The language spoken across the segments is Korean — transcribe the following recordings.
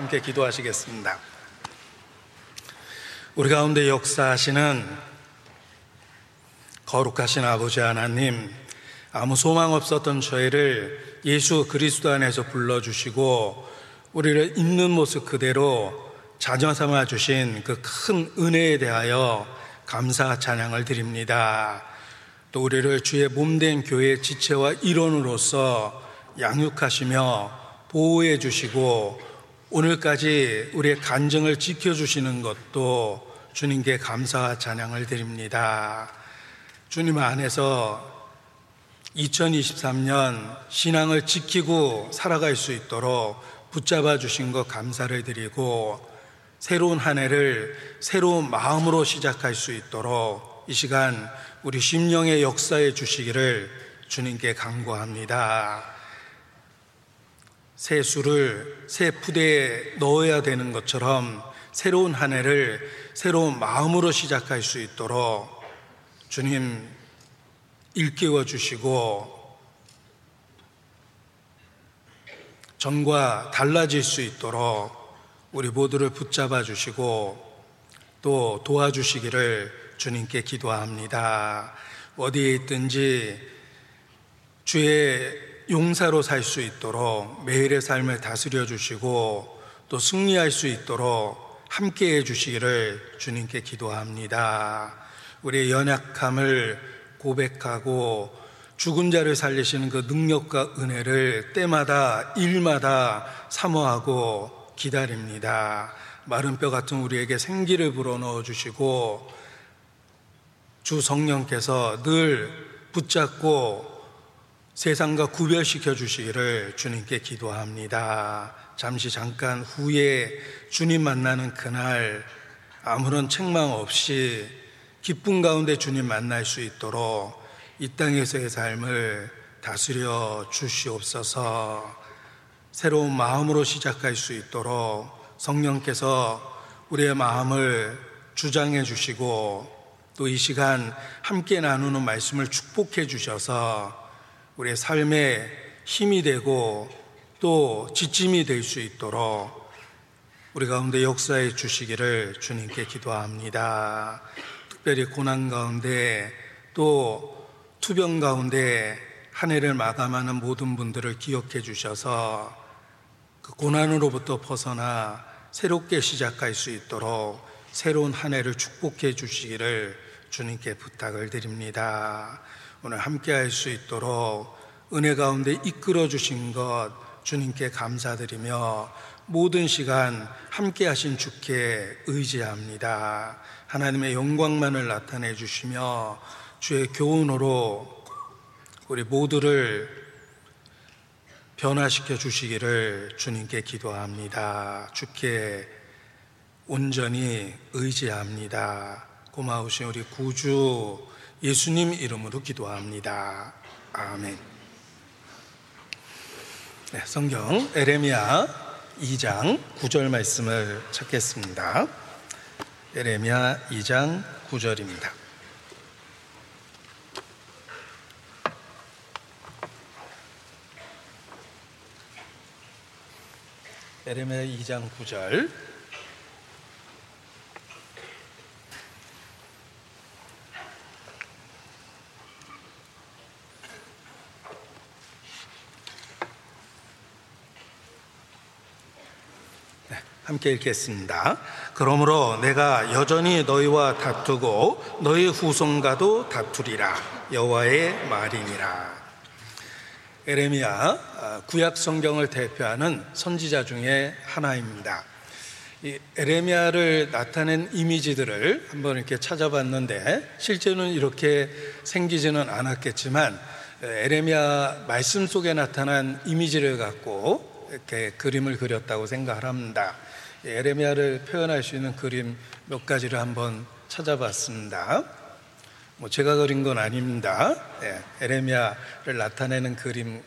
함께 기도하시겠습니다. 우리 가운데 역사하시는 거룩하신 아버지 하나님, 아무 소망 없었던 저희를 예수 그리스도 안에서 불러주시고 우리를 있는 모습 그대로 자녀 삼아 주신 그 큰 은혜에 대하여 감사 찬양을 드립니다. 또 우리를 주의 몸된 교회 지체와 일원으로서 양육하시며 보호해 주시고 오늘까지 우리의 간증을 지켜주시는 것도 주님께 감사와 찬양을 드립니다. 주님 안에서 2023년 신앙을 지키고 살아갈 수 있도록 붙잡아 주신 것 감사를 드리고 새로운 한 해를 새로운 마음으로 시작할 수 있도록 이 시간 우리 심령의 역사에 주시기를 주님께 간구합니다. 새 수를 새 푸대에 넣어야 되는 것처럼 새로운 한 해를 새로운 마음으로 시작할 수 있도록 주님 일깨워 주시고 전과 달라질 수 있도록 우리 모두를 붙잡아 주시고 또 도와주시기를 주님께 기도합니다. 어디에 있든지 주의 용사로 살 수 있도록 매일의 삶을 다스려 주시고 또 승리할 수 있도록 함께 해 주시기를 주님께 기도합니다. 우리의 연약함을 고백하고 죽은 자를 살리시는 그 능력과 은혜를 때마다 일마다 사모하고 기다립니다. 마른 뼈 같은 우리에게 생기를 불어넣어 주시고 주 성령께서 늘 붙잡고 세상과 구별시켜 주시기를 주님께 기도합니다. 잠시 잠깐 후에 주님 만나는 그날 아무런 책망 없이 기쁨 가운데 주님 만날 수 있도록 이 땅에서의 삶을 다스려 주시옵소서 새로운 마음으로 시작할 수 있도록 성령께서 우리의 마음을 주장해 주시고 또 이 시간 함께 나누는 말씀을 축복해 주셔서 우리의 삶에 힘이 되고 또 지침이 될 수 있도록 우리 가운데 역사해 주시기를 주님께 기도합니다. 특별히 고난 가운데 또 투병 가운데 한 해를 마감하는 모든 분들을 기억해 주셔서 그 고난으로부터 벗어나 새롭게 시작할 수 있도록 새로운 한 해를 축복해 주시기를 주님께 부탁을 드립니다. 오늘 함께 할 수 있도록 은혜 가운데 이끌어 주신 것 주님께 감사드리며 모든 시간 함께 하신 주께 의지합니다. 하나님의 영광만을 나타내 주시며 주의 교훈으로 우리 모두를 변화시켜 주시기를 주님께 기도합니다. 주께 온전히 의지합니다. 고마우신 우리 구주 예수님 이름으로 기도합니다. 아멘. 네, 성경 에레미야 2장 9절 말씀을 찾겠습니다. 에레미야 2장 9절입니다. 에레미야 2장 9절 함께 읽겠습니다. 그러므로 내가 여전히 너희와 다투고 너희 후손과도 다투리라 여호와의 말이니라. 에레미야 아, 구약 성경을 대표하는 선지자 중에 하나입니다. 이 에레미야를 나타낸 이미지들을 한번 이렇게 찾아봤는데 실제는 이렇게 생기지는 않았겠지만 에레미야 말씀 속에 나타난 이미지를 갖고 이렇게 그림을 그렸다고 생각합니다. 에레미야를 표현할 수 있는 그림 몇 가지를 한번 찾아봤습니다. 뭐 제가 그린 건 아닙니다. 예, 에레미야를 나타내는 그림,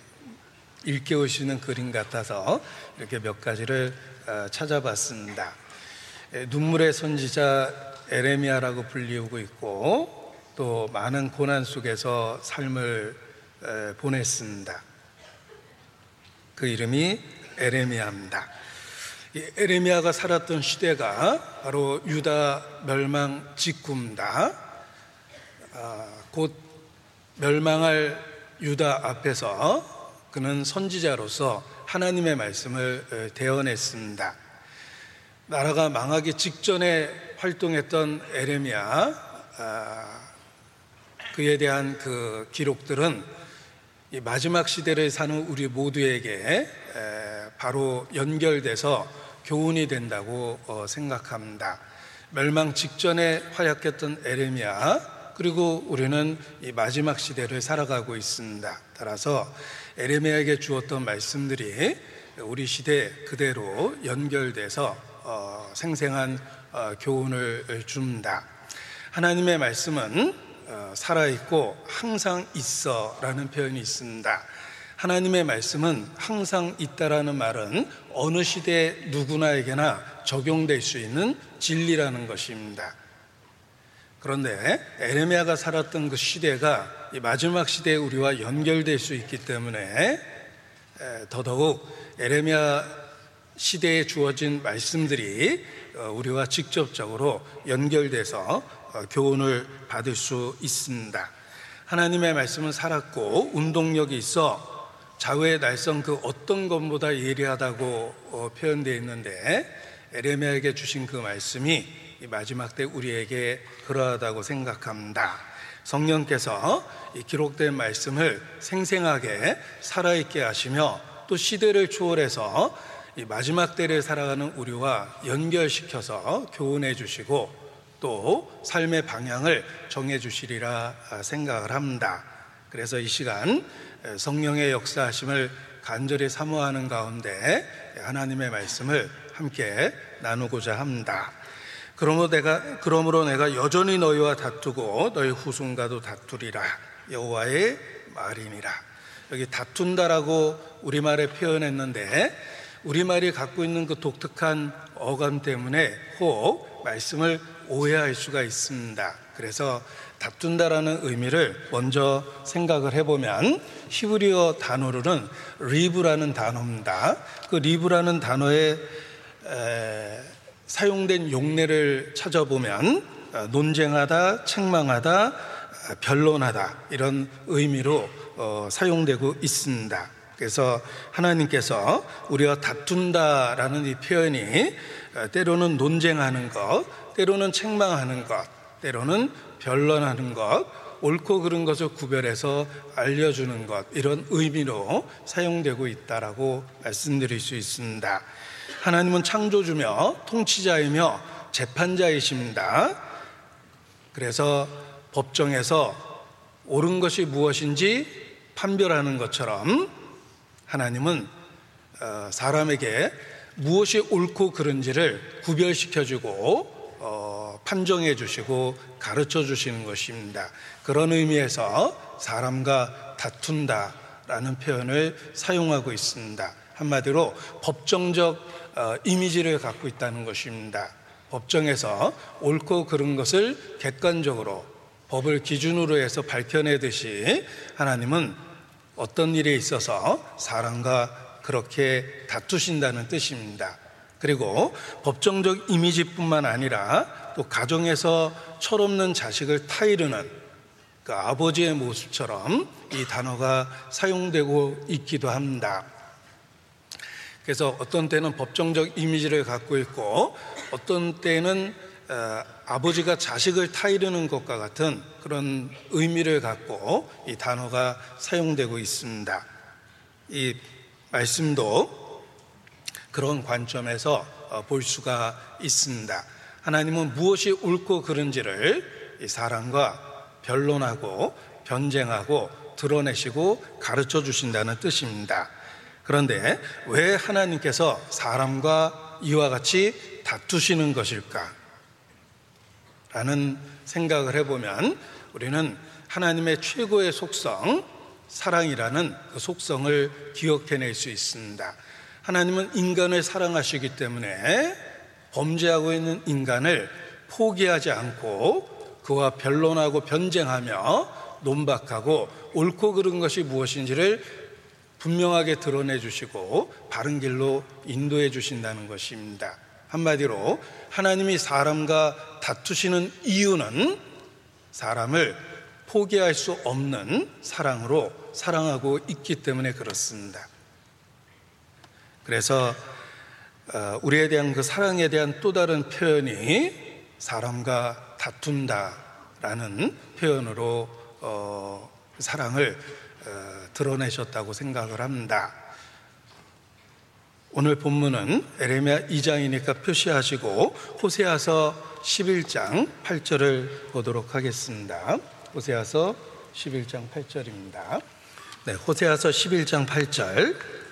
일깨울 수 있는 그림 같아서 이렇게 몇 가지를 어, 찾아봤습니다. 예, 눈물의 선지자 에레미야라고 불리우고 있고 또 많은 고난 속에서 삶을 보냈습니다. 그 이름이 에레미야입니다. 에레미야가 살았던 시대가 바로 유다 멸망 직후입니다. 아, 곧 멸망할 유다 앞에서 그는 선지자로서 하나님의 말씀을 대언했습니다. 나라가 망하기 직전에 활동했던 에레미야 아, 그에 대한 그 기록들은 마지막 시대를 사는 우리 모두에게 바로 연결돼서 교훈이 된다고 어, 생각합니다. 멸망 직전에 활약했던 에레미야 그리고 우리는 이 마지막 시대를 살아가고 있습니다. 따라서 에레미야에게 주었던 말씀들이 우리 시대 그대로 연결돼서 어, 생생한 어, 교훈을 줍니다. 하나님의 말씀은 살아있고 항상 있어 라는 표현이 있습니다. 하나님의 말씀은 항상 있다라는 말은 어느 시대 누구나에게나 적용될 수 있는 진리라는 것입니다. 그런데 에레미야가 살았던 그 시대가 마지막 시대에 우리와 연결될 수 있기 때문에 더더욱 에레미야 시대에 주어진 말씀들이 어, 우리와 직접적으로 연결돼서 어, 교훈을 받을 수 있습니다. 하나님의 말씀은 살았고 운동력이 있어 좌우의 날성 그 어떤 것보다 예리하다고 어, 표현되어 있는데 에레미야에게 주신 그 말씀이 마지막 때 우리에게 그러하다고 생각합니다. 성령께서 이 기록된 말씀을 생생하게 살아있게 하시며 또 시대를 초월해서 이 마지막 때를 살아가는 우리와 연결시켜서 교훈해 주시고 또 삶의 방향을 정해 주시리라 생각을 합니다. 그래서 이 시간 성령의 역사하심을 간절히 사모하는 가운데 하나님의 말씀을 함께 나누고자 합니다. 그러므로 내가 그러므로 내가 여전히 너희와 다투고 너희 후손과도 다투리라 여호와의 말이니라. 여기 다툰다라고 우리말에 표현했는데 우리말이 갖고 있는 그 독특한 어감 때문에 혹 말씀을 오해할 수가 있습니다. 그래서 다툰다라는 의미를 먼저 생각을 해보면 히브리어 단어로는 리브라는 단어입니다. 그 리브라는 단어에 사용된 용례를 찾아보면 어, 논쟁하다, 책망하다, 변론하다 이런 의미로 어, 사용되고 있습니다. 그래서 하나님께서 우리가 다툰다라는 이 표현이 어, 때로는 논쟁하는 것, 때로는 책망하는 것, 때로는 변론하는 것, 옳고 그른 것을 구별해서 알려주는 것, 이런 의미로 사용되고 있다라고 말씀드릴 수 있습니다. 하나님은 창조주며 통치자이며 재판자이십니다. 그래서 법정에서 옳은 것이 무엇인지 판별하는 것처럼 하나님은 어, 사람에게 무엇이 옳고 그른지를 구별시켜주고 어, 판정해 주시고 가르쳐 주시는 것입니다. 그런 의미에서 사람과 다툰다라는 표현을 사용하고 있습니다. 한마디로 법정적 어, 이미지를 갖고 있다는 것입니다. 법정에서 옳고 그른 것을 객관적으로 법을 기준으로 해서 밝혀내듯이 하나님은 어떤 일에 있어서 사람과 그렇게 다투신다는 뜻입니다. 그리고 법정적 이미지뿐만 아니라 또 가정에서 철없는 자식을 타이르는 그 아버지의 모습처럼 이 단어가 사용되고 있기도 합니다. 그래서 어떤 때는 법정적 이미지를 갖고 있고 어떤 때는 어, 아버지가 자식을 타이르는 것과 같은 그런 의미를 갖고 이 단어가 사용되고 있습니다. 이 말씀도 그런 관점에서 어, 볼 수가 있습니다. 하나님은 무엇이 옳고 그른지를 사람과 변론하고 변쟁하고 드러내시고 가르쳐 주신다는 뜻입니다. 그런데 왜 하나님께서 사람과 이와 같이 다투시는 것일까? 라는 생각을 해보면 우리는 하나님의 최고의 속성, 사랑이라는 그 속성을 기억해낼 수 있습니다. 하나님은 인간을 사랑하시기 때문에 범죄하고 있는 인간을 포기하지 않고 그와 변론하고 변쟁하며 논박하고 옳고 그른 것이 무엇인지를 분명하게 드러내 주시고 바른 길로 인도해 주신다는 것입니다. 한마디로 하나님이 사람과 다투시는 이유는 사람을 포기할 수 없는 사랑으로 사랑하고 있기 때문에 그렇습니다. 그래서 어, 우리에 대한 그 사랑에 대한 또 다른 표현이 사람과 다툰다라는 표현으로 어, 사랑을 어, 드러내셨다고 생각을 합니다. 오늘 본문은 에레미야 2장이니까 표시하시고 호세아서 11장 8절을 보도록 하겠습니다. 호세아서 11장 8절입니다. 네, 호세아서 11장 8절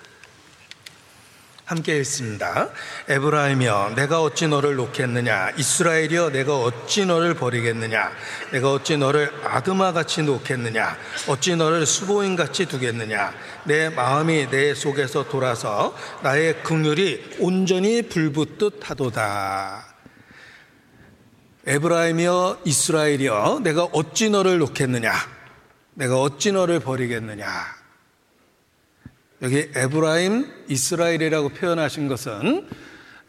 함께 읽습니다. 에브라임이여 내가 어찌 너를 놓겠느냐? 이스라엘이여 내가 어찌 너를 버리겠느냐? 내가 어찌 너를 아드마 같이 놓겠느냐? 어찌 너를 수보인 같이 두겠느냐? 내 마음이 내 속에서 돌아서 나의 긍휼이 온전히 불붙듯 하도다. 에브라임이여 이스라엘이여 내가 어찌 너를 놓겠느냐? 내가 어찌 너를 버리겠느냐 여기 에브라임, 이스라엘이라고 표현하신 것은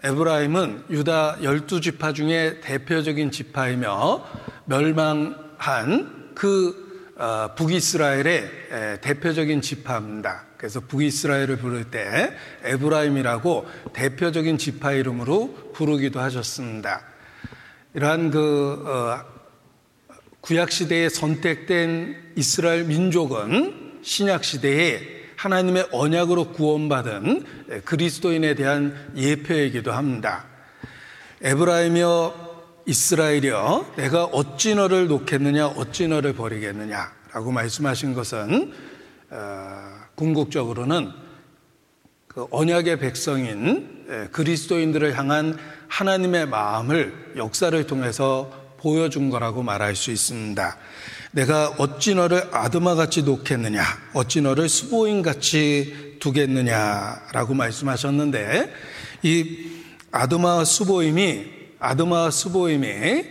에브라임은 유다 열두 지파 중에 대표적인 지파이며 멸망한 그 어, 북이스라엘의 대표적인 지파입니다. 그래서 북이스라엘을 부를 때 에브라임이라고 대표적인 지파 이름으로 부르기도 하셨습니다. 이러한 그 어, 구약 시대에 선택된 이스라엘 민족은 신약 시대에 하나님의 언약으로 구원받은 그리스도인에 대한 예표이기도 합니다. 에브라임이여 이스라엘이여 내가 어찌 너를 놓겠느냐 어찌 너를 버리겠느냐라고 말씀하신 것은 어, 궁극적으로는 그 언약의 백성인 그리스도인들을 향한 하나님의 마음을 역사를 통해서 보여준 거라고 말할 수 있습니다. 내가 어찌 너를 아드마 같이 놓겠느냐, 어찌 너를 수보인 같이 두겠느냐라고 말씀하셨는데 이 아드마 수보임이 아드마 수보임이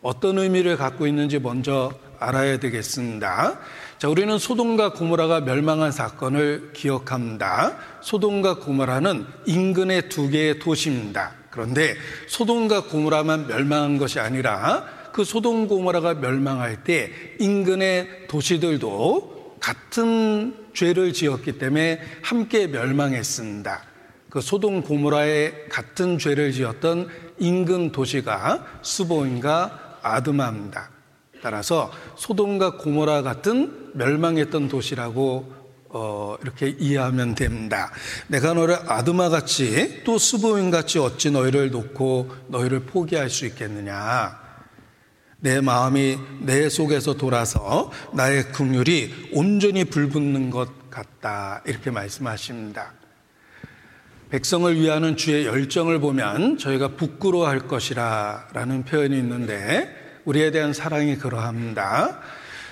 어떤 의미를 갖고 있는지 먼저 알아야 되겠습니다. 자, 우리는 소돔과 고모라가 멸망한 사건을 기억합니다. 소돔과 고모라는 인근의 두 개의 도시입니다. 그런데 소돔과 고모라만 멸망한 것이 아니라 그 소돔 고모라가 멸망할 때 인근의 도시들도 같은 죄를 지었기 때문에 함께 멸망했습니다. 그 소돔 고모라의 같은 죄를 지었던 인근 도시가 수보인과 아드마입니다. 따라서 소돔과 고모라 같은 멸망했던 도시라고 어, 이렇게 이해하면 됩니다. 내가 너를 아드마 같이 또 수보인 같이 어찌 너희를 놓고 너희를 포기할 수 있겠느냐? 내 마음이 내 속에서 돌아서 나의 긍휼이 온전히 불붙는 것 같다. 이렇게 말씀하십니다. 백성을 위하는 주의 열정을 보면 저희가 부끄러워할 것이라 라는 표현이 있는데 우리에 대한 사랑이 그러합니다.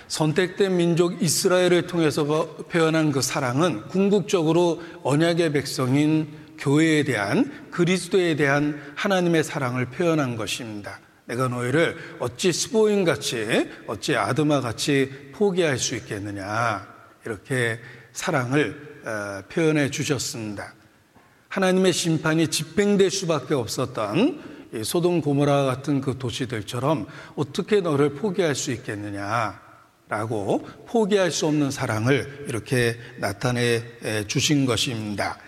선택된 민족 이스라엘을 통해서 표현한 그 사랑은 궁극적으로 언약의 백성인 교회에 대한 그리스도에 대한 하나님의 사랑을 표현한 것입니다. 내가 너희를 어찌 스보인 같이 어찌 아드마 같이 포기할 수 있겠느냐 이렇게 사랑을 어, 표현해 주셨습니다. 하나님의 심판이 집행될 수밖에 없었던 소돔 고모라 같은 그 도시들처럼 어떻게 너를 포기할 수 있겠느냐라고 포기할 수 없는 사랑을 이렇게 나타내 주신 것입니다.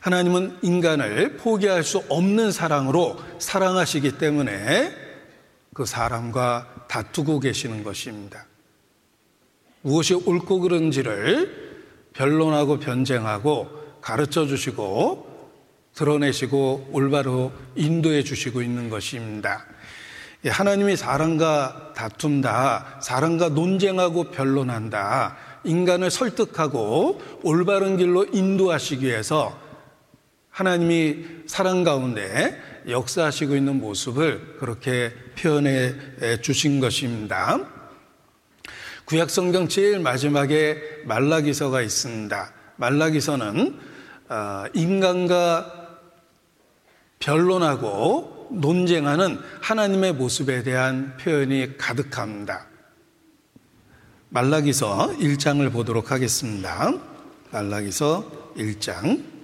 하나님은 인간을 포기할 수 없는 사랑으로 사랑하시기 때문에 그 사람과 다투고 계시는 것입니다. 무엇이 옳고 그른지를 변론하고 변쟁하고 가르쳐 주시고 드러내시고 올바로 인도해 주시고 있는 것입니다. 예, 하나님이 사람과 다툰다, 사람과 논쟁하고 변론한다, 인간을 설득하고 올바른 길로 인도하시기 위해서 하나님이 사랑 가운데 역사하시고 있는 모습을 그렇게 표현해 주신 것입니다. 구약 성경 제일 마지막에 말라기서가 있습니다. 말라기서는 어, 인간과 변론하고 논쟁하는 하나님의 모습에 대한 표현이 가득합니다. 말라기서 1장을 보도록 하겠습니다. 말라기서 1장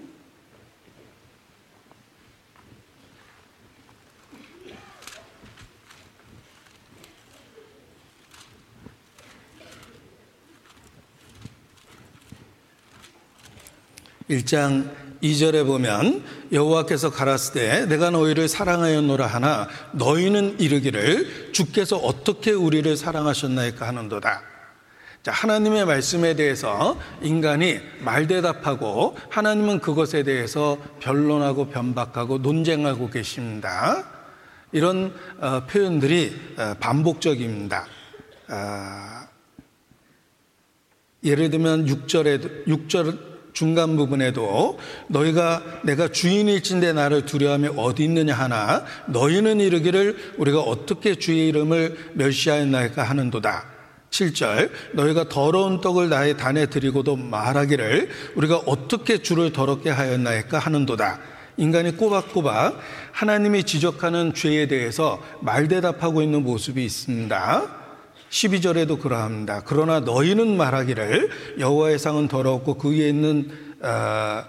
1장 2절에 보면 여호와께서 가라스 때 내가 너희를 사랑하였노라 하나 너희는 이르기를 주께서 어떻게 우리를 사랑하셨나이까 하는도다. 자, 하나님의 말씀에 대해서 인간이 말대답하고 하나님은 그것에 대해서 변론하고 변박하고 논쟁하고 계십니다. 이런 어, 표현들이 어, 반복적입니다. 어, 예를 들면 6절에 6절 중간 부분에도 너희가 내가 주인일진데 나를 두려움이 어디 있느냐 하나 너희는 이르기를 우리가 어떻게 주의 이름을 멸시하였나이까 하는도다. 7절 너희가 더러운 떡을 나의 단에 드리고도 말하기를 우리가 어떻게 주를 더럽게 하였나이까 하는도다. 인간이 꼬박꼬박 하나님이 지적하는 죄에 대해서 말대답하고 있는 모습이 있습니다. 12절에도 그러합니다. 그러나 너희는 말하기를 여호와의 상은 더럽고 그 위에 있는 어,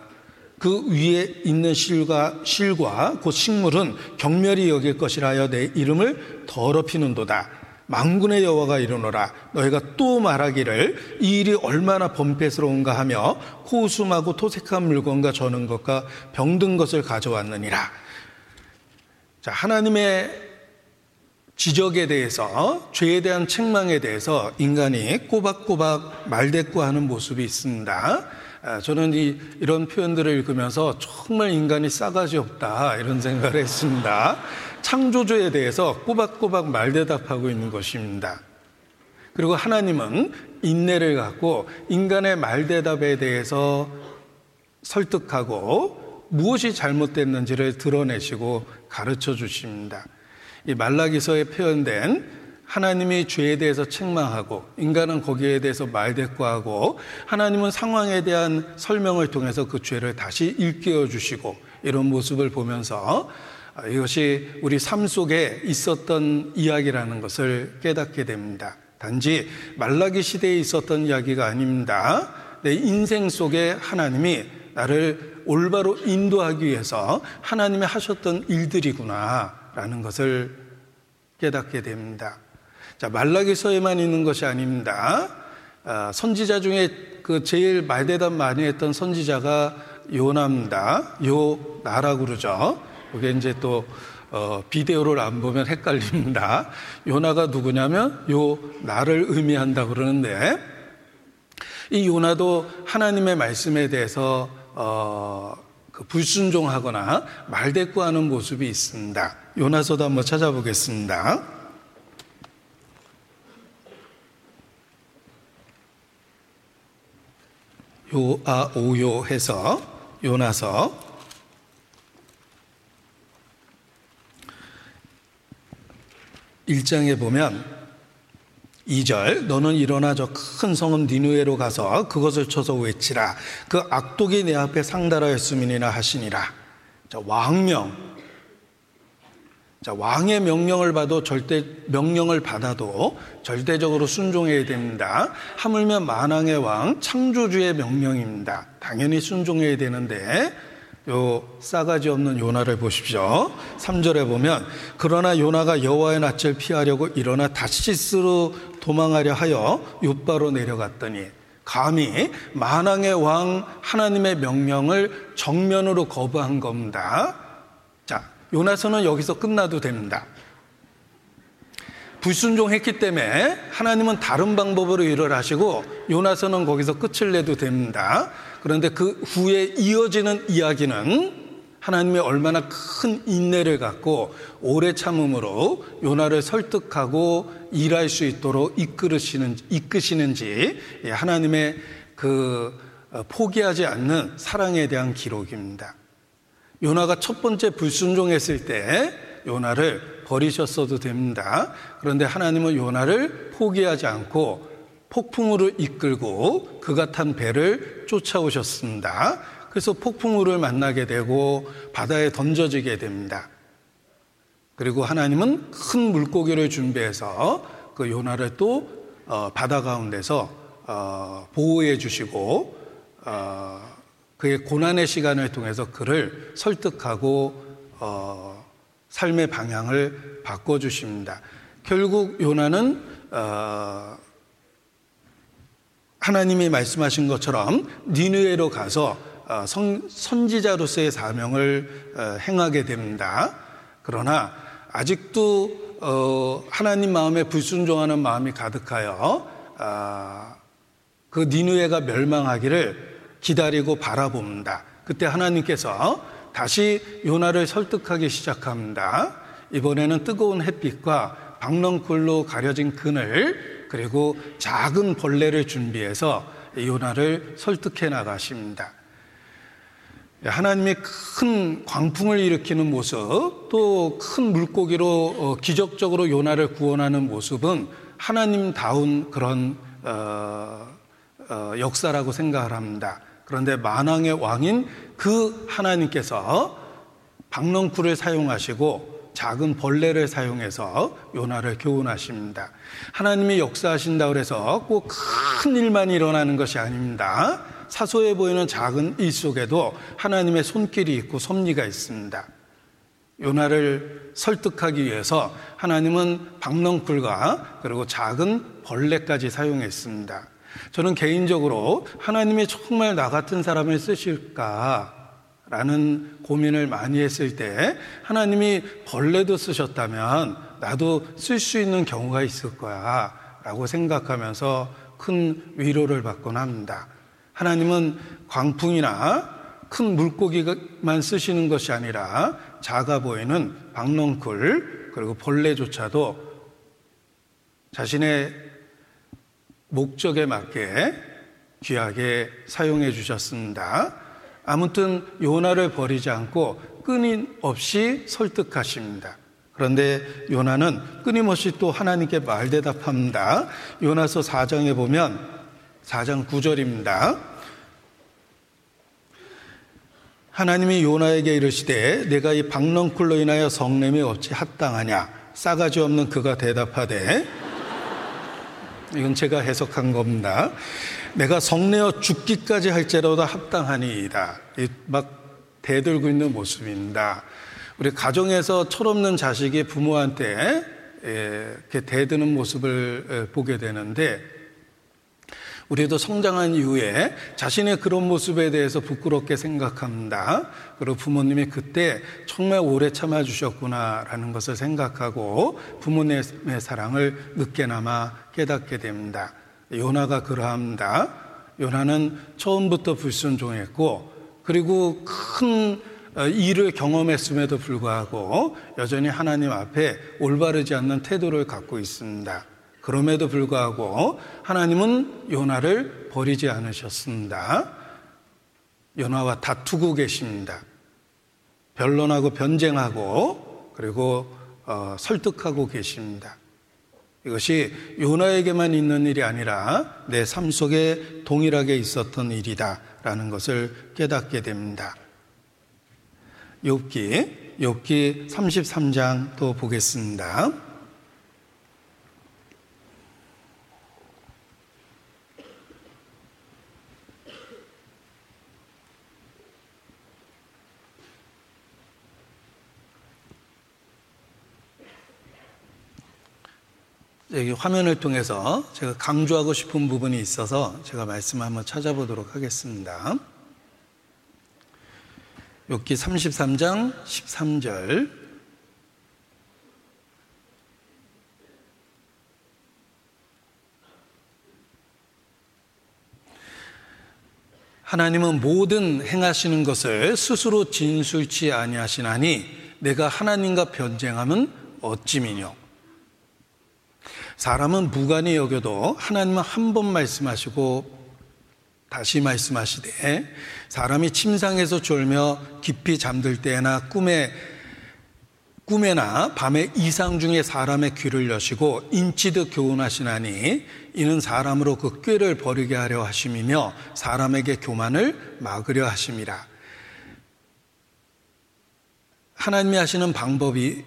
그 위에 있는 실과 실과 곧 식물은 경멸이 여길 것이라 하여 내 이름을 더럽히는도다. 망군의 여호와가 이르노라 너희가 또 말하기를 이 일이 얼마나 범패스러운가 하며 호수하고 토색한 물건과 저는 것과 병든 것을 가져왔느니라. 자, 하나님의 지적에 대해서 죄에 대한 책망에 대해서 인간이 꼬박꼬박 말대꾸하는 모습이 있습니다. 아, 저는 이, 이런 표현들을 읽으면서 정말 인간이 싸가지 없다 이런 생각을 했습니다. 창조주에 대해서 꼬박꼬박 말대답하고 있는 것입니다. 그리고 하나님은 인내를 갖고 인간의 말대답에 대해서 설득하고 무엇이 잘못됐는지를 드러내시고 가르쳐 주십니다. 이 말라기서에 표현된 하나님이 죄에 대해서 책망하고 인간은 거기에 대해서 말대꾸하고 하나님은 상황에 대한 설명을 통해서 그 죄를 다시 일깨워 주시고 이런 모습을 보면서 이것이 우리 삶 속에 있었던 이야기라는 것을 깨닫게 됩니다. 단지 말라기 시대에 있었던 이야기가 아닙니다. 내 인생 속에 하나님이 나를 올바로 인도하기 위해서 하나님이 하셨던 일들이구나. 라는 것을 깨닫게 됩니다. 자, 말라기서에만 있는 것이 아닙니다. 아, 선지자 중에 그 제일 말대답 많이 했던 선지자가 요나입니다. 요나라고 그러죠. 그게 이제 또 어, 비데오를 안 보면 헷갈립니다. 요나가 누구냐면 요 나를 의미한다 그러는데 이 요나도 하나님의 말씀에 대해서 어, 그 불순종하거나 말대꾸하는 모습이 있습니다. 요나서도 한번 찾아보겠습니다. 요아 오요 해서 요나서 1장에 보면 2절 너는 일어나 저 큰 성읍 니누에로 가서 그것을 쳐서 외치라 그 악독이 내 앞에 상달하였음이니라 하시니라 자, 왕명 자, 왕의 명령을 받아도 절대 명령을 받아도 절대적으로 순종해야 됩니다. 하물며 만왕의 왕 창조주의 명령입니다. 당연히 순종해야 되는데 요 싸가지 없는 요나를 보십시오. 3절에 보면 그러나 요나가 여호와의 낯을 피하려고 일어나 다시스로 도망하려 하여 요바로 내려갔더니 감히 만왕의 왕 하나님의 명령을 정면으로 거부한 겁니다. 자, 요나서는 여기서 끝나도 됩니다. 불순종했기 때문에 하나님은 다른 방법으로 일을 하시고 요나서는 거기서 끝을 내도 됩니다. 그런데 그 후에 이어지는 이야기는 하나님이 얼마나 큰 인내를 갖고 오래 참음으로 요나를 설득하고 일할 수 있도록 이끌으시는, 이끄시는지 예, 하나님의 그 어, 포기하지 않는 사랑에 대한 기록입니다. 요나가 첫 번째 불순종했을 때 요나를 버리셨어도 됩니다. 그런데 하나님은 요나를 포기하지 않고 폭풍우를 이끌고 그가 탄 배를 쫓아오셨습니다. 그래서 폭풍우를 만나게 되고 바다에 던져지게 됩니다. 그리고 하나님은 큰 물고기를 준비해서 그 요나를 또 어, 바다 가운데서 어, 보호해 주시고 어, 그의 고난의 시간을 통해서 그를 설득하고 어, 삶의 방향을 바꿔 주십니다. 결국 요나는 어, 하나님이 말씀하신 것처럼 니느웨로 가서 어, 선, 선지자로서의 사명을 어, 행하게 됩니다. 그러나 아직도 어, 하나님 마음에 불순종하는 마음이 가득하여 아, 그 니누에가 멸망하기를 기다리고 바라봅니다. 그때 하나님께서 다시 요나를 설득하기 시작합니다. 이번에는 뜨거운 햇빛과 박넝쿨로 가려진 그늘 그리고 작은 벌레를 준비해서 요나를 설득해 나가십니다. 하나님이 큰 광풍을 일으키는 모습, 또 큰 물고기로 어, 기적적으로 요나를 구원하는 모습은 하나님다운 그런 어, 어, 역사라고 생각을 합니다. 그런데 만왕의 왕인 그 하나님께서 박넝쿨을 사용하시고 작은 벌레를 사용해서 요나를 교훈하십니다. 하나님이 역사하신다 그래서 꼭 큰 일만 일어나는 것이 아닙니다. 사소해 보이는 작은 일 속에도 하나님의 손길이 있고 섭리가 있습니다. 요나를 설득하기 위해서 하나님은 박넝쿨과 그리고 작은 벌레까지 사용했습니다. 저는 개인적으로 하나님이 정말 나 같은 사람을 쓰실까? 라는 고민을 많이 했을 때 하나님이 벌레도 쓰셨다면 나도 쓸 수 있는 경우가 있을 거야. 라고 생각하면서 큰 위로를 받곤 합니다. 하나님은 광풍이나 큰 물고기만 쓰시는 것이 아니라 작아 보이는 박넝쿨 그리고 벌레조차도 자신의 목적에 맞게 귀하게 사용해 주셨습니다. 아무튼 요나를 버리지 않고 끊임없이 설득하십니다. 그런데 요나는 끊임없이 또 하나님께 말대답합니다. 요나서 4장에 보면 4장 9절입니다. 하나님이 요나에게 이르시되 내가 이 박넝쿨로 인하여 성냄이 없지 합당하냐 싸가지 없는 그가 대답하되 이건 제가 해석한 겁니다. 내가 성내어 죽기까지 할지라도 합당하니이다. 막 대들고 있는 모습입니다. 우리 가정에서 철없는 자식이 부모한테 이렇게 대드는 모습을 보게 되는데 우리도 성장한 이후에 자신의 그런 모습에 대해서 부끄럽게 생각합니다. 그리고 부모님이 그때 정말 오래 참아주셨구나라는 것을 생각하고 부모님의 사랑을 늦게나마 깨닫게 됩니다. 요나가 그러합니다. 요나는 처음부터 불순종했고 그리고 큰 어, 일을 경험했음에도 불구하고 여전히 하나님 앞에 올바르지 않는 태도를 갖고 있습니다. 그럼에도 불구하고 하나님은 요나를 버리지 않으셨습니다. 요나와 다투고 계십니다. 변론하고 변쟁하고 그리고 어, 설득하고 계십니다. 이것이 요나에게만 있는 일이 아니라 내 삶 속에 동일하게 있었던 일이다라는 것을 깨닫게 됩니다. 욥기 욥기 33장 또 보겠습니다. 화면을 통해서 제가 강조하고 싶은 부분이 있어서 제가 말씀을 한번 찾아보도록 하겠습니다. 욥기 33장 13절 하나님은 모든 행하시는 것을 스스로 진술치 아니하시나니 내가 하나님과 변쟁하면 어찌미뇨 사람은 무관히 여겨도 하나님은 한 번 말씀하시고 다시 말씀하시되 사람이 침상에서 졸며 깊이 잠들 때나 꿈에 꿈에나 밤에 이상 중에 사람의 귀를 여시고 인치듯 교훈하시나니 이는 사람으로 그 꾀를 버리게 하려 하심이며 사람에게 교만을 막으려 하심이라. 하나님이 하시는 방법이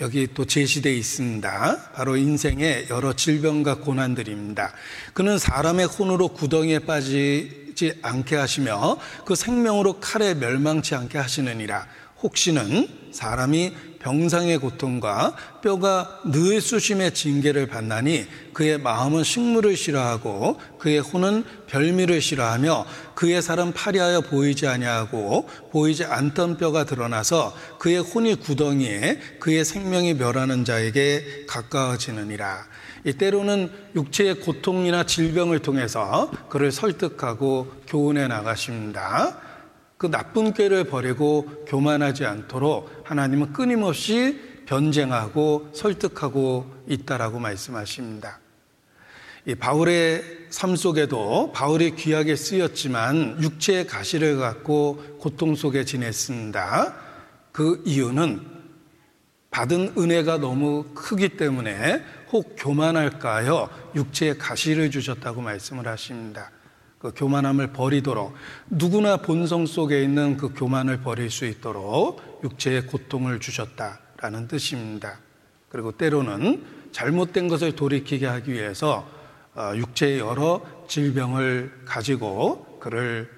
여기 또 제시되어 있습니다. 바로 인생의 여러 질병과 고난들입니다. 그는 사람의 혼으로 구덩이에 빠지, 죽지 않게 하시며 그 생명으로 칼에 멸망치 않게 하시느니라. 혹시는 사람이 병상의 고통과 뼈가 늘 수심의 징계를 받나니 그의 마음은 식물을 싫어하고 그의 혼은 별미를 싫어하며 그의 살은 파리하여 보이지 아니하고 보이지 않던 뼈가 드러나서 그의 혼이 구덩이에 그의 생명이 멸하는 자에게 가까워지느니라. 이 때로는 육체의 고통이나 질병을 통해서 그를 설득하고 교훈해 나가십니다. 그 나쁜 꾀를 버리고 교만하지 않도록 하나님은 끊임없이 변쟁하고 설득하고 있다라고 말씀하십니다. 이 바울의 삶 속에도 바울이 귀하게 쓰였지만 육체의 가시를 갖고 고통 속에 지냈습니다. 그 이유는 받은 은혜가 너무 크기 때문에 혹 교만할까요? 육체의 가시를 주셨다고 말씀을 하십니다. 그 교만함을 버리도록 누구나 본성 속에 있는 그 교만을 버릴 수 있도록 육체의 고통을 주셨다라는 뜻입니다. 그리고 때로는 잘못된 것을 돌이키게 하기 위해서 어, 육체의 여러 질병을 가지고 그를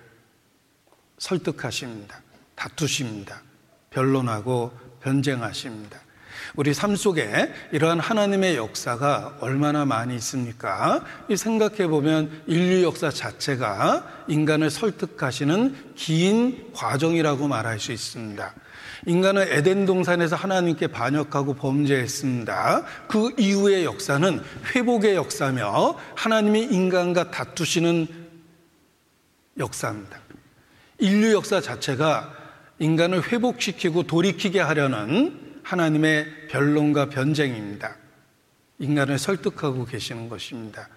설득하십니다. 다투십니다. 변론하고 변쟁하십니다. 우리 삶 속에 이러한 하나님의 역사가 얼마나 많이 있습니까? 이 생각해 보면 인류 역사 자체가 인간을 설득하시는 긴 과정이라고 말할 수 있습니다. 인간은 에덴 동산에서 하나님께 반역하고 범죄했습니다. 그 이후의 역사는 회복의 역사며 하나님이 인간과 다투시는 역사입니다. 인류 역사 자체가 인간을 회복시키고 돌이키게 하려는 하나님의 변론과 변쟁입니다. 인간을 설득하고 계시는 것입니다.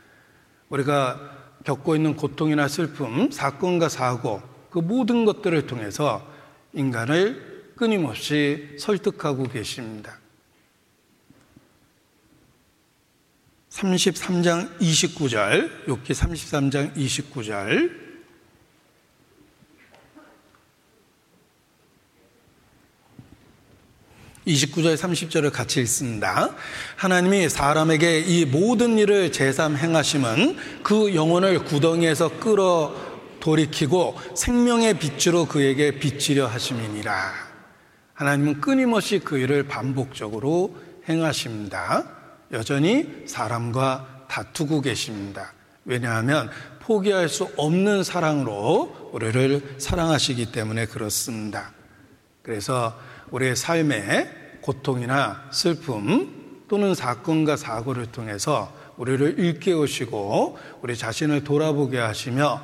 우리가 겪고 있는 고통이나 슬픔, 사건과 사고, 그 모든 것들을 통해서 인간을 끊임없이 설득하고 계십니다. 33장 29절, 욥기 33장 29절 29절 30절을 같이 읽습니다. 하나님이 사람에게 이 모든 일을 제삼 행하심은 그 영혼을 구덩이에서 끌어 돌이키고 생명의 빛으로 그에게 비치려 하심이니라. 하나님은 끊임없이 그 일을 반복적으로 행하십니다. 여전히 사람과 다투고 계십니다. 왜냐하면 포기할 수 없는 사랑으로 우리를 사랑하시기 때문에 그렇습니다. 그래서 우리의 삶의 고통이나 슬픔 또는 사건과 사고를 통해서 우리를 일깨우시고 우리 자신을 돌아보게 하시며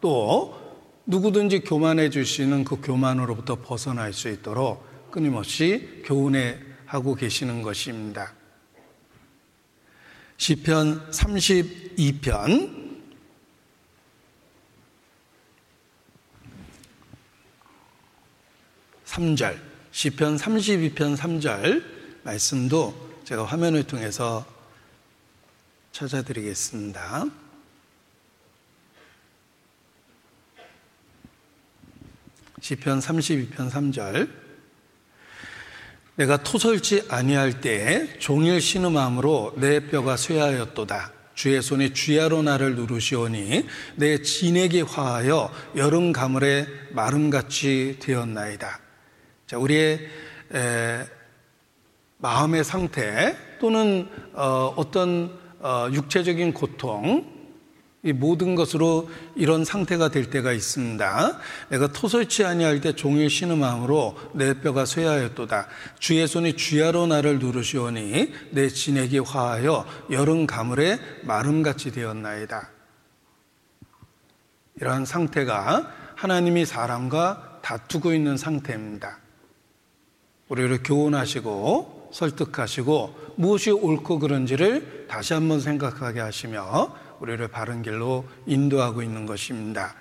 또 누구든지 교만해 주시는 그 교만으로부터 벗어날 수 있도록 끊임없이 교훈해 하고 계시는 것입니다. 시편 32편 3절 시편 32편 3절 말씀도 제가 화면을 통해서 찾아드리겠습니다. 시편 32편 3절 내가 토설지 아니할 때에 종일 신음함으로 내 뼈가 쇠하였도다. 주의 손이 쥐야로 나를 누르시오니 내 진액이 화하여 여름 가물에 마름같이 되었나이다. 자, 우리의 에, 마음의 상태 또는 어, 어떤 어, 육체적인 고통 이 모든 것으로 이런 상태가 될 때가 있습니다. 내가 토설치 아니할 때 종일 쉬는 마음으로 내 뼈가 쇠하였도다. 주의 손이 쥐하로 나를 누르시오니 내 진액이 화하여 여름 가물에 마름같이 되었나이다. 이러한 상태가 하나님이 사람과 다투고 있는 상태입니다. 우리를 교훈하시고 설득하시고 무엇이 옳고 그런지를 다시 한번 생각하게 하시며 우리를 바른 길로 인도하고 있는 것입니다.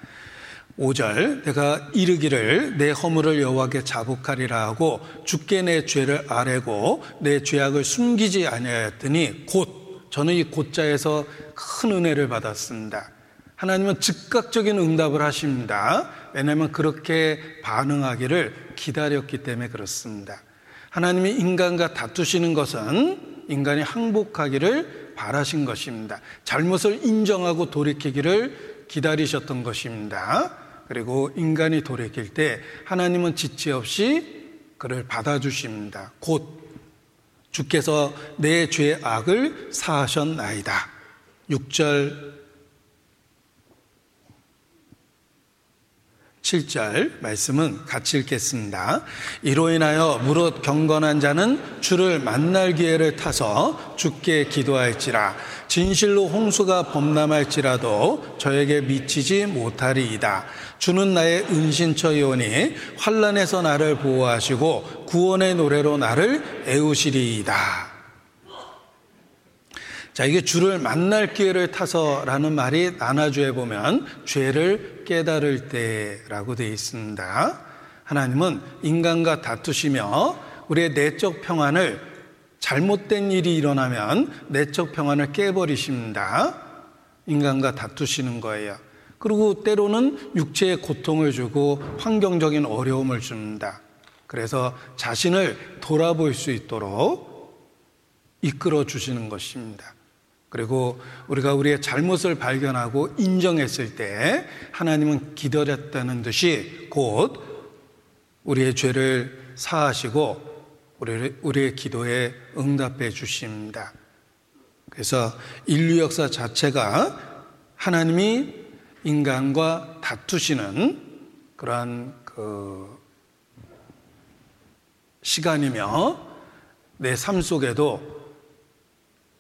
5절 내가 이르기를 내 허물을 여호와께 자복하리라 하고 주께 내 죄를 아뢰고 내 죄악을 숨기지 아니하였더니 곧 저는 이 곧자에서 큰 은혜를 받았습니다. 하나님은 즉각적인 응답을 하십니다. 왜냐하면 그렇게 반응하기를 기다렸기 때문에 그렇습니다. 하나님이 인간과 다투시는 것은 인간이 항복하기를 바라신 것입니다. 잘못을 인정하고 돌이키기를 기다리셨던 것입니다. 그리고 인간이 돌이킬 때 하나님은 지체 없이 그를 받아주십니다. 곧 주께서 내 죄의 악을 사하셨나이다. 6절 7절 말씀은 같이 읽겠습니다. 이로 인하여 무릇 경건한 자는 주를 만날 기회를 타서 주께 기도할지라 진실로 홍수가 범람할지라도 저에게 미치지 못하리이다. 주는 나의 은신처이오니 환란에서 나를 보호하시고 구원의 노래로 나를 애우시리이다. 자, 이게 주를 만날 기회를 타서라는 말이 나나주에 보면 죄를 깨달을 때라고 되어 있습니다. 하나님은 인간과 다투시며 우리의 내적 평안을 잘못된 일이 일어나면 내적 평안을 깨버리십니다. 인간과 다투시는 거예요. 그리고 때로는 육체의 고통을 주고 환경적인 어려움을 줍니다. 그래서 자신을 돌아볼 수 있도록 이끌어 주시는 것입니다. 그리고 우리가 우리의 잘못을 발견하고 인정했을 때 하나님은 기다렸다는 듯이 곧 우리의 죄를 사하시고 우리의 기도에 응답해 주십니다. 그래서 인류 역사 자체가 하나님이 인간과 다투시는 그러한 그 시간이며 내 삶 속에도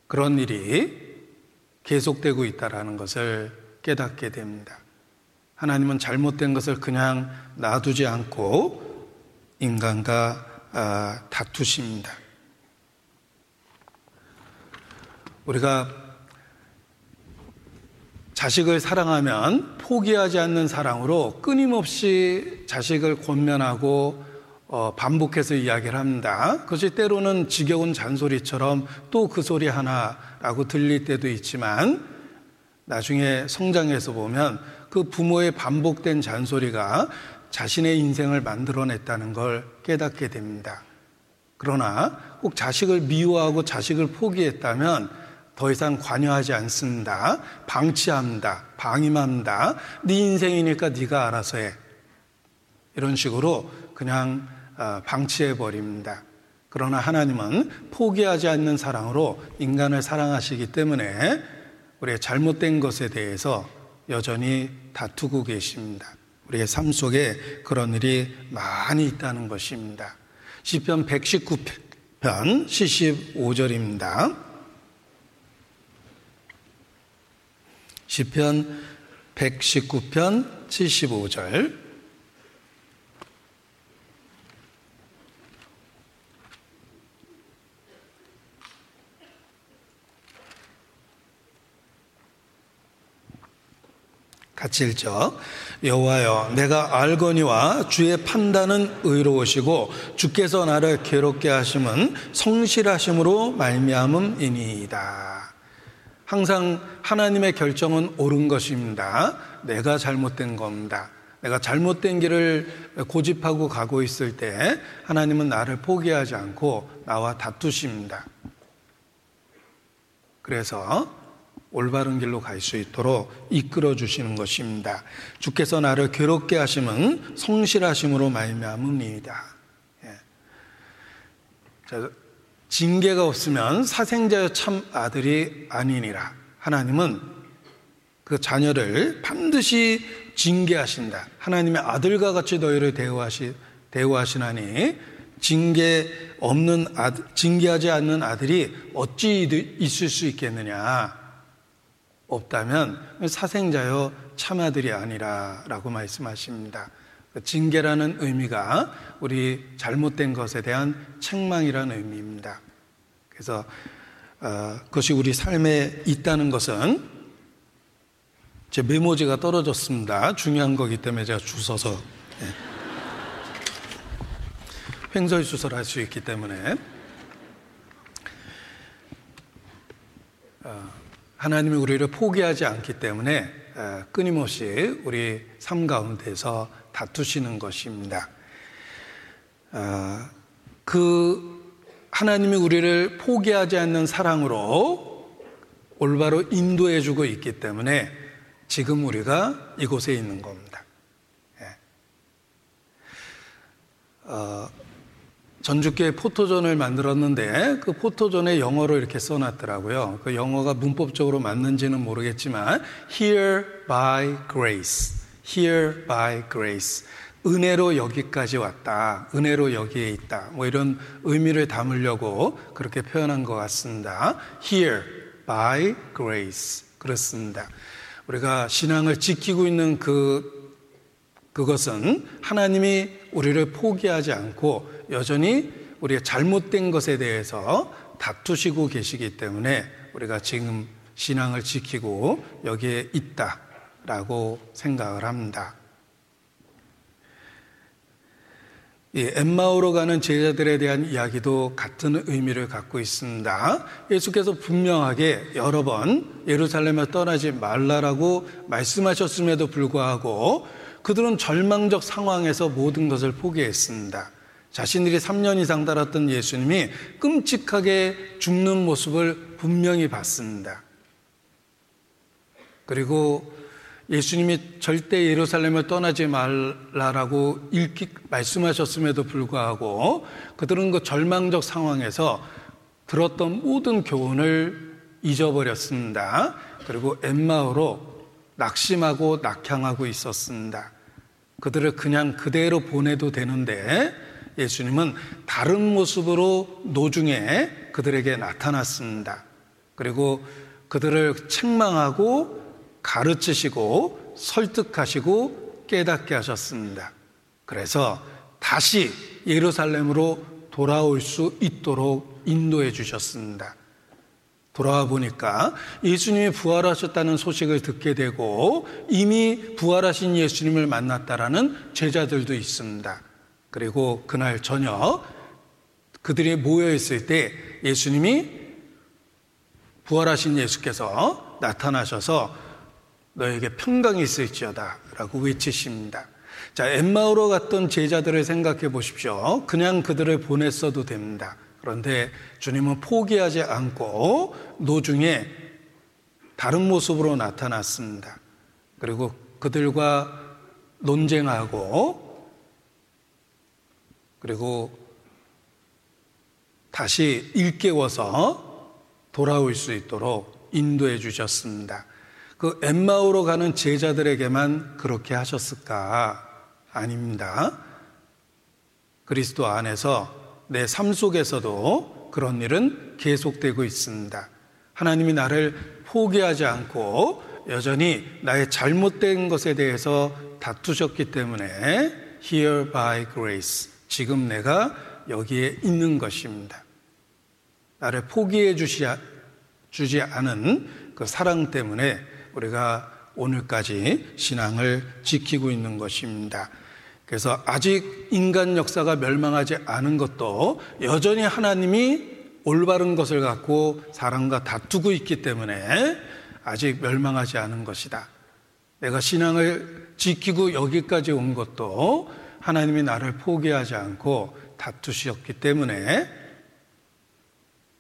그런 일이 계속되고 있다라는 것을 깨닫게 됩니다. 하나님은 잘못된 것을 그냥 놔두지 않고 인간과 아, 다투십니다. 우리가 자식을 사랑하면 포기하지 않는 사랑으로 끊임없이 자식을 권면하고 어, 반복해서 이야기를 합니다. 그것이 때로는 지겨운 잔소리처럼 또 그 소리 하나라고 들릴 때도 있지만 나중에 성장해서 보면 그 부모의 반복된 잔소리가 자신의 인생을 만들어냈다는 걸 깨닫게 됩니다. 그러나 꼭 자식을 미워하고 자식을 포기했다면 더 이상 관여하지 않습니다. 방치합니다. 방임합니다. 네 인생이니까 네가 알아서 해. 이런 식으로 그냥 어, 방치해 버립니다. 그러나 하나님은 포기하지 않는 사랑으로 인간을 사랑하시기 때문에 우리의 잘못된 것에 대해서 여전히 다투고 계십니다. 우리의 삶 속에 그런 일이 많이 있다는 것입니다. 시편 119편 75절입니다. 시편 119편 75절 같이 읽죠. 여호와여 내가 알거니와 주의 판단은 의로우시고 주께서 나를 괴롭게 하심은 성실하심으로 말미암음이니이다. 항상 하나님의 결정은 옳은 것입니다. 내가 잘못된 겁니다. 내가 잘못된 길을 고집하고 가고 있을 때 하나님은 나를 포기하지 않고 나와 다투십니다. 그래서 올바른 길로 갈 수 있도록 이끌어 주시는 것입니다. 주께서 나를 괴롭게 하심은 성실하심으로 말미암음이다. 예. 징계가 없으면 사생자의 참 아들이 아니니라. 하나님은 그 자녀를 반드시 징계하신다. 하나님의 아들과 같이 너희를 대우하시, 대우하시나니 징계 없는 아들, 징계하지 않는 아들이 어찌 있을 수 있겠느냐. 없다면 사생자요 참아들이 아니라라고 말씀하십니다. 징계라는 의미가 우리 잘못된 것에 대한 책망이라는 의미입니다. 그래서 어, 그것이 우리 삶에 있다는 것은 제 메모지가 떨어졌습니다. 중요한 거기 때문에 제가 주워서 네. 횡설수설 할 수 있기 때문에 어, 하나님이 우리를 포기하지 않기 때문에 끊임없이 우리 삶 가운데서 다투시는 것입니다. 아, 그 하나님이 우리를 포기하지 않는 사랑으로 올바로 인도해 주고 있기 때문에 지금 우리가 이곳에 있는 겁니다. 예. 어, 전주교회 포토존을 만들었는데 그 포토존에 영어로 이렇게 써놨더라고요. 그 영어가 문법적으로 맞는지는 모르겠지만 Here by grace, Here by grace. 은혜로 여기까지 왔다. 은혜로 여기에 있다. 뭐 이런 의미를 담으려고 그렇게 표현한 것 같습니다. Here by grace. 그렇습니다. 우리가 신앙을 지키고 있는 그, 그것은 하나님이 우리를 포기하지 않고 여전히 우리가 잘못된 것에 대해서 다투시고 계시기 때문에 우리가 지금 신앙을 지키고 여기에 있다라고 생각을 합니다. 이 엠마오로 가는 제자들에 대한 이야기도 같은 의미를 갖고 있습니다. 예수께서 분명하게 여러 번 예루살렘을 떠나지 말라라고 말씀하셨음에도 불구하고 그들은 절망적 상황에서 모든 것을 포기했습니다. 자신들이 3년 이상 따랐던 예수님이 끔찍하게 죽는 모습을 분명히 봤습니다. 그리고 예수님이 절대 예루살렘을 떠나지 말라라고 읽기 말씀하셨음에도 불구하고 그들은 그 절망적 상황에서 들었던 모든 교훈을 잊어버렸습니다. 그리고 엠마오로 낙심하고 낙향하고 있었습니다. 그들을 그냥 그대로 보내도 되는데 예수님은 다른 모습으로 노중에 그들에게 나타났습니다. 그리고 그들을 책망하고 가르치시고 설득하시고 깨닫게 하셨습니다. 그래서 다시 예루살렘으로 돌아올 수 있도록 인도해 주셨습니다. 돌아와 보니까 예수님이 부활하셨다는 소식을 듣게 되고 이미 부활하신 예수님을 만났다라는 제자들도 있습니다. 그리고 그날 저녁 그들이 모여 있을 때 예수님이 부활하신 예수께서 나타나셔서 너에게 평강이 있을지어다 라고 외치십니다. 자, 엠마오로 갔던 제자들을 생각해 보십시오. 그냥 그들을 보냈어도 됩니다. 그런데 주님은 포기하지 않고 노중에 다른 모습으로 나타났습니다. 그리고 그들과 논쟁하고 그리고 다시 일깨워서 돌아올 수 있도록 인도해 주셨습니다. 그 엠마오로 가는 제자들에게만 그렇게 하셨을까? 아닙니다. 그리스도 안에서 내 삶 속에서도 그런 일은 계속되고 있습니다. 하나님이 나를 포기하지 않고 여전히 나의 잘못된 것에 대해서 다투셨기 때문에 here by grace 지금 내가 여기에 있는 것입니다. 나를 포기해 주시, 주지 않은 그 사랑 때문에 우리가 오늘까지 신앙을 지키고 있는 것입니다. 그래서 아직 인간 역사가 멸망하지 않은 것도 여전히 하나님이 올바른 것을 갖고 사람과 다투고 있기 때문에 아직 멸망하지 않은 것이다. 내가 신앙을 지키고 여기까지 온 것도 하나님이 나를 포기하지 않고 다투셨기 때문에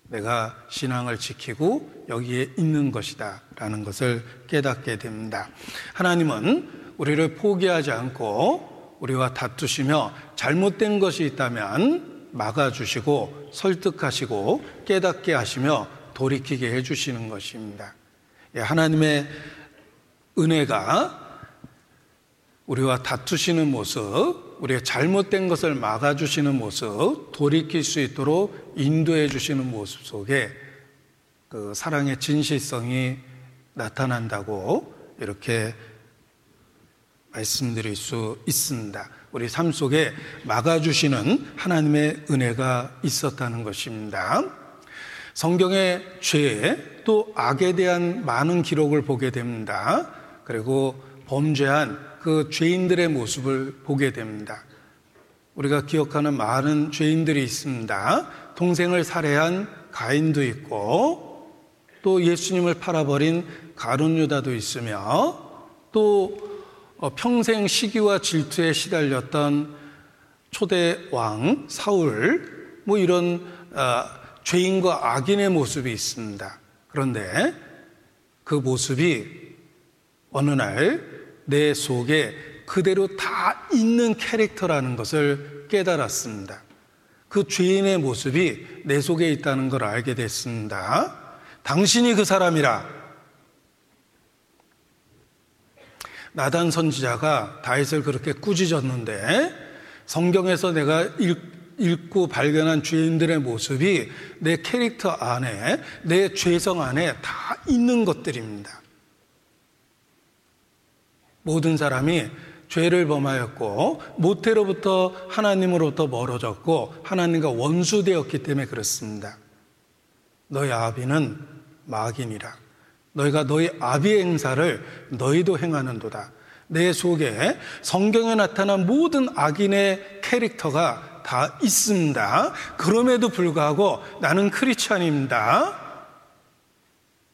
내가 신앙을 지키고 여기에 있는 것이다. 라는 것을 깨닫게 됩니다. 하나님은 우리를 포기하지 않고 우리와 다투시며 잘못된 것이 있다면 막아주시고 설득하시고 깨닫게 하시며 돌이키게 해주시는 것입니다. 예, 하나님의 은혜가 우리와 다투시는 모습, 우리의 잘못된 것을 막아주시는 모습, 돌이킬 수 있도록 인도해 주시는 모습 속에 그 사랑의 진실성이 나타난다고 이렇게 말씀드릴 수 있습니다. 우리 삶 속에 막아주시는 하나님의 은혜가 있었다는 것입니다. 성경의 죄, 또 악에 대한 많은 기록을 보게 됩니다. 그리고 범죄한 그 죄인들의 모습을 보게 됩니다. 우리가 기억하는 많은 죄인들이 있습니다. 동생을 살해한 가인도 있고 또 예수님을 팔아버린 가룟유다도 있으며 또 어, 평생 시기와 질투에 시달렸던 초대 왕 사울 뭐 이런 어, 죄인과 악인의 모습이 있습니다. 그런데 그 모습이 어느 날 내 속에 그대로 다 있는 캐릭터라는 것을 깨달았습니다. 그 죄인의 모습이 내 속에 있다는 걸 알게 됐습니다. 당신이 그 사람이라. 나단 선지자가 다윗을 그렇게 꾸짖었는데 성경에서 내가 읽 고 발견한 죄인들의 모습이 내 캐릭터 안에, 내 죄성 안에 다 있는 것들입니다. 모든 사람이 죄를 범하였고 모태로부터 하나님으로부터 멀어졌고 하나님과 원수되었기 때문에 그렇습니다. 너희 아비는 마귀니라. 너희가 너희 아비의 행사를 너희도 행하는도다. 내 속에 성경에 나타난 모든 악인의 캐릭터가 다 있습니다. 그럼에도 불구하고 나는 크리스찬입니다.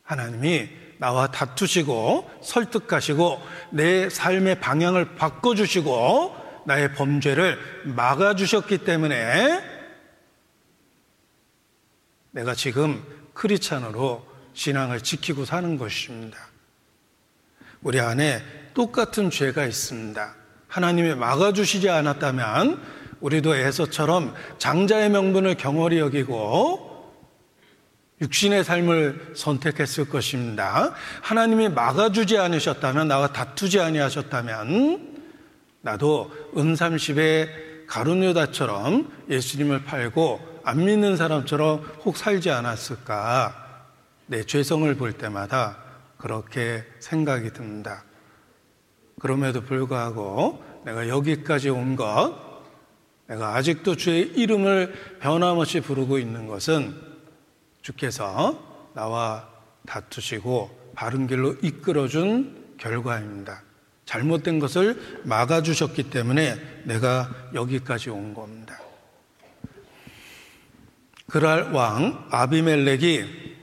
하나님이 나와 다투시고 설득하시고 내 삶의 방향을 바꿔주시고 나의 범죄를 막아주셨기 때문에 내가 지금 크리찬으로 신앙을 지키고 사는 것입니다. 우리 안에 똑같은 죄가 있습니다. 하나님이 막아주시지 않았다면 우리도 에서처럼 장자의 명분을 경홀히 여기고 육신의 삶을 선택했을 것입니다. 하나님이 막아주지 않으셨다면 나와 다투지 아니하셨다면 나도 은삼십의 가룟유다처럼 예수님을 팔고 안 믿는 사람처럼 혹 살지 않았을까? 내 죄성을 볼 때마다 그렇게 생각이 듭니다. 그럼에도 불구하고 내가 여기까지 온 것, 내가 아직도 주의 이름을 변함없이 부르고 있는 것은 주께서 나와 다투시고 바른 길로 이끌어준 결과입니다. 잘못된 것을 막아주셨기 때문에 내가 여기까지 온 겁니다. 그랄 왕 아비멜렉이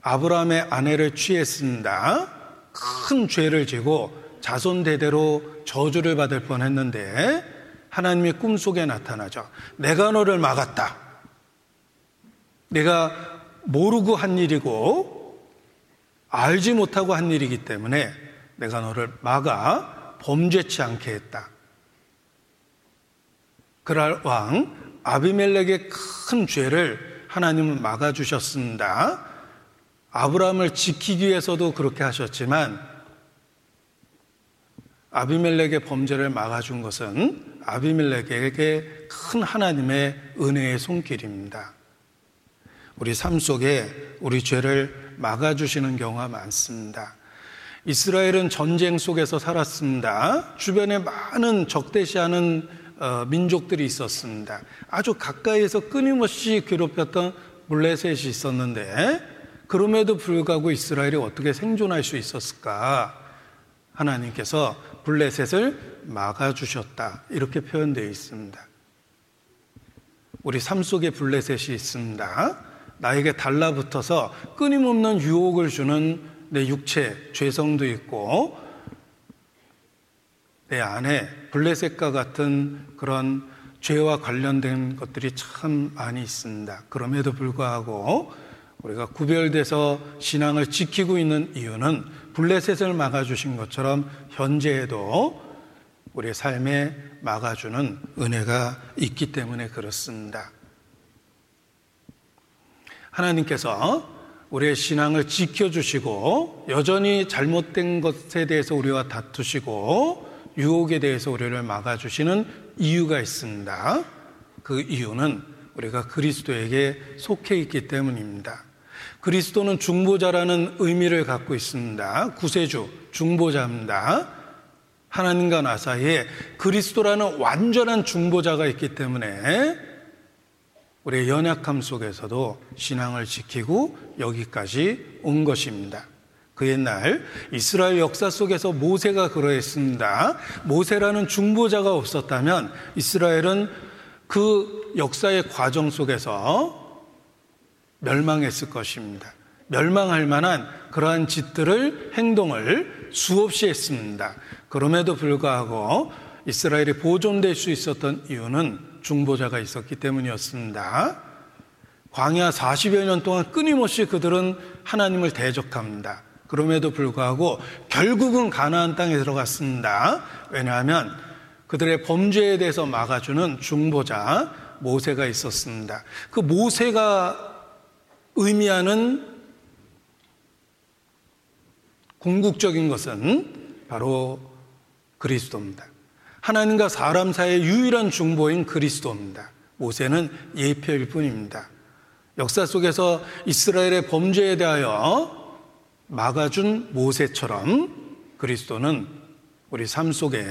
아브라함의 아내를 취했습니다. 큰 죄를 지고 자손 대대로 저주를 받을 뻔했는데 하나님이 꿈속에 나타나죠. 내가 너를 막았다. 내가 모르고 한 일이고 알지 못하고 한 일이기 때문에 내가 너를 막아 범죄치 않게 했다. 그랄 왕 아비멜렉의 큰 죄를 하나님은 막아 주셨습니다. 아브라함을 지키기 위해서도 그렇게 하셨지만 아비멜렉의 범죄를 막아준 것은 아비멜렉에게 큰 하나님의 은혜의 손길입니다. 우리 삶 속에 우리 죄를 막아주시는 경우가 많습니다. 이스라엘은 전쟁 속에서 살았습니다. 주변에 많은 적대시하는 어, 민족들이 있었습니다. 아주 가까이에서 끊임없이 괴롭혔던 블레셋이 있었는데 그럼에도 불구하고 이스라엘이 어떻게 생존할 수 있었을까? 하나님께서 블레셋을 막아주셨다. 이렇게 표현되어 있습니다. 우리 삶 속에 블레셋이 있습니다. 나에게 달라붙어서 끊임없는 유혹을 주는 내 육체, 죄성도 있고, 내 안에 블레셋과 같은 그런 죄와 관련된 것들이 참 많이 있습니다. 그럼에도 불구하고 우리가 구별돼서 신앙을 지키고 있는 이유는 블레셋을 막아주신 것처럼 현재에도 우리의 삶에 막아주는 은혜가 있기 때문에 그렇습니다. 하나님께서 우리의 신앙을 지켜주시고 여전히 잘못된 것에 대해서 우리와 다투시고 유혹에 대해서 우리를 막아주시는 이유가 있습니다. 그 이유는 우리가 그리스도에게 속해 있기 때문입니다. 그리스도는 중보자라는 의미를 갖고 있습니다. 구세주, 중보자입니다. 하나님과 나 사이에 그리스도라는 완전한 중보자가 있기 때문에 우리의 연약함 속에서도 신앙을 지키고 여기까지 온 것입니다. 그 옛날 이스라엘 역사 속에서 모세가 그러했습니다. 모세라는 중보자가 없었다면 이스라엘은 그 역사의 과정 속에서 멸망했을 것입니다. 멸망할 만한 그러한 짓들을 행동을 수없이 했습니다. 그럼에도 불구하고 이스라엘이 보존될 수 있었던 이유는 중보자가 있었기 때문이었습니다. 광야 40여 년 동안 끊임없이 그들은 하나님을 대적합니다. 그럼에도 불구하고 결국은 가나안 땅에 들어갔습니다. 왜냐하면 그들의 범죄에 대해서 막아주는 중보자 모세가 있었습니다. 그 모세가 의미하는 궁극적인 것은 바로 그리스도입니다. 하나님과 사람 사이의 유일한 중보인 그리스도입니다. 모세는 예표일 뿐입니다. 역사 속에서 이스라엘의 범죄에 대하여 막아준 모세처럼 그리스도는 우리 삶 속에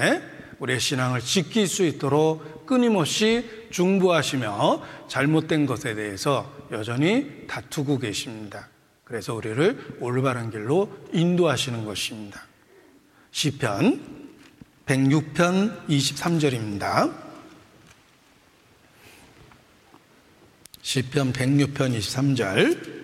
우리의 신앙을 지킬 수 있도록 끊임없이 중보하시며 잘못된 것에 대해서 여전히 다투고 계십니다. 그래서 우리를 올바른 길로 인도하시는 것입니다. 시편 106편 23절입니다. 시편 106편 23절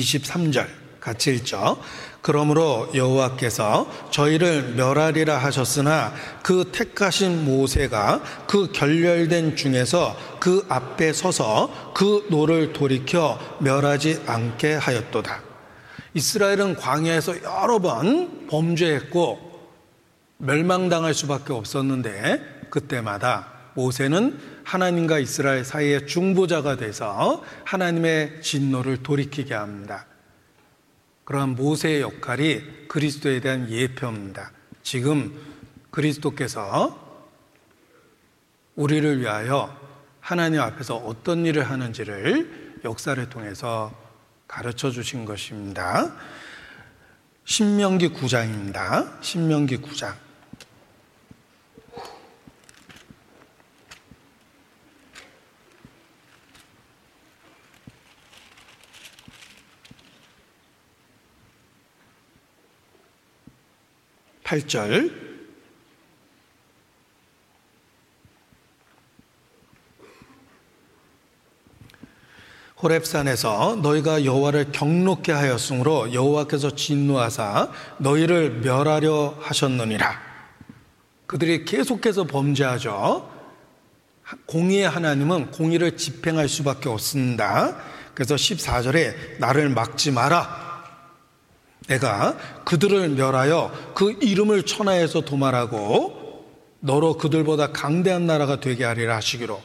23절 같이 읽죠. 그러므로 여호와께서 저희를 멸하리라 하셨으나 그 택하신 모세가 그 결렬된 중에서 그 앞에 서서 그 노를 돌이켜 멸하지 않게 하였도다. 이스라엘은 광야에서 여러 번 범죄했고 멸망당할 수밖에 없었는데 그때마다 모세는 하나님과 이스라엘 사이의 중보자가 돼서 하나님의 진노를 돌이키게 합니다. 그러한 모세의 역할이 그리스도에 대한 예표입니다. 지금 그리스도께서 우리를 위하여 하나님 앞에서 어떤 일을 하는지를 역사를 통해서 가르쳐 주신 것입니다. 신명기 9장입니다. 신명기 9장. 8절 호렙산에서 너희가 여호와를 경록케 하였으므로 여호와께서 진노하사 너희를 멸하려 하셨느니라. 그들이 계속해서 범죄하죠. 공의의 하나님은 공의를 집행할 수밖에 없습니다. 그래서 14절에 나를 막지 마라. 내가 그들을 멸하여 그 이름을 천하에서 도말하고 너로 그들보다 강대한 나라가 되게 하리라 하시기로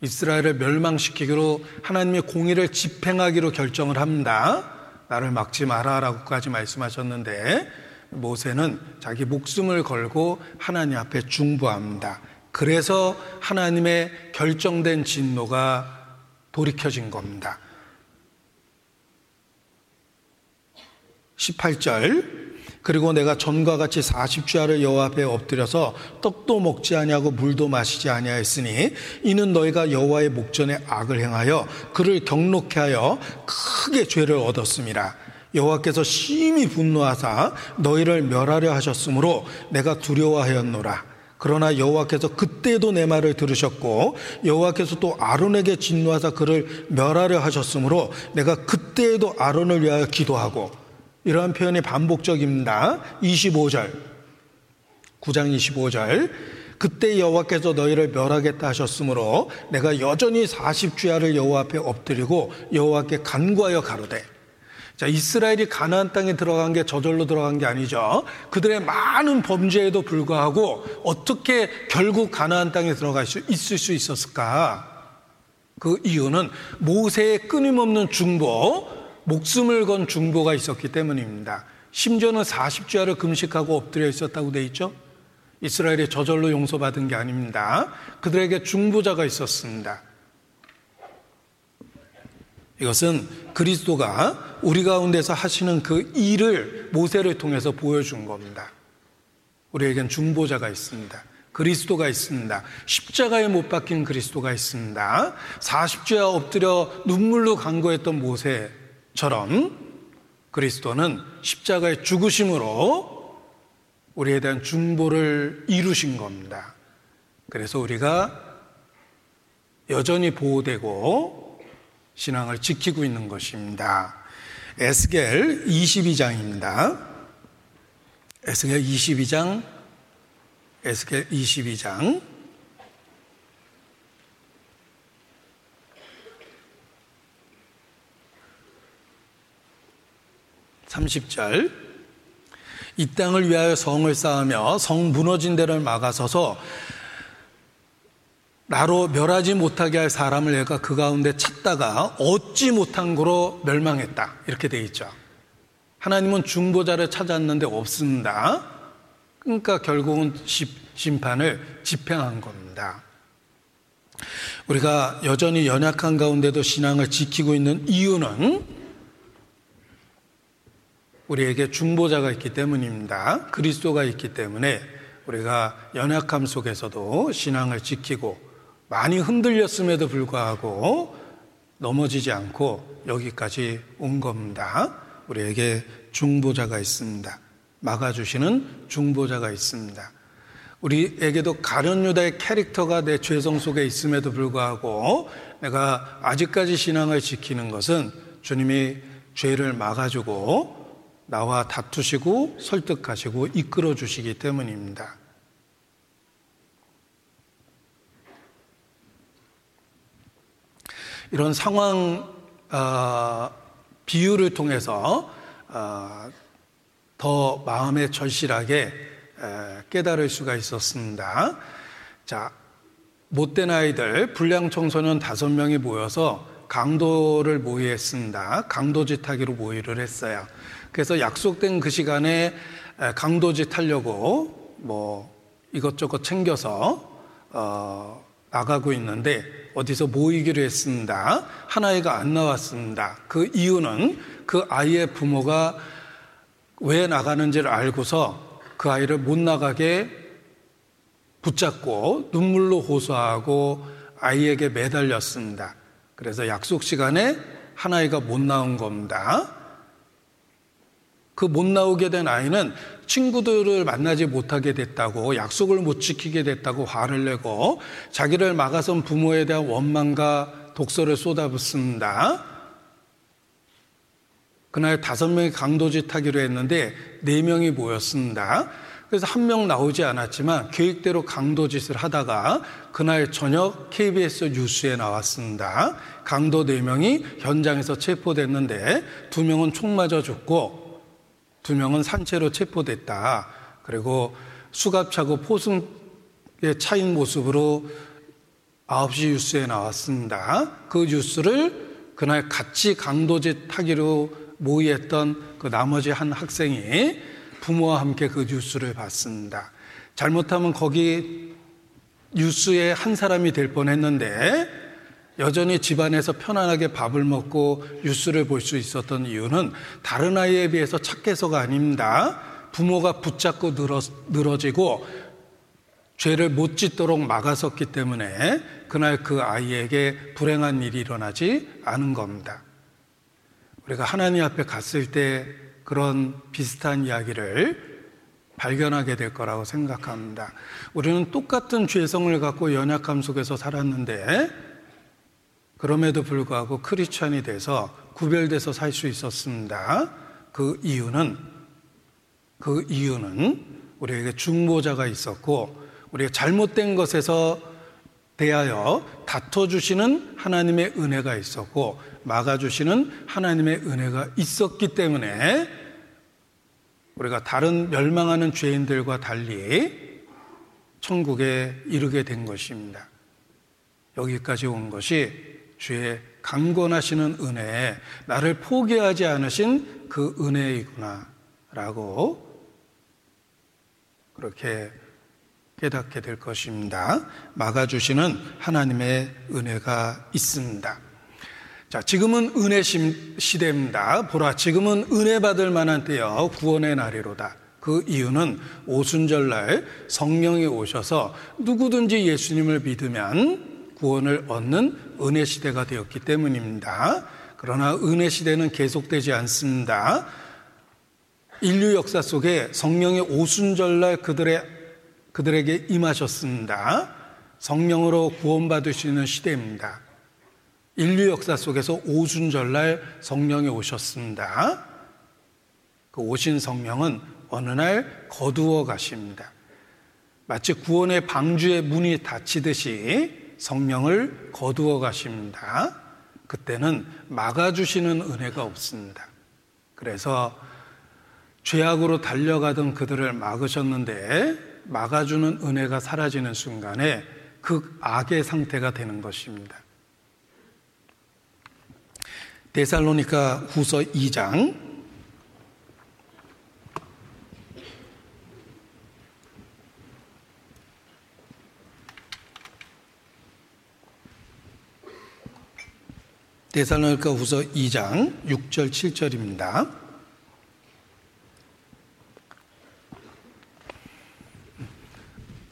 이스라엘을 멸망시키기로 하나님의 공의를 집행하기로 결정을 합니다. 나를 막지 마라라고까지 말씀하셨는데 모세는 자기 목숨을 걸고 하나님 앞에 중보합니다. 그래서 하나님의 결정된 진노가 돌이켜진 겁니다. 18절 그리고 내가 전과 같이 40주야를 여호와 앞에 엎드려서 떡도 먹지 아니하고 물도 마시지 아니하였으니 이는 너희가 여호와의 목전에 악을 행하여 그를 경록케 하여 크게 죄를 얻었습니다. 여호와께서 심히 분노하사 너희를 멸하려 하셨으므로 내가 두려워하였노라. 그러나 여호와께서 그때도 내 말을 들으셨고 여호와께서 또 아론에게 진노하사 그를 멸하려 하셨으므로 내가 그때에도 아론을 위하여 기도하고 이러한 표현이 반복적입니다. 25절. 9장 25절. 그때 여호와께서 너희를 멸하겠다 하셨으므로 내가 여전히 40주야를 여호와 앞에 엎드리고 여호와께 간구하여 가로되 자, 이스라엘이 가나안 땅에 들어간 게 저절로 들어간 게 아니죠. 그들의 많은 범죄에도 불구하고 어떻게 결국 가나안 땅에 들어갈 수 있을 수 있었을까? 그 이유는 모세의 끊임없는 중보, 목숨을 건 중보가 있었기 때문입니다. 심지어는 40주야를 금식하고 엎드려 있었다고 돼 있죠. 이스라엘이 저절로 용서받은 게 아닙니다. 그들에게 중보자가 있었습니다. 이것은 그리스도가 우리 가운데서 하시는 그 일을 모세를 통해서 보여준 겁니다. 우리에겐 중보자가 있습니다. 그리스도가 있습니다. 십자가에 못 박힌 그리스도가 있습니다. 40주야 엎드려 눈물로 간구했던 모세 처럼 그리스도는 십자가의 죽으심으로 우리에 대한 중보를 이루신 겁니다. 그래서 우리가 여전히 보호되고 신앙을 지키고 있는 것입니다. 에스겔 22장입니다. 에스겔 22장, 에스겔 22장. 30절. 이 땅을 위하여 성을 쌓으며 성 무너진 데를 막아서서 나로 멸하지 못하게 할 사람을 내가 그 가운데 찾다가 얻지 못한 거로 멸망했다. 이렇게 돼 있죠. 하나님은 중보자를 찾았는데 없습니다. 그러니까 결국은 심판을 집행한 겁니다. 우리가 여전히 연약한 가운데도 신앙을 지키고 있는 이유는 우리에게 중보자가 있기 때문입니다. 그리스도가 있기 때문에 우리가 연약함 속에서도 신앙을 지키고 많이 흔들렸음에도 불구하고 넘어지지 않고 여기까지 온 겁니다. 우리에게 중보자가 있습니다. 막아주시는 중보자가 있습니다. 우리에게도 가련 유다의 캐릭터가 내 죄성 속에 있음에도 불구하고 내가 아직까지 신앙을 지키는 것은 주님이 죄를 막아주고 나와 다투시고 설득하시고 이끌어 주시기 때문입니다. 이런 상황 어, 비유를 통해서 어, 더 마음에 절실하게 깨달을 수가 있었습니다. 자, 못된 아이들, 불량 청소년 다섯 명이 모여서 강도를 모의했습니다. 강도짓 하기로 모의를 했어요. 그래서 약속된 그 시간에 강도짓 하려고 뭐 이것저것 챙겨서 어, 나가고 있는데 어디서 모이기로 했습니다. 하나이가 안 나왔습니다. 그 이유는 그 아이의 부모가 왜 나가는지를 알고서 그 아이를 못 나가게 붙잡고 눈물로 호소하고 아이에게 매달렸습니다. 그래서 약속 시간에 하나이가 못 나온 겁니다. 그 못 나오게 된 아이는 친구들을 만나지 못하게 됐다고 약속을 못 지키게 됐다고 화를 내고 자기를 막아선 부모에 대한 원망과 독서를 쏟아붓습니다. 그날 다섯 명이 강도짓 하기로 했는데 네 명이 모였습니다. 그래서 한 명 나오지 않았지만 계획대로 강도짓을 하다가 그날 저녁 KBS 뉴스에 나왔습니다. 강도 네 명이 현장에서 체포됐는데 두 명은 총 맞아 죽고 두 명은 산채로 체포됐다. 그리고 수갑차고 포승에 차인 모습으로 9시 뉴스에 나왔습니다. 그 뉴스를 그날 같이 강도짓 하기로 모의했던 그 나머지 한 학생이 부모와 함께 그 뉴스를 봤습니다. 잘못하면 거기 뉴스의 한 사람이 될 뻔했는데 여전히 집안에서 편안하게 밥을 먹고 뉴스를 볼 수 있었던 이유는 다른 아이에 비해서 착해서가 아닙니다. 부모가 붙잡고 늘어, 늘어지고 죄를 못 짓도록 막아섰기 때문에 그날 그 아이에게 불행한 일이 일어나지 않은 겁니다. 우리가 하나님 앞에 갔을 때 그런 비슷한 이야기를 발견하게 될 거라고 생각합니다. 우리는 똑같은 죄성을 갖고 연약함 속에서 살았는데 그럼에도 불구하고 크리스천이 돼서 구별돼서 살 수 있었습니다. 그 이유는 그 이유는 우리에게 중보자가 있었고 우리가 잘못된 것에서 대하여 다퉈 주시는 하나님의 은혜가 있었고 막아 주시는 하나님의 은혜가 있었기 때문에 우리가 다른 멸망하는 죄인들과 달리 천국에 이르게 된 것입니다. 여기까지 온 것이 주의 강권하시는 은혜에 나를 포기하지 않으신 그 은혜이구나 라고 그렇게 깨닫게 될 것입니다. 막아주시는 하나님의 은혜가 있습니다. 자, 지금은 은혜 시대입니다. 보라, 지금은 은혜 받을 만한 때여 구원의 날이로다. 그 이유는 오순절날 성령이 오셔서 누구든지 예수님을 믿으면 구원을 얻는 은혜 시대가 되었기 때문입니다. 그러나 은혜 시대는 계속되지 않습니다. 인류 역사 속에 성령의 오순절날 그들의 그들에게 임하셨습니다. 성령으로 구원받으시는 시대입니다. 인류 역사 속에서 오순절날 성령이 오셨습니다. 그 오신 성령은 어느 날 거두어 가십니다. 마치 구원의 방주의 문이 닫히듯이 성령을 거두어 가십니다. 그때는 막아주시는 은혜가 없습니다. 그래서 죄악으로 달려가던 그들을 막으셨는데 막아주는 은혜가 사라지는 순간에 극악의 상태가 되는 것입니다. 데살로니카 후서 2장 데살로니카 후서 2장 6절 7절입니다.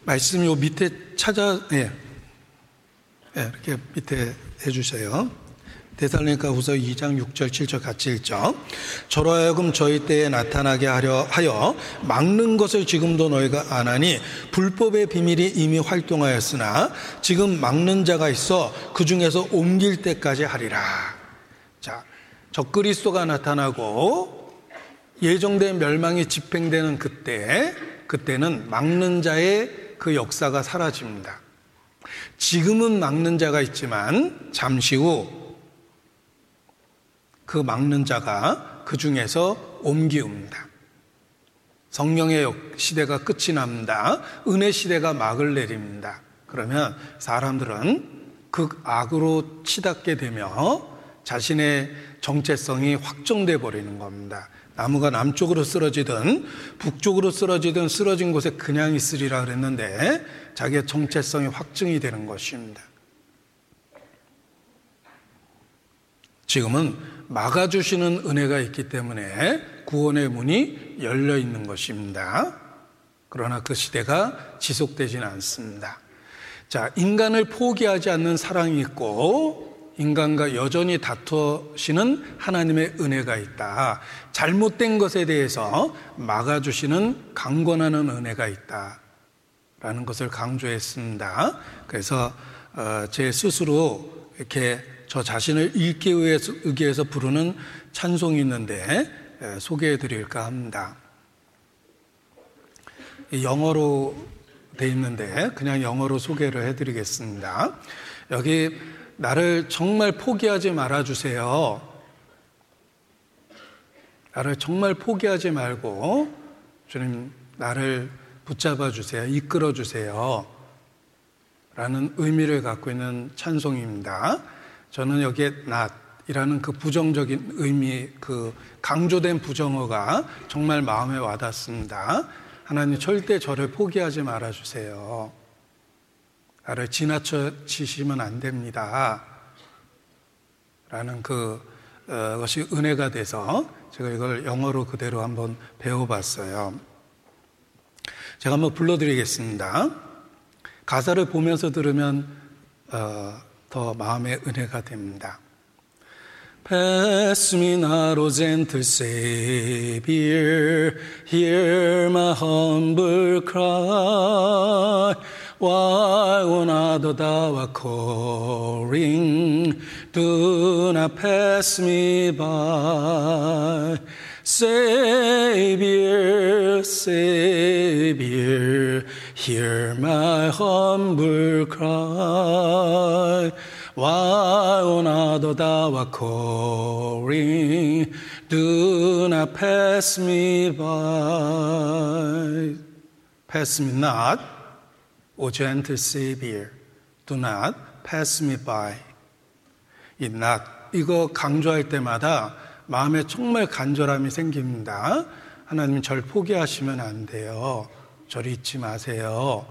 말씀 요 밑에 찾아 예. 예, 이렇게 밑에 해 주세요. 데살로니가 후서 2장 6절 7절 같이 읽죠. 저로 하여금 저희 때에 나타나게 하려 하여 막는 것을 지금도 너희가 안 하니 불법의 비밀이 이미 활동하였으나 지금 막는 자가 있어 그 중에서 옮길 때까지 하리라. 자, 적그리스도가 나타나고 예정된 멸망이 집행되는 그때 그때는 막는 자의 그 역사가 사라집니다. 지금은 막는 자가 있지만 잠시 후 그 막는 자가 그 중에서 옮기웁니다. 성령의 시대가 끝이 납니다. 은혜 시대가 막을 내립니다. 그러면 사람들은 극악으로 치닫게 되며 자신의 정체성이 확정돼 버리는 겁니다. 나무가 남쪽으로 쓰러지든 북쪽으로 쓰러지든 쓰러진 곳에 그냥 있으리라 그랬는데 자기의 정체성이 확증이 되는 것입니다. 지금은 막아주시는 은혜가 있기 때문에 구원의 문이 열려 있는 것입니다. 그러나 그 시대가 지속되지는 않습니다. 자, 인간을 포기하지 않는 사랑이 있고 인간과 여전히 다투시는 하나님의 은혜가 있다. 잘못된 것에 대해서 막아주시는 강권하는 은혜가 있다. 라는 것을 강조했습니다. 그래서 어, 제 스스로 이렇게 저 자신을 읽기 위해서, 위해서 부르는 찬송이 있는데 소개해 드릴까 합니다. 영어로 돼 있는데 그냥 영어로 소개를 해 드리겠습니다. 여기 나를 정말 포기하지 말아 주세요. 나를 정말 포기하지 말고 주님 나를 붙잡아 주세요. 이끌어 주세요. 라는 의미를 갖고 있는 찬송입니다. 저는 여기에 낫이라는 그 부정적인 의미, 그 강조된 부정어가 정말 마음에 와닿습니다. 하나님 절대 저를 포기하지 말아주세요. 나를 지나쳐 치시면 안 됩니다. 라는 그, 어, 것이 은혜가 돼서 제가 이걸 영어로 그대로 한번 배워봤어요. 제가 한번 불러드리겠습니다. 가사를 보면서 들으면, 어, 더 마음의 은혜가 됩니다. Pass me not, O gentle Savior, hear my humble cry. While not thou art calling, do not pass me by. Savior, Savior, hear my humble cry. While not thou art calling, do not pass me by. Pass me not, O gentle Savior, do not pass me by. 이 not, 이거 강조할 때마다 마음에 정말 간절함이 생깁니다. 하나님 절 포기하시면 안 돼요. 저를 잊지 마세요.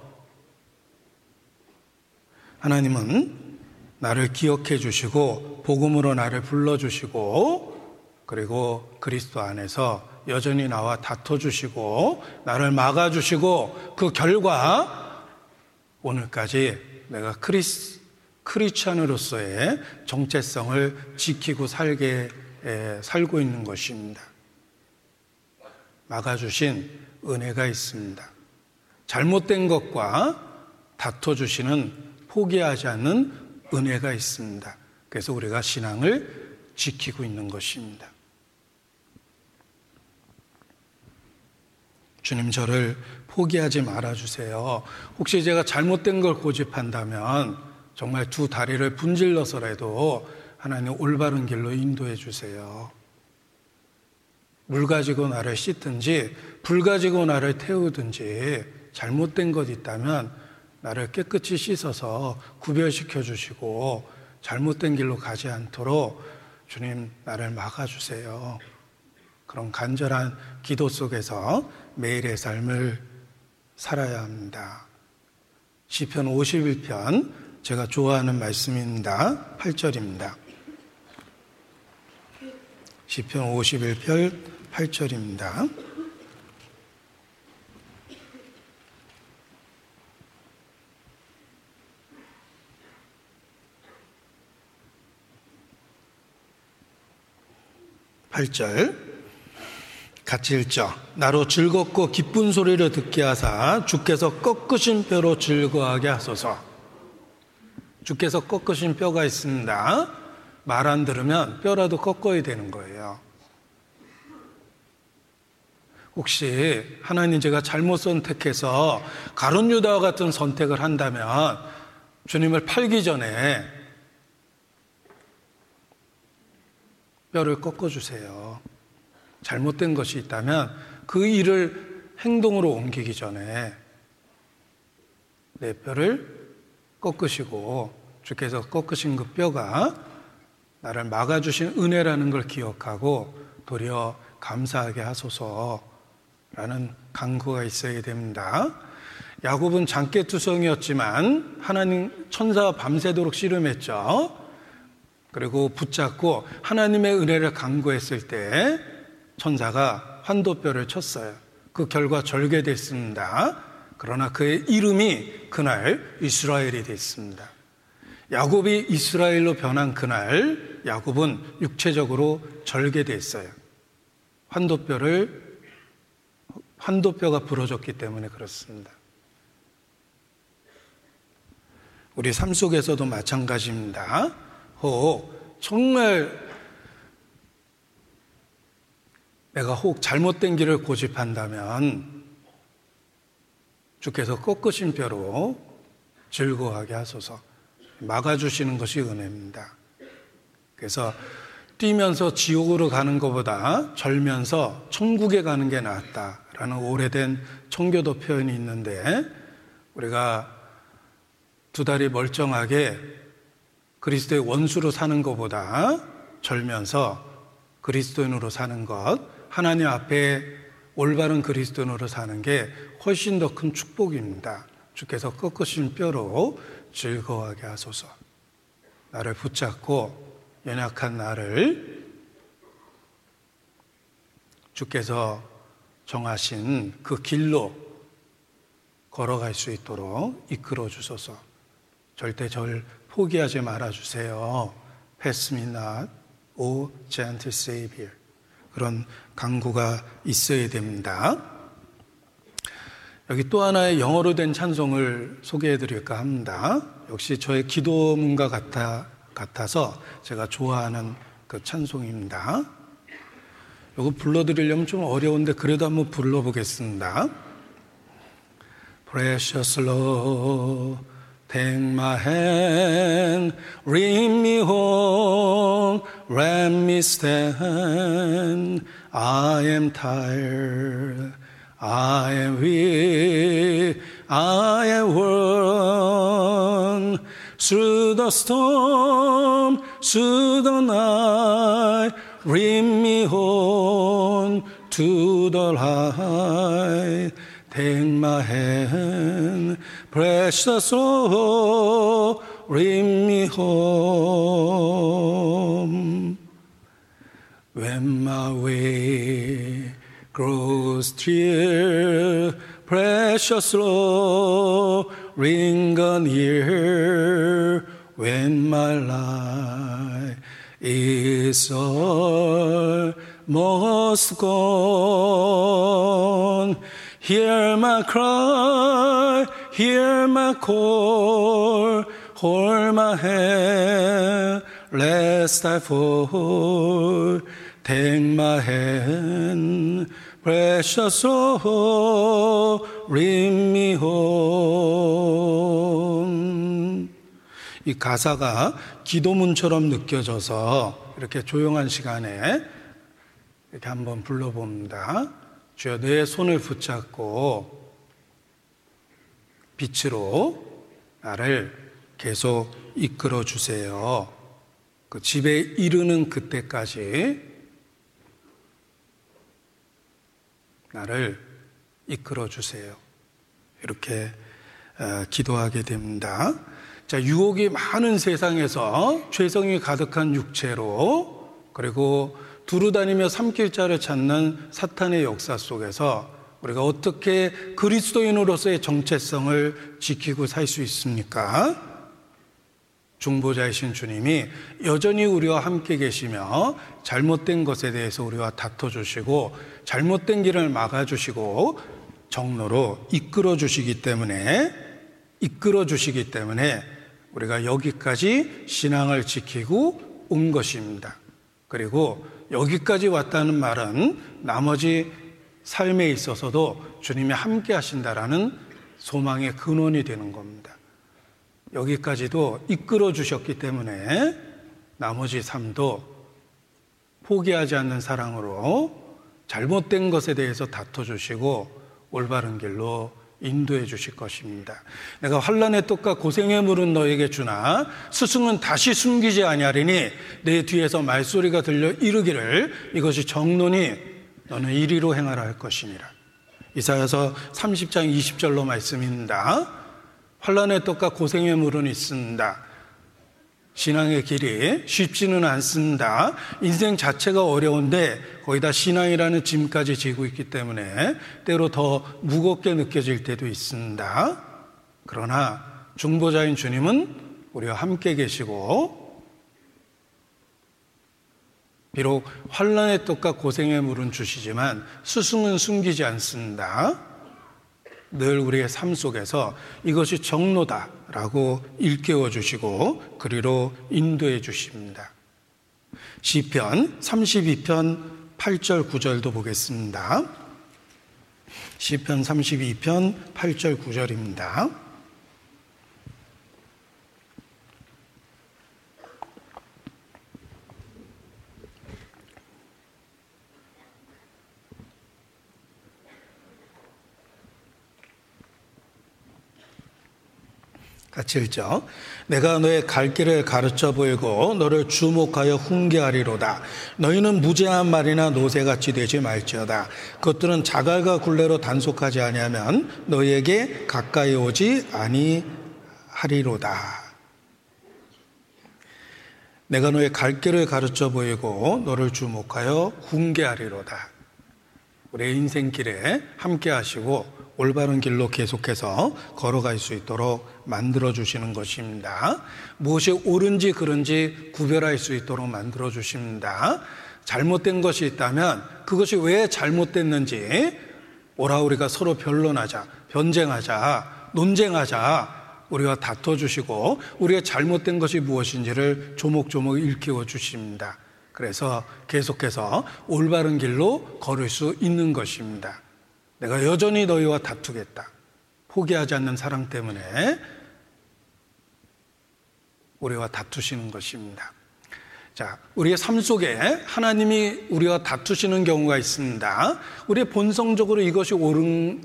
하나님은 나를 기억해 주시고 복음으로 나를 불러 주시고 그리고 그리스도 안에서 여전히 나와 다퉈 주시고 나를 막아 주시고 그 결과 오늘까지 내가 크리스 크리스천으로서의 정체성을 지키고 살게 살고 있는 것입니다. 막아주신 은혜가 있습니다. 잘못된 것과 다퉈주시는 포기하지 않는 은혜가 있습니다. 그래서 우리가 신앙을 지키고 있는 것입니다. 주님 저를 포기하지 말아주세요. 혹시 제가 잘못된 걸 고집한다면 정말 두 다리를 분질러서라도 하나님 올바른 길로 인도해 주세요. 물 가지고 나를 씻든지 불 가지고 나를 태우든지 잘못된 것 있다면 나를 깨끗이 씻어서 구별시켜 주시고 잘못된 길로 가지 않도록 주님 나를 막아주세요. 그런 간절한 기도 속에서 매일의 삶을 살아야 합니다. 시편 51편 제가 좋아하는 말씀입니다. 8절입니다. 시편 51편 8절입니다. 8절 같이 읽죠. 나로 즐겁고 기쁜 소리를 듣게 하사 주께서 꺾으신 뼈로 즐거하게 하소서. 주께서 꺾으신 뼈가 있습니다. 말 안 들으면 뼈라도 꺾어야 되는 거예요. 혹시 하나님 제가 잘못 선택해서 가론 유다와 같은 선택을 한다면 주님을 팔기 전에 뼈를 꺾어주세요. 잘못된 것이 있다면 그 일을 행동으로 옮기기 전에 내 뼈를 꺾으시고 주께서 꺾으신 그 뼈가 나를 막아주신 은혜라는 걸 기억하고 도리어 감사하게 하소서라는 강구가 있어야 됩니다. 야곱은 장깨투성이었지만 하나님 천사와 밤새도록 씨름했죠. 그리고 붙잡고 하나님의 은혜를 강구했을 때 천사가 환도뼈를 쳤어요. 그 결과 절개됐습니다. 그러나 그의 이름이 그날 이스라엘이 됐습니다. 야곱이 이스라엘로 변한 그날 야곱은 육체적으로 절개됐어요. 환도뼈를 환도뼈가 부러졌기 때문에 그렇습니다. 우리 삶 속에서도 마찬가지입니다. 혹 정말 내가 혹 잘못된 길을 고집한다면 주께서 꺾으신 뼈로 즐거워하게 하소서 막아주시는 것이 은혜입니다. 그래서 뛰면서 지옥으로 가는 것보다 절면서 천국에 가는 게 낫다라는 오래된 청교도 표현이 있는데 우리가 두 다리 멀쩡하게 그리스도의 원수로 사는 것보다 절면서 그리스도인으로 사는 것, 하나님 앞에 올바른 그리스도인으로 사는 게 훨씬 더 큰 축복입니다. 주께서 꺾으신 뼈로 즐거워하게 하소서. 나를 붙잡고 연약한 나를 주께서 정하신 그 길로 걸어갈 수 있도록 이끌어 주소서. 절대 절 포기하지 말아 주세요. Pass me not, O gentle. 그런 강구가 있어야 됩니다. 여기 또 하나의 영어로 된 찬송을 소개해 드릴까 합니다. 역시 저의 기도문과 같아, 같아서 제가 좋아하는 그 찬송입니다. 이거 불러드리려면 좀 어려운데 그래도 한번 불러보겠습니다. Precious Lord, Take my hand, bring me home, let me stand. I am tired, I am weak, I am worn. Through the storm, through the night, bring me home to the light. Take my hand, precious Lord, bring me home. When my way grows drear, precious Lord, ring on near. When my life is almost gone, Hear my cry, hear my call, hold my hand, lest I fall. Take my hand, precious soul, bring me home. 이 가사가 기도문처럼 느껴져서 이렇게 조용한 시간에 이렇게 한번 불러봅니다. 주여 내 손을 붙잡고 빛으로 나를 계속 이끌어 주세요. 그 집에 이르는 그때까지 나를 이끌어 주세요. 이렇게 어, 기도하게 됩니다. 자, 유혹이 많은 세상에서 죄성이 가득한 육체로 그리고 두루다니며 삼킬자를 찾는 사탄의 역사 속에서 우리가 어떻게 그리스도인으로서의 정체성을 지키고 살 수 있습니까? 중보자이신 주님이 여전히 우리와 함께 계시며 잘못된 것에 대해서 우리와 다퉈주시고 잘못된 길을 막아주시고 정로로 이끌어 주시기 때문에 이끌어 주시기 때문에 우리가 여기까지 신앙을 지키고 온 것입니다. 그리고 여기까지 왔다는 말은 나머지 삶에 있어서도 주님이 함께 하신다라는 소망의 근원이 되는 겁니다. 여기까지도 이끌어 주셨기 때문에 나머지 삶도 포기하지 않는 사랑으로 잘못된 것에 대해서 다퉈 주시고 올바른 길로 인도해 주실 것입니다. 내가 환란의 떡과 고생의 물은 너에게 주나 스승은 다시 숨기지 아니하리니 내 뒤에서 말소리가 들려 이르기를 이것이 정론이 너는 이리로 행하라 할 것이니라. 이사야서 30장 20절로 말씀입니다. 환란의 떡과 고생의 물은 있습니다. 신앙의 길이 쉽지는 않습니다. 인생 자체가 어려운데 거기다 신앙이라는 짐까지 지고 있기 때문에 때로 더 무겁게 느껴질 때도 있습니다. 그러나 중보자인 주님은 우리와 함께 계시고 비록 환란의 떡과 고생의 물은 주시지만 스승은 숨기지 않습니다. 늘 우리의 삶 속에서 이것이 정로다라고 일깨워 주시고 그리로 인도해 주십니다. 시편 32편 8절 9절도 보겠습니다. 시편 32편 8절 9절입니다. 같이 읽죠. 내가 너의 갈 길을 가르쳐 보이고 너를 주목하여 훈계하리로다. 너희는 무죄한 말이나 노새같이 되지 말지어다. 그것들은 자갈과 굴레로 단속하지 아니하면 너희에게 가까이 오지 아니하리로다. 내가 너의 갈 길을 가르쳐 보이고 너를 주목하여 훈계하리로다. 우리의 인생길에 함께 하시고 올바른 길로 계속해서 걸어갈 수 있도록 만들어 주시는 것입니다. 무엇이 옳은지 그른지 구별할 수 있도록 만들어 주십니다. 잘못된 것이 있다면 그것이 왜 잘못됐는지 오라 우리가 서로 변론하자, 변쟁하자, 논쟁하자, 우리와 다퉈 주시고 우리의 잘못된 것이 무엇인지를 조목조목 일깨워 주십니다. 그래서 계속해서 올바른 길로 걸을 수 있는 것입니다. 내가 여전히 너희와 다투겠다. 포기하지 않는 사랑 때문에 우리와 다투시는 것입니다. 자, 우리의 삶 속에 하나님이 우리와 다투시는 경우가 있습니다. 우리의 본성적으로 이것이 옳은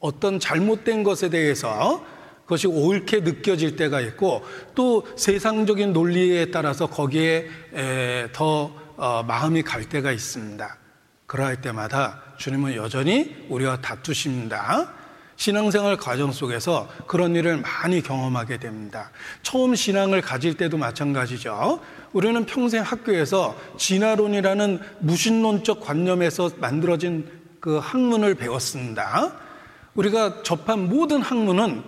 어떤 잘못된 것에 대해서 그것이 옳게 느껴질 때가 있고 또 세상적인 논리에 따라서 거기에 더 어, 마음이 갈 때가 있습니다. 그러할 때마다 주님은 여전히 우리와 다투십니다. 신앙생활 과정 속에서 그런 일을 많이 경험하게 됩니다. 처음 신앙을 가질 때도 마찬가지죠. 우리는 평생 학교에서 진화론이라는 무신론적 관념에서 만들어진 그 학문을 배웠습니다. 우리가 접한 모든 학문은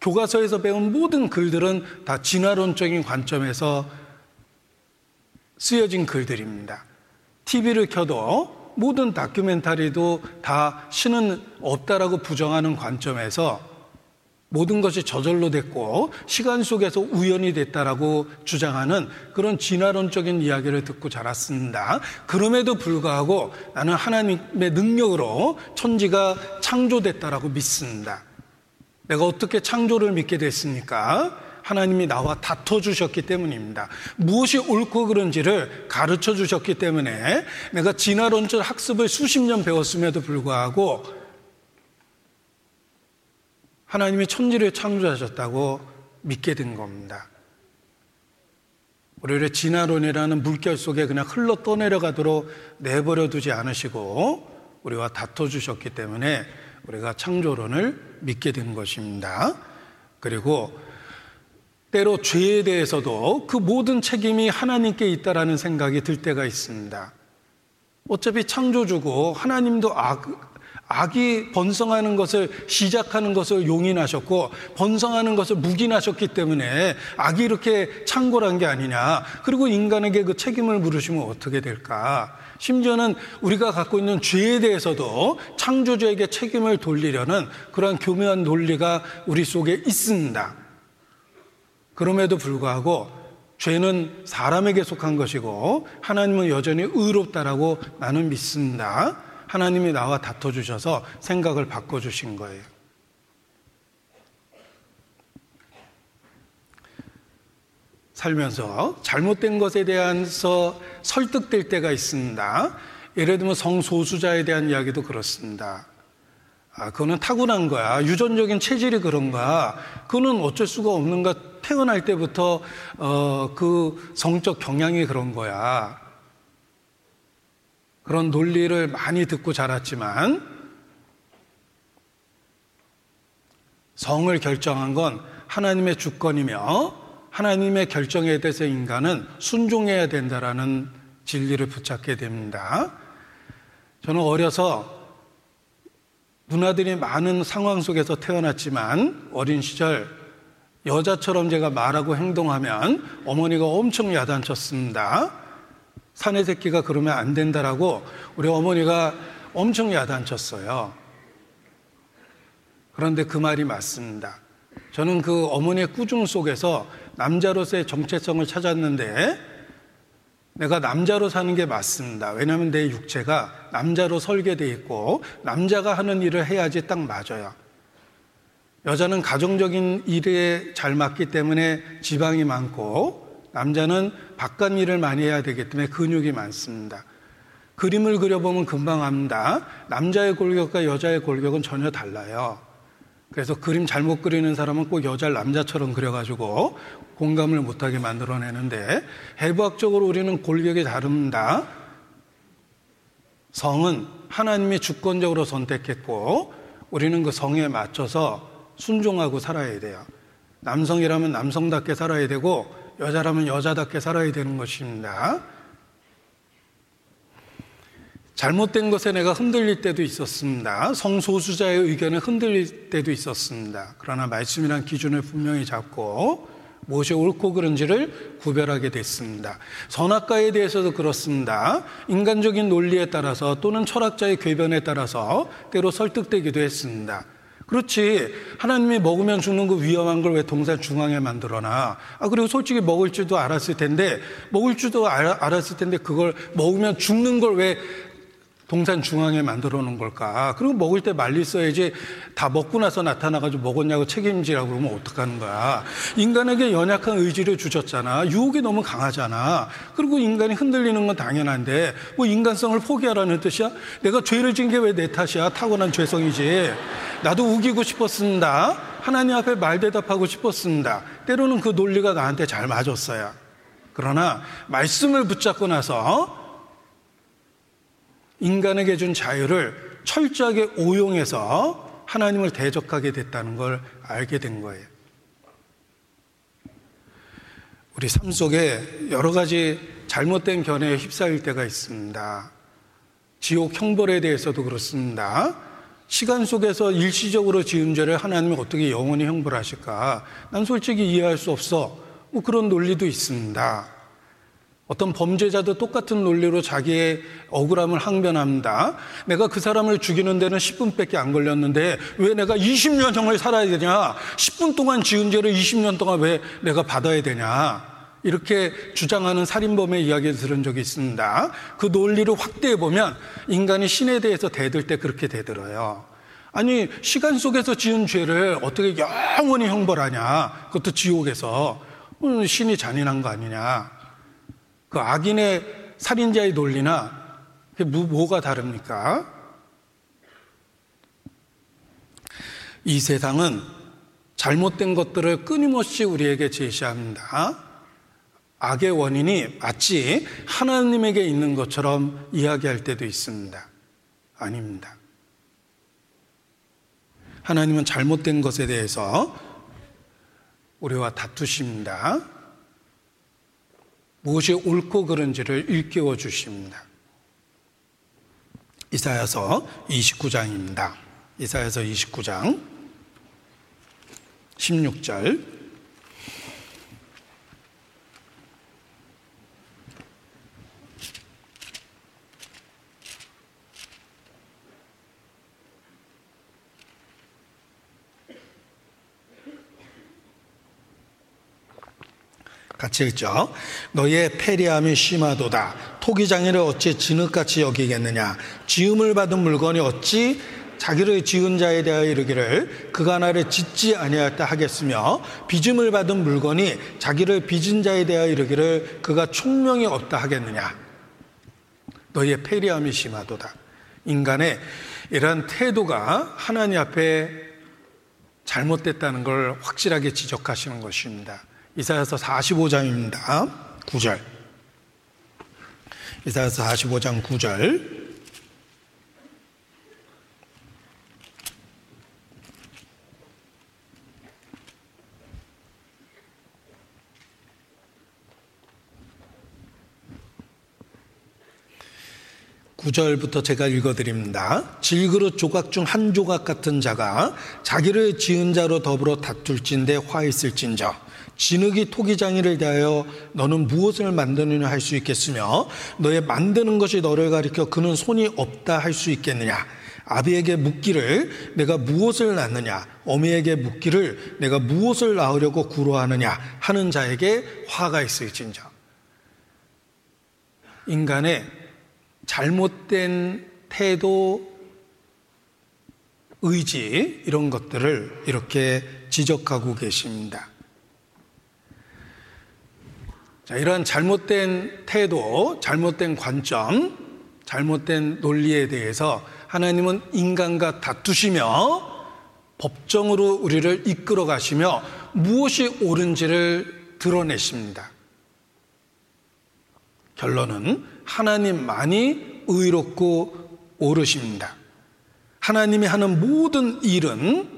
교과서에서 배운 모든 글들은 다 진화론적인 관점에서 쓰여진 글들입니다. TV를 켜도 모든 다큐멘터리도 다 신은 없다라고 부정하는 관점에서 모든 것이 저절로 됐고 시간 속에서 우연이 됐다라고 주장하는 그런 진화론적인 이야기를 듣고 자랐습니다. 그럼에도 불구하고 나는 하나님의 능력으로 천지가 창조됐다라고 믿습니다. 내가 어떻게 창조를 믿게 됐습니까? 하나님이 나와 다퉈 주셨기 때문입니다. 무엇이 옳고 그른지를 가르쳐 주셨기 때문에 내가 진화론적 학습을 수십 년 배웠음에도 불구하고 하나님이 천지를 창조하셨다고 믿게 된 겁니다. 우리를 진화론이라는 물결 속에 그냥 흘러 떠내려가도록 내버려 두지 않으시고 우리와 다퉈 주셨기 때문에 우리가 창조론을 믿게 된 것입니다. 그리고 때로 죄에 대해서도 그 모든 책임이 하나님께 있다라는 생각이 들 때가 있습니다. 어차피 창조주고 하나님도 악, 악이 번성하는 것을 시작하는 것을 용인하셨고 번성하는 것을 묵인하셨기 때문에 악이 이렇게 창궐한 게 아니냐. 그리고 인간에게 그 책임을 물으시면 어떻게 될까? 심지어는 우리가 갖고 있는 죄에 대해서도 창조주에게 책임을 돌리려는 그러한 교묘한 논리가 우리 속에 있습니다. 그럼에도 불구하고 죄는 사람에게 속한 것이고 하나님은 여전히 의롭다라고 나는 믿습니다. 하나님이 나와 다퉈 주셔서 생각을 바꿔 주신 거예요. 살면서 잘못된 것에 대해서 설득될 때가 있습니다. 예를 들면 성소수자에 대한 이야기도 그렇습니다. 아, 그거는 타고난 거야. 유전적인 체질이 그런 거야. 그거는 어쩔 수가 없는가. 태어날 때부터, 어, 그 성적 경향이 그런 거야. 그런 논리를 많이 듣고 자랐지만, 성을 결정한 건 하나님의 주권이며, 하나님의 결정에 대해서 인간은 순종해야 된다라는 진리를 붙잡게 됩니다. 저는 어려서 누나들이 많은 상황 속에서 태어났지만 어린 시절 여자처럼 제가 말하고 행동하면 어머니가 엄청 야단쳤습니다. 사내 새끼가 그러면 안 된다라고 우리 어머니가 엄청 야단쳤어요. 그런데 그 말이 맞습니다. 저는 그 어머니의 꾸중 속에서 남자로서의 정체성을 찾았는데 내가 남자로 사는 게 맞습니다. 왜냐하면 내 육체가 남자로 설계되어 있고 남자가 하는 일을 해야지 딱 맞아요. 여자는 가정적인 일에 잘 맞기 때문에 지방이 많고 남자는 바깥 일을 많이 해야 되기 때문에 근육이 많습니다. 그림을 그려보면 금방 압니다. 남자의 골격과 여자의 골격은 전혀 달라요. 그래서 그림 잘못 그리는 사람은 꼭 여자를 남자처럼 그려가지고 공감을 못하게 만들어내는데 해부학적으로 우리는 골격이 다릅니다. 성은 하나님이 주권적으로 선택했고 우리는 그 성에 맞춰서 순종하고 살아야 돼요. 남성이라면 남성답게 살아야 되고 여자라면 여자답게 살아야 되는 것입니다. 잘못된 것에 내가 흔들릴 때도 있었습니다. 성소수자의 의견에 흔들릴 때도 있었습니다. 그러나 말씀이란 기준을 분명히 잡고 무엇이 옳고 그른지를 구별하게 됐습니다. 선악과에 대해서도 그렇습니다. 인간적인 논리에 따라서 또는 철학자의 궤변에 따라서 때로 설득되기도 했습니다. 그렇지. 하나님이 먹으면 죽는 그 위험한 걸 왜 동산 중앙에 만들어놔? 아, 그리고 솔직히 먹을 줄도 알았을 텐데, 먹을 줄도 알았을 텐데, 그걸 먹으면 죽는 걸 왜 동산 중앙에 만들어 놓은 걸까? 그리고 먹을 때 말리 써야지 다 먹고 나서 나타나가지고 먹었냐고 책임지라고 그러면 어떡하는 거야? 인간에게 연약한 의지를 주셨잖아. 유혹이 너무 강하잖아. 그리고 인간이 흔들리는 건 당연한데 뭐 인간성을 포기하라는 뜻이야? 내가 죄를 진게왜 내 탓이야? 타고난 죄성이지. 나도 우기고 싶었습니다. 하나님 앞에 말 대답하고 싶었습니다. 때로는 그 논리가 나한테 잘 맞았어요. 그러나 말씀을 붙잡고 나서 인간에게 준 자유를 철저하게 오용해서 하나님을 대적하게 됐다는 걸 알게 된 거예요. 우리 삶 속에 여러 가지 잘못된 견해에 휩싸일 때가 있습니다. 지옥 형벌에 대해서도 그렇습니다. 시간 속에서 일시적으로 지은 죄를 하나님이 어떻게 영원히 형벌하실까? 난 솔직히 이해할 수 없어. 뭐 그런 논리도 있습니다. 어떤 범죄자도 똑같은 논리로 자기의 억울함을 항변합니다. 내가 그 사람을 죽이는 데는 10분밖에 안 걸렸는데 왜 내가 20년형을 살아야 되냐? 10분 동안 지은 죄를 20년 동안 왜 내가 받아야 되냐? 이렇게 주장하는 살인범의 이야기를 들은 적이 있습니다. 그 논리를 확대해 보면 인간이 신에 대해서 대들 때 그렇게 대들어요. 아니, 시간 속에서 지은 죄를 어떻게 영원히 형벌하냐? 그것도 지옥에서. 음, 신이 잔인한 거 아니냐? 그 악인의 살인자의 논리나 뭐가 다릅니까? 이 세상은 잘못된 것들을 끊임없이 우리에게 제시합니다. 악의 원인이 마치 하나님에게 있는 것처럼 이야기할 때도 있습니다. 아닙니다. 하나님은 잘못된 것에 대해서 우리와 다투십니다. 무엇이 옳고 그른지를 일깨워 주십니다. 이사야서 29장입니다. 이사야서 29장 16절 같이 읽죠. 너의 패리함이 심하도다. 토기장이를 어찌 진흙같이 여기겠느냐. 지음을 받은 물건이 어찌 자기를 지은 자에 대하여 이르기를 그가 나를 짓지 아니하였다 하겠으며 빚음을 받은 물건이 자기를 빚은 자에 대하여 이르기를 그가 총명이 없다 하겠느냐. 너의 패리함이 심하도다. 인간의 이런 태도가 하나님 앞에 잘못됐다는 걸 확실하게 지적하시는 것입니다. 이사야서 45장입니다. 9절. 이사야서 45장 9절. 구절부터 제가 읽어드립니다. 질그릇 조각 중 한 조각 같은 자가 자기를 지은 자로 더불어 다툴진대 화 있을진저 진흙이 토기장이를 대하여 너는 무엇을 만드느냐 할 수 있겠으며 너의 만드는 것이 너를 가리켜 그는 손이 없다 할 수 있겠느냐? 아비에게 묻기를 내가 무엇을 낳느냐? 어미에게 묻기를 내가 무엇을 낳으려고 구로하느냐? 하는 자에게 화가 있을진저. 인간의 잘못된 태도 의지 이런 것들을 이렇게 지적하고 계십니다. 자, 이러한 잘못된 태도, 잘못된 관점, 잘못된 논리에 대해서 하나님은 인간과 다투시며 법정으로 우리를 이끌어 가시며 무엇이 옳은지를 드러내십니다. 결론은 하나님만이 의롭고 옳으십니다. 하나님이 하는 모든 일은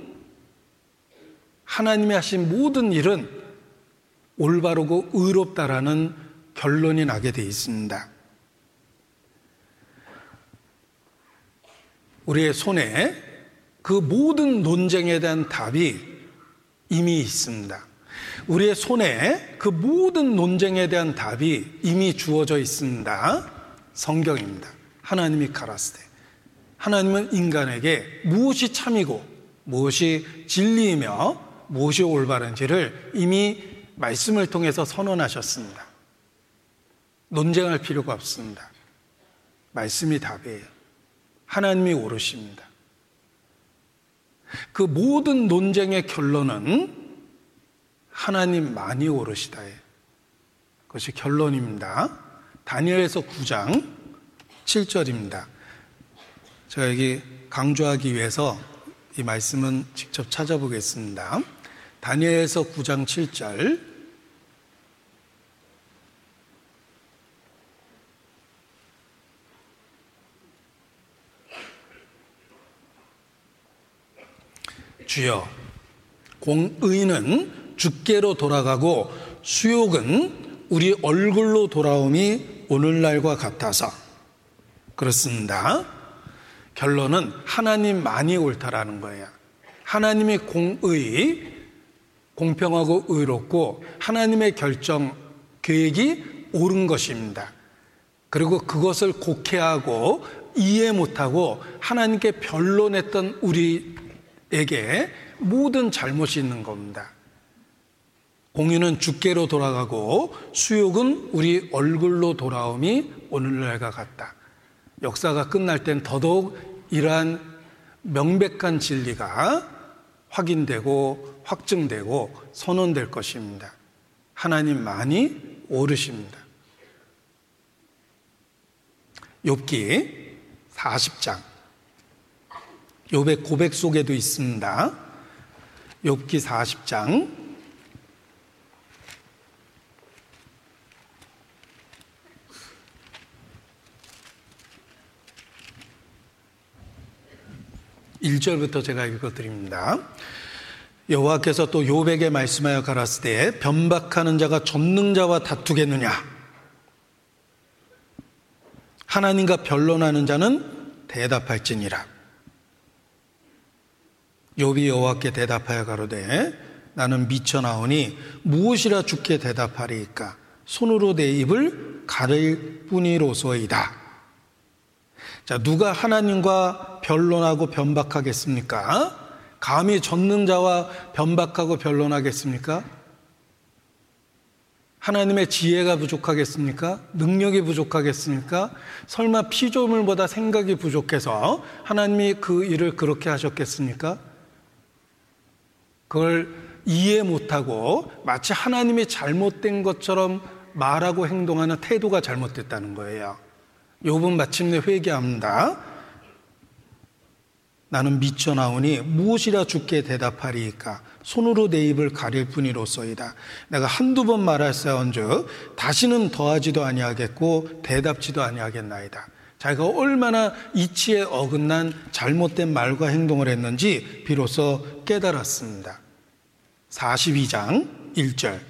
하나님이 하신 모든 일은 올바르고 의롭다라는 결론이 나게 돼 있습니다. 우리의 손에 그 모든 논쟁에 대한 답이 이미 있습니다. 우리의 손에 그 모든 논쟁에 대한 답이 이미 주어져 있습니다. 성경입니다. 하나님이 가라스 때. 하나님은 인간에게 무엇이 참이고 무엇이 진리이며 무엇이 올바른지를 이미 말씀을 통해서 선언하셨습니다. 논쟁할 필요가 없습니다. 말씀이 답이에요. 하나님이 오르십니다. 그 모든 논쟁의 결론은 하나님 많이 오르시다예요. 그것이 결론입니다. 다니엘에서 9장 7절입니다. 제가 여기 강조하기 위해서 이 말씀은 직접 찾아보겠습니다. 다니엘에서 9장 7절 주여 공의는 주께로 돌아가고 수욕은 우리 얼굴로 돌아옴이 오늘날과 같아서 그렇습니다. 결론은 하나님만이 옳다라는 거예요. 하나님이 공의, 공평하고 의롭고 하나님의 결정, 계획이 옳은 것입니다. 그리고 그것을 곡해하고 이해 못하고 하나님께 변론했던 우리 에게 모든 잘못이 있는 겁니다. 공유는 주께로 돌아가고 수욕은 우리 얼굴로 돌아옴이 오늘날과 같다. 역사가 끝날 땐 더더욱 이러한 명백한 진리가 확인되고 확증되고 선언될 것입니다. 하나님만이 오르십니다. 욥기 40장. 욥의 고백 속에도 있습니다. 욥기 40장 1절부터 제가 읽어 드립니다. 여호와께서 또 요백에 말씀하여 가라스되 변박하는 자가 전능자와 다투겠느냐 하나님과 변론하는 자는 대답할지니라 욥이 여호와께 대답하여 가로되 나는 미쳐 나오니 무엇이라 죽게 대답하리이까 손으로 내 입을 가릴 뿐이로소이다 자, 누가 하나님과 변론하고 변박하겠습니까? 감히 전능자와 변박하고 변론하겠습니까? 하나님의 지혜가 부족하겠습니까? 능력이 부족하겠습니까? 설마 피조물보다 생각이 부족해서 하나님이 그 일을 그렇게 하셨겠습니까? 그걸 이해 못하고 마치 하나님이 잘못된 것처럼 말하고 행동하는 태도가 잘못됐다는 거예요. 욥은 마침내 회개합니다. 나는 미쳐 나오니 무엇이라 죽게 대답하리이까 손으로 내 입을 가릴 뿐이로소이다. 내가 한두 번 말할사온즉 다시는 더하지도 아니하겠고 대답지도 아니하겠나이다. 자기가 얼마나 이치에 어긋난 잘못된 말과 행동을 했는지 비로소 깨달았습니다. 42장 1절.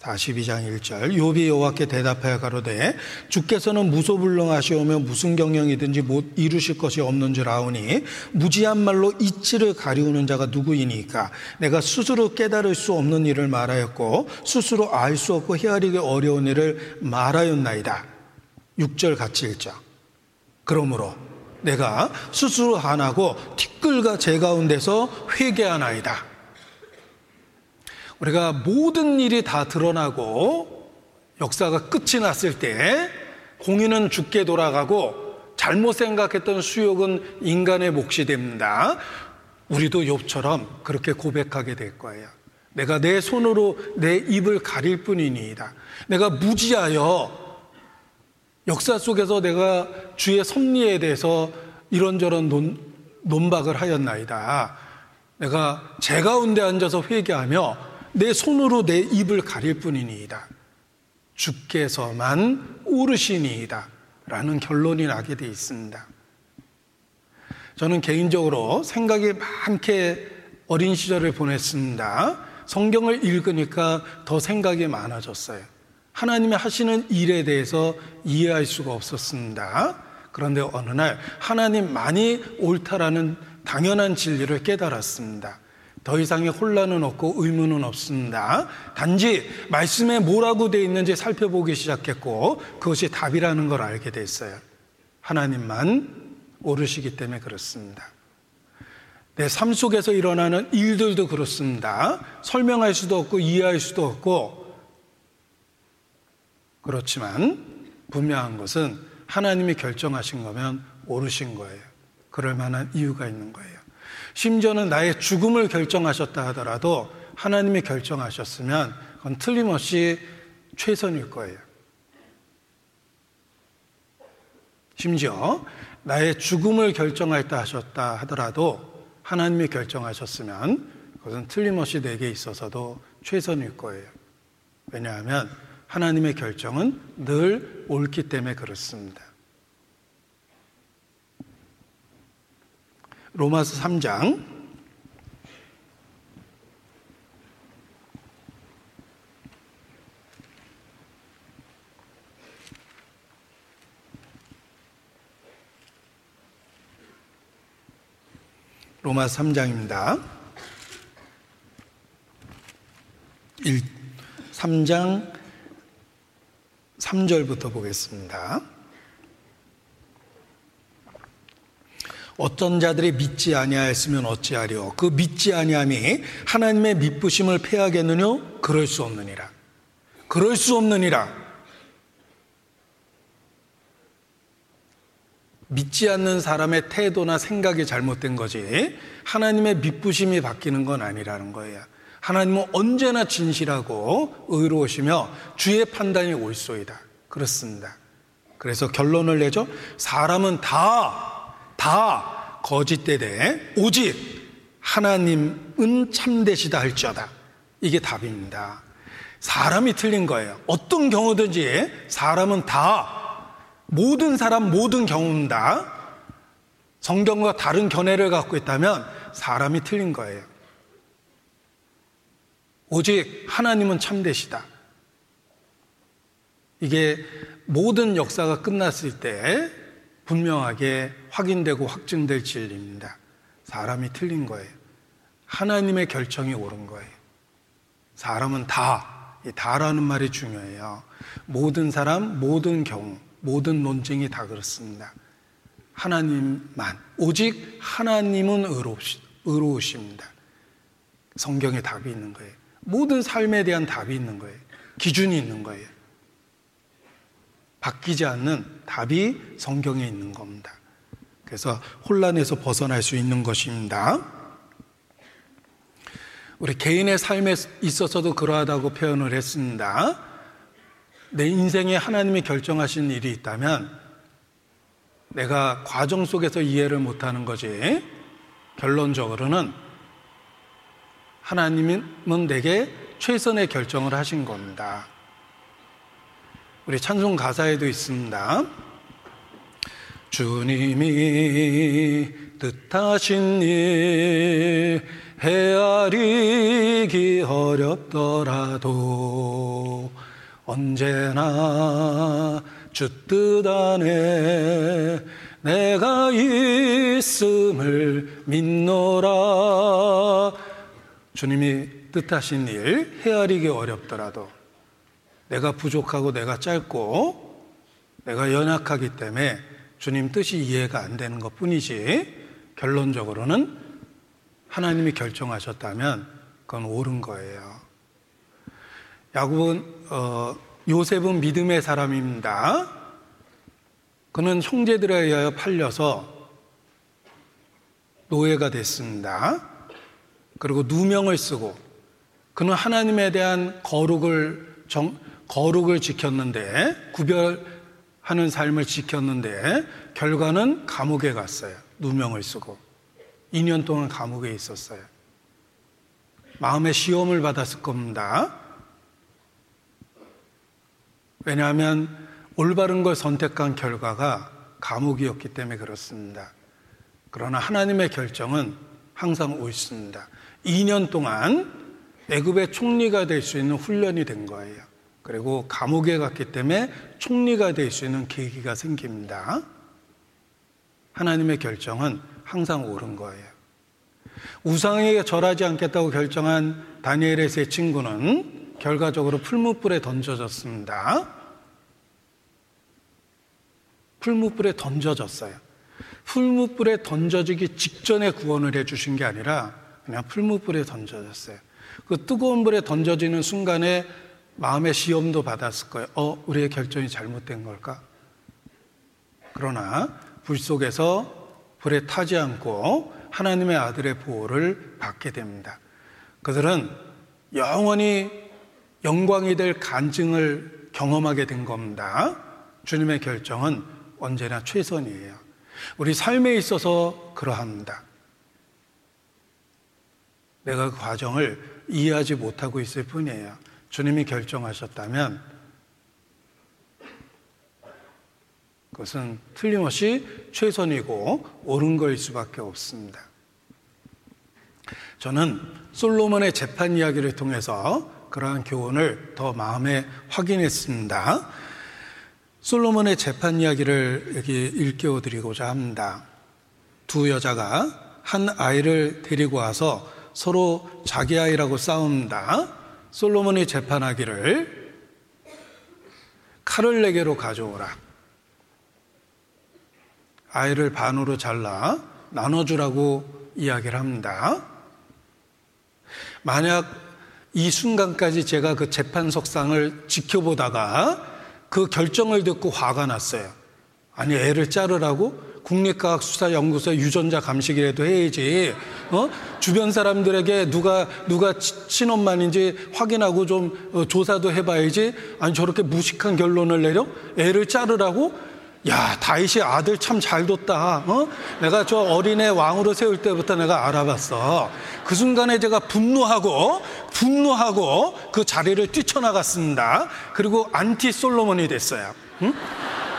42장 1절. 요비 여호와께 대답하여 가로되 주께서는 무소불능하시오며 무슨 경영이든지 못 이루실 것이 없는 줄 아오니 무지한 말로 이치를 가리우는 자가 누구이니까? 내가 스스로 깨달을 수 없는 일을 말하였고 스스로 알 수 없고 헤아리기 어려운 일을 말하였나이다 6절 같이 읽자 그러므로 내가 스스로 안하고 티끌과 제 가운데서 회개하나이다 우리가 모든 일이 다 드러나고 역사가 끝이 났을 때 공인은 죽게 돌아가고 잘못 생각했던 수욕은 인간의 몫이 됩니다. 우리도 욥처럼 그렇게 고백하게 될 거예요. 내가 내 손으로 내 입을 가릴 뿐이니이다. 내가 무지하여 역사 속에서 내가 주의 섭리에 대해서 이런저런 논, 논박을 하였나이다. 내가 제 가운데 앉아서 회개하며 내 손으로 내 입을 가릴 뿐이니이다. 주께서만 오르시니이다. 라는 결론이 나게 돼 있습니다. 저는 개인적으로 생각이 많게 어린 시절을 보냈습니다. 성경을 읽으니까 더 생각이 많아졌어요. 하나님이 하시는 일에 대해서 이해할 수가 없었습니다. 그런데 어느 날 하나님만이 옳다라는 당연한 진리를 깨달았습니다. 더 이상의 혼란은 없고 의문은 없습니다. 단지 말씀에 뭐라고 되어 있는지 살펴보기 시작했고 그것이 답이라는 걸 알게 됐어요. 하나님만 오르시기 때문에 그렇습니다. 내 삶 속에서 일어나는 일들도 그렇습니다. 설명할 수도 없고 이해할 수도 없고 그렇지만 분명한 것은 하나님이 결정하신 거면 오르신 거예요. 그럴 만한 이유가 있는 거예요. 심지어는 나의 죽음을 결정하셨다 하더라도 하나님이 결정하셨으면 그건 틀림없이 최선일 거예요. 심지어 나의 죽음을 결정할다 하셨다 하더라도 하나님이 결정하셨으면 그것은 틀림없이 내게 있어서도 최선일 거예요. 왜냐하면 하나님의 결정은 늘 옳기 때문에 그렇습니다. 로마서 3장 로마 3장입니다. 1, 3장 3절부터 보겠습니다. 어떤 자들이 믿지 아니하였으면 어찌하리요? 그 믿지 아니함이 하나님의 믿부심을 패하겠느뇨? 그럴 수 없느니라. 그럴 수 없느니라. 믿지 않는 사람의 태도나 생각이 잘못된 거지 하나님의 믿부심이 바뀌는 건 아니라는 거예요 하나님은 언제나 진실하고 의로우시며 주의 판단이 옳소이다 그렇습니다 그래서 결론을 내죠 사람은 다 다 거짓되되 오직 하나님은 참되시다 할지어다. 이게 답입니다. 사람이 틀린 거예요. 어떤 경우든지 사람은 다 모든 사람 모든 경우는 다 성경과 다른 견해를 갖고 있다면 사람이 틀린 거예요. 오직 하나님은 참되시다. 이게 모든 역사가 끝났을 때 분명하게 확인되고 확증될 진리입니다. 사람이 틀린 거예요. 하나님의 결정이 옳은 거예요. 사람은 다, 이 다라는 말이 중요해요. 모든 사람, 모든 경우, 모든 논쟁이 다 그렇습니다. 하나님만, 오직 하나님은 의로우십니다. 성경에 답이 있는 거예요. 모든 삶에 대한 답이 있는 거예요. 기준이 있는 거예요. 바뀌지 않는 답이 성경에 있는 겁니다. 그래서 혼란에서 벗어날 수 있는 것입니다. 우리 개인의 삶에 있어서도 그러하다고 표현을 했습니다. 내 인생에 하나님이 결정하신 일이 있다면 내가 과정 속에서 이해를 못하는 거지. 결론적으로는 하나님은 내게 최선의 결정을 하신 겁니다. 우리 찬송 가사에도 있습니다. 주님이 뜻하신 일 헤아리기 어렵더라도 언제나 주뜻 안에 내가 있음을 믿노라 주님이 뜻하신 일 헤아리기 어렵더라도 내가 부족하고 내가 짧고 내가 연약하기 때문에 주님 뜻이 이해가 안 되는 것 뿐이지 결론적으로는 하나님이 결정하셨다면 그건 옳은 거예요. 야곱은 어, 요셉은 믿음의 사람입니다. 그는 형제들에 의하여 팔려서 노예가 됐습니다. 그리고 누명을 쓰고 그는 하나님에 대한 거룩을 정, 거룩을 지켰는데 구별하는 삶을 지켰는데 결과는 감옥에 갔어요. 누명을 쓰고 2년 동안 감옥에 있었어요. 마음의 시험을 받았을 겁니다. 왜냐하면 올바른 걸 선택한 결과가 감옥이었기 때문에 그렇습니다. 그러나 하나님의 결정은 항상 옳습니다. 2년 동안 애굽의 총리가 될 수 있는 훈련이 된 거예요. 그리고 감옥에 갔기 때문에 총리가 될 수 있는 계기가 생깁니다. 하나님의 결정은 항상 옳은 거예요. 우상에게 절하지 않겠다고 결정한 다니엘의 세 친구는 결과적으로 풀무불에 던져졌습니다. 풀무불에 던져졌어요. 풀무불에 던져지기 직전에 구원을 해주신 게 아니라 그냥 풀무불에 던져졌어요. 그 뜨거운 물에 던져지는 순간에 마음의 시험도 받았을 거예요. 어, 우리의 결정이 잘못된 걸까? 그러나 불 속에서 불에 타지 않고 하나님의 아들의 보호를 받게 됩니다. 그들은 영원히 영광이 될 간증을 경험하게 된 겁니다. 주님의 결정은 언제나 최선이에요. 우리 삶에 있어서 그러합니다. 내가 그 과정을 이해하지 못하고 있을 뿐이에요. 주님이 결정하셨다면 그것은 틀림없이 최선이고 옳은 거일 수밖에 없습니다. 저는 솔로몬의 재판 이야기를 통해서 그러한 교훈을 더 마음에 확인했습니다. 솔로몬의 재판 이야기를 여기 일깨워 드리고자 합니다. 두 여자가 한 아이를 데리고 와서 서로 자기 아이라고 싸웁니다. 솔로몬이 재판하기를 칼을 내게로 가져오라. 아이를 반으로 잘라 나눠주라고 이야기를 합니다. 만약 이 순간까지 제가 그 재판 석상을 지켜보다가 그 결정을 듣고 화가 났어요. 아니, 애를 자르라고? 국립과학수사연구소 유전자 감식이라도 해야지. 어? 주변 사람들에게 누가 누가 친엄마인지 확인하고 좀 어, 조사도 해봐야지. 아니 저렇게 무식한 결론을 내려 애를 자르라고? 야 다윗이 아들 참 잘 뒀다. 어? 내가 저 어린애 왕으로 세울 때부터 내가 알아봤어. 그 순간에 제가 분노하고 분노하고 그 자리를 뛰쳐나갔습니다. 그리고 안티 솔로몬이 됐어요. 응?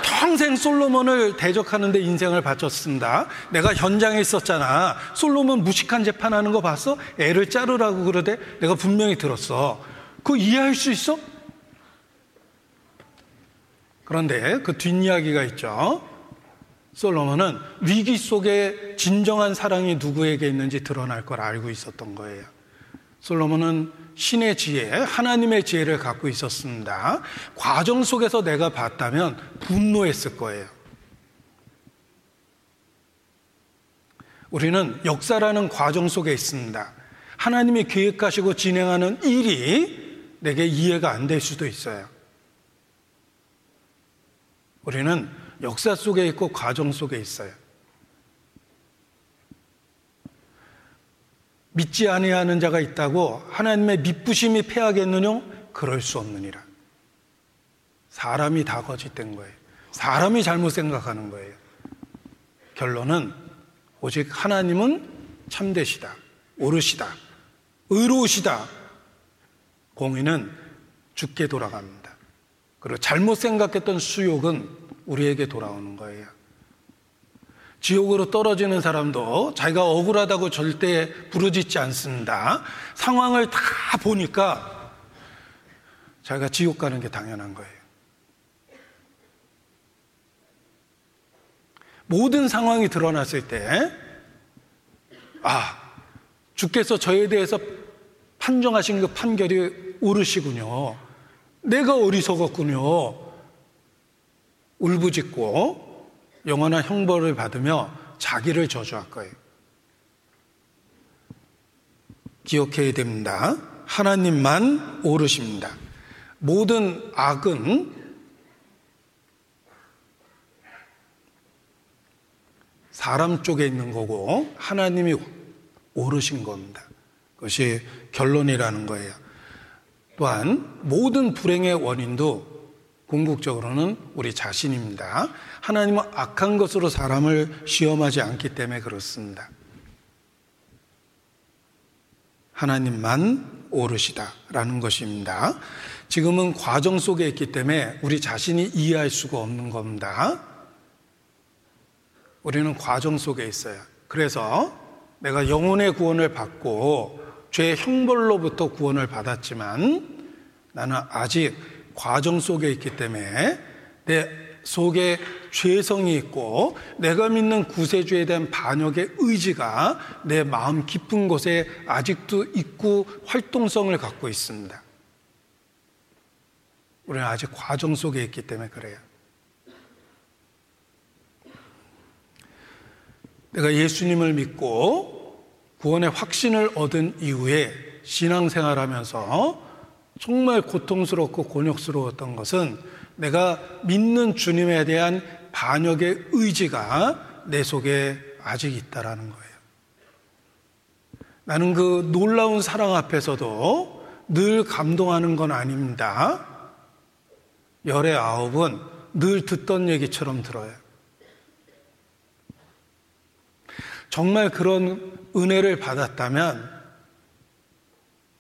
평생 솔로몬을 대적하는데 인생을 바쳤습니다. 내가 현장에 있었잖아. 솔로몬 무식한 재판하는 거 봤어? 애를 자르라고 그러대? 내가 분명히 들었어. 그거 이해할 수 있어? 그런데 그 뒷이야기가 있죠. 솔로몬은 위기 속에 진정한 사랑이 누구에게 있는지 드러날 걸 알고 있었던 거예요. 솔로몬은 신의 지혜, 하나님의 지혜를 갖고 있었습니다. 과정 속에서 내가 봤다면 분노했을 거예요. 우리는 역사라는 과정 속에 있습니다. 하나님이 계획하시고 진행하는 일이 내게 이해가 안 될 수도 있어요. 우리는 역사 속에 있고 과정 속에 있어요. 믿지 아니하는 자가 있다고 하나님의 믿부심이 패하겠느냐? 그럴 수 없느니라. 사람이 다 거짓된 거예요. 사람이 잘못 생각하는 거예요. 결론은 오직 하나님은 참되시다. 옳으시다. 의로우시다. 공의는 죽게 돌아갑니다. 그리고 잘못 생각했던 수욕은 우리에게 돌아오는 거예요. 지옥으로 떨어지는 사람도 자기가 억울하다고 절대 부르짖지 않습니다. 상황을 다 보니까 자기가 지옥 가는 게 당연한 거예요. 모든 상황이 드러났을 때, 아, 주께서 저에 대해서 판정하신 그 판결이 옳으시군요. 내가 어리석었군요. 울부짖고 영원한 형벌을 받으며 자기를 저주할 거예요. 기억해야 됩니다. 하나님만 오르십니다. 모든 악은 사람 쪽에 있는 거고 하나님이 오르신 겁니다. 그것이 결론이라는 거예요. 또한 모든 불행의 원인도 궁극적으로는 우리 자신입니다. 하나님은 악한 것으로 사람을 시험하지 않기 때문에 그렇습니다. 하나님만 오르시다라는 것입니다. 지금은 과정 속에 있기 때문에 우리 자신이 이해할 수가 없는 겁니다. 우리는 과정 속에 있어요. 그래서 내가 영혼의 구원을 받고 죄의 형벌로부터 구원을 받았지만 나는 아직 과정 속에 있기 때문에 내 속에 죄성이 있고 내가 믿는 구세주에 대한 반역의 의지가 내 마음 깊은 곳에 아직도 있고 활동성을 갖고 있습니다. 우리는 아직 과정 속에 있기 때문에 그래요. 내가 예수님을 믿고 구원의 확신을 얻은 이후에 신앙생활 하면서 정말 고통스럽고 곤욕스러웠던 것은 내가 믿는 주님에 대한 반역의 의지가 내 속에 아직 있다라는 거예요. 나는 그 놀라운 사랑 앞에서도 늘 감동하는 건 아닙니다. 열의 아홉은 늘 듣던 얘기처럼 들어요. 정말 그런 은혜를 받았다면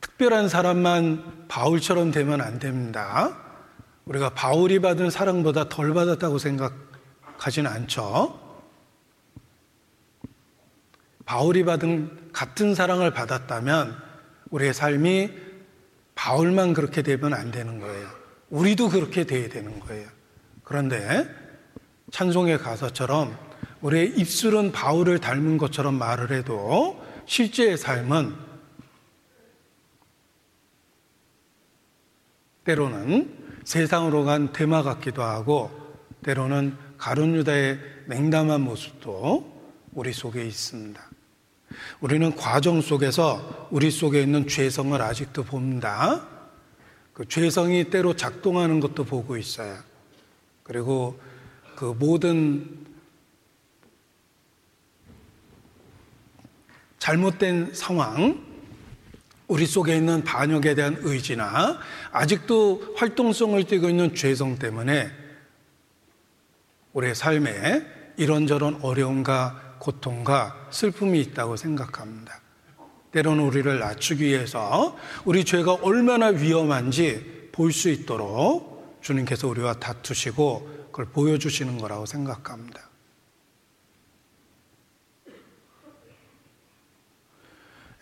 특별한 사람만 바울처럼 되면 안 됩니다. 우리가 바울이 받은 사랑보다 덜 받았다고 생각 하지는 않죠. 바울이 받은 같은 사랑을 받았다면 우리의 삶이 바울만 그렇게 되면 안 되는 거예요. 우리도 그렇게 돼야 되는 거예요. 그런데 찬송의 가사처럼 우리의 입술은 바울을 닮은 것처럼 말을 해도 실제의 삶은 때로는 세상으로 간 대마 같기도 하고 때로는 가룟 유다의 냉담한 모습도 우리 속에 있습니다. 우리는 과정 속에서 우리 속에 있는 죄성을 아직도 봅니다. 그 죄성이 때로 작동하는 것도 보고 있어요. 그리고 그 모든 잘못된 상황, 우리 속에 있는 반역에 대한 의지나 아직도 활동성을 띠고 있는 죄성 때문에 우리의 삶에 이런저런 어려움과 고통과 슬픔이 있다고 생각합니다. 때로는 우리를 낮추기 위해서 우리 죄가 얼마나 위험한지 볼 수 있도록 주님께서 우리와 다투시고 그걸 보여주시는 거라고 생각합니다.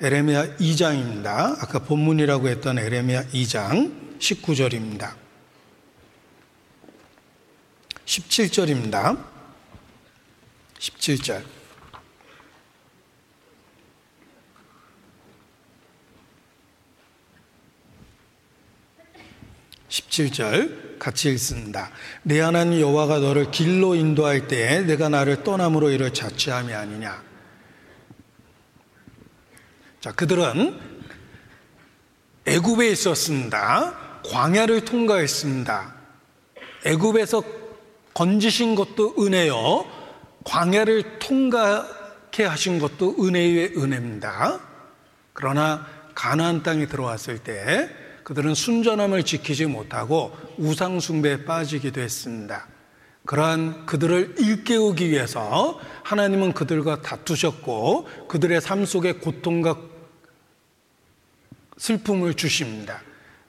에레미야 2장입니다. 아까 본문이라고 했던 에레미야 2장 19절입니다. 17절입니다. 17절. 17절 같이 읽습니다. 내 하나님 여호와가 너를 길로 인도할 때에 내가 나를 떠남으로 이를 자취함이 아니냐. 자, 그들은 애굽에 있었습니다. 광야를 통과했습니다. 애굽에서 건지신 것도 은혜요. 광야를 통과케 하신 것도 은혜의 은혜입니다. 그러나 가나안 땅에 들어왔을 때 그들은 순전함을 지키지 못하고 우상 숭배에 빠지기도 했습니다. 그러한 그들을 일깨우기 위해서 하나님은 그들과 다투셨고 그들의 삶 속에 고통과 슬픔을 주십니다.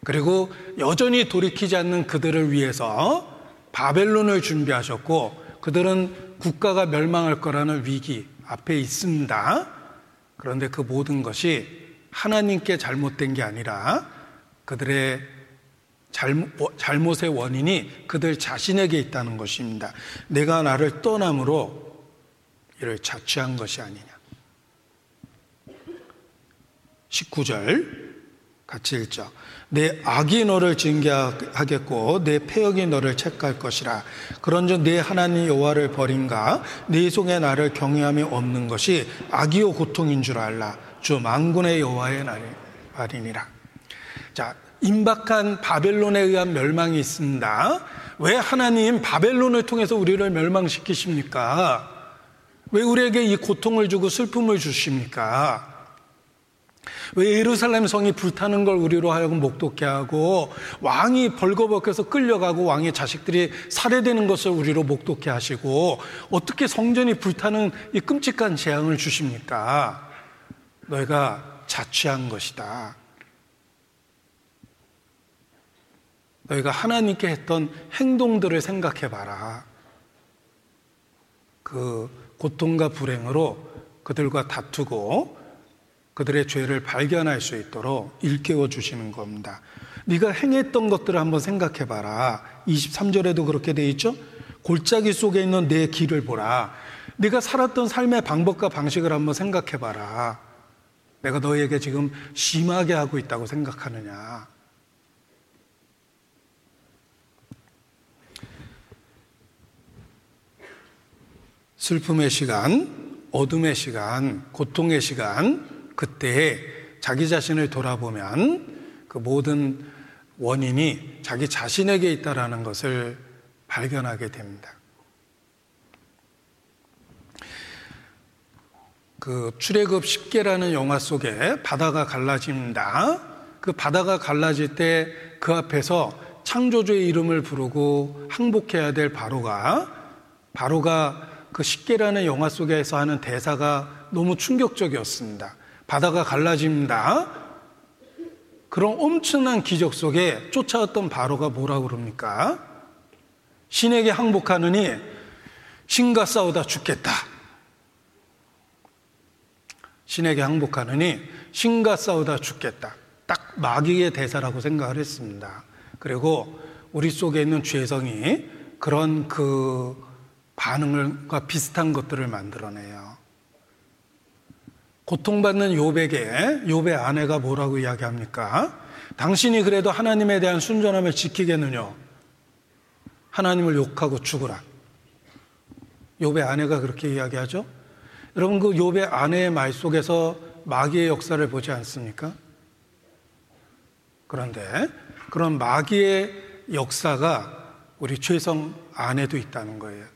그리고 여전히 돌이키지 않는 그들을 위해서 바벨론을 준비하셨고 그들은 국가가 멸망할 거라는 위기 앞에 있습니다. 그런데 그 모든 것이 하나님께 잘못된 게 아니라 그들의 잘못 의 원인이 그들 자신에게 있다는 것입니다. 내가 나를 떠남으로 이를 자취한 것이 아니냐. 19절 같이 읽죠. 내 악이 너를 징계하겠고 내 폐역이 너를 책할 것이라. 그런즉 내 하나님 여호와를 버린가 내 속에 나를 경외함이 없는 것이 악이요 고통인 줄 알라. 주 만군의 여호와의 날이니라. 자, 임박한 바벨론에 의한 멸망이 있습니다. 왜 하나님 바벨론을 통해서 우리를 멸망시키십니까? 왜 우리에게 이 고통을 주고 슬픔을 주십니까? 왜 예루살렘 성이 불타는 걸 우리로 하여금 목독케 하고 왕이 벌거벗겨서 끌려가고 왕의 자식들이 살해되는 것을 우리로 목독케 하시고 어떻게 성전이 불타는 이 끔찍한 재앙을 주십니까? 너희가 자취한 것이다. 너희가 하나님께 했던 행동들을 생각해 봐라. 그 고통과 불행으로 그들과 다투고 그들의 죄를 발견할 수 있도록 일깨워 주시는 겁니다. 네가 행했던 것들을 한번 생각해 봐라. 23절에도 그렇게 돼 있죠? 골짜기 속에 있는 내 길을 보라. 네가 살았던 삶의 방법과 방식을 한번 생각해 봐라. 내가 너에게 지금 심하게 하고 있다고 생각하느냐. 슬픔의 시간, 어둠의 시간, 고통의 시간, 그때 자기 자신을 돌아보면 그 모든 원인이 자기 자신에게 있다라는 것을 발견하게 됩니다. 그 출애굽 10개라는 영화 속에 바다가 갈라집니다. 그 바다가 갈라질 때 그 앞에서 창조주의 이름을 부르고 항복해야 될 바로가 바로가 그 십계라는 영화 속에서 하는 대사가 너무 충격적이었습니다. 바다가 갈라집니다. 그런 엄청난 기적 속에 쫓아왔던 바로가 뭐라고 그럽니까? 신에게 항복하느니 신과 싸우다 죽겠다. 신에게 항복하느니 신과 싸우다 죽겠다. 딱 마귀의 대사라고 생각을 했습니다. 그리고 우리 속에 있는 죄성이 그런 그 반응과 비슷한 것들을 만들어내요. 고통받는 요백에 요배 아내가 뭐라고 이야기합니까? 당신이 그래도 하나님에 대한 순전함을 지키겠느냐? 하나님을 욕하고 죽으라. 욥의 아내가 그렇게 이야기하죠. 여러분 그 욥의 아내의 말 속에서 마귀의 역사를 보지 않습니까? 그런데 그런 마귀의 역사가 우리 최성 안에도 있다는 거예요.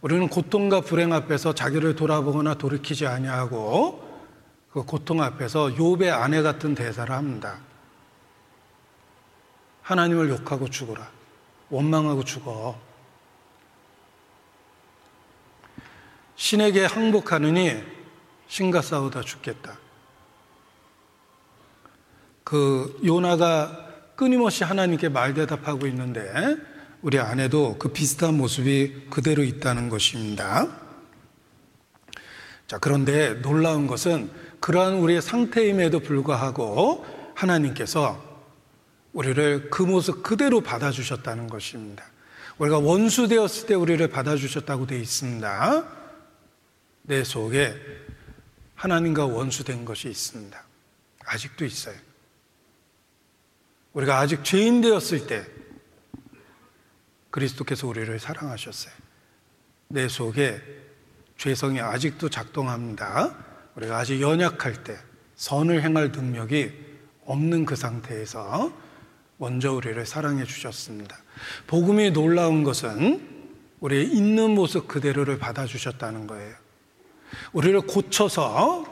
우리는 고통과 불행 앞에서 자기를 돌아보거나 돌이키지 아니하고 그 고통 앞에서 욥의 아내 같은 대사를 합니다. 하나님을 욕하고 죽어라. 원망하고 죽어. 신에게 항복하느니 신과 싸우다 죽겠다. 그 요나가 끊임없이 하나님께 말 대답하고 있는데 우리 안에도 그 비슷한 모습이 그대로 있다는 것입니다. 자, 그런데 놀라운 것은 그러한 우리의 상태임에도 불구하고 하나님께서 우리를 그 모습 그대로 받아주셨다는 것입니다. 우리가 원수 되었을 때 우리를 받아주셨다고 되어 있습니다. 내 속에 하나님과 원수된 것이 있습니다. 아직도 있어요. 우리가 아직 죄인 되었을 때 그리스도께서 우리를 사랑하셨어요. 내 속에 죄성이 아직도 작동합니다. 우리가 아직 연약할 때 선을 행할 능력이 없는 그 상태에서 먼저 우리를 사랑해 주셨습니다. 복음이 놀라운 것은 우리의 있는 모습 그대로를 받아주셨다는 거예요. 우리를 고쳐서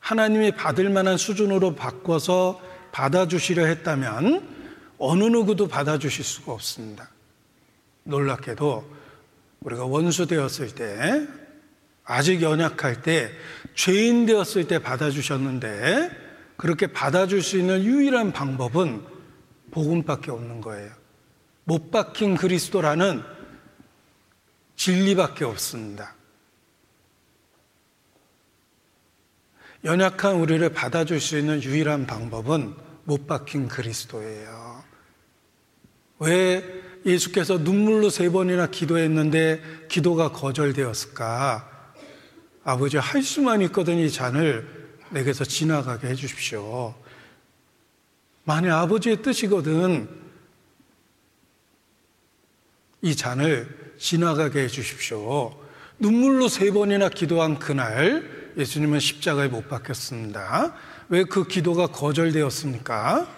하나님이 받을 만한 수준으로 바꿔서 받아주시려 했다면 어느 누구도 받아주실 수가 없습니다. 놀랍게도 우리가 원수 되었을 때, 아직 연약할 때, 죄인 되었을 때 받아주셨는데, 그렇게 받아줄 수 있는 유일한 방법은 복음밖에 없는 거예요. 못 박힌 그리스도라는 진리밖에 없습니다. 연약한 우리를 받아줄 수 있는 유일한 방법은 못 박힌 그리스도예요. 왜 예수께서 눈물로 세 번이나 기도했는데 기도가 거절되었을까? 아버지 할 수만 있거든 이 잔을 내게서 지나가게 해 주십시오. 만약 아버지의 뜻이거든 이 잔을 지나가게 해 주십시오. 눈물로 세 번이나 기도한 그날 예수님은 십자가에 못 박혔습니다. 왜 그 기도가 거절되었습니까?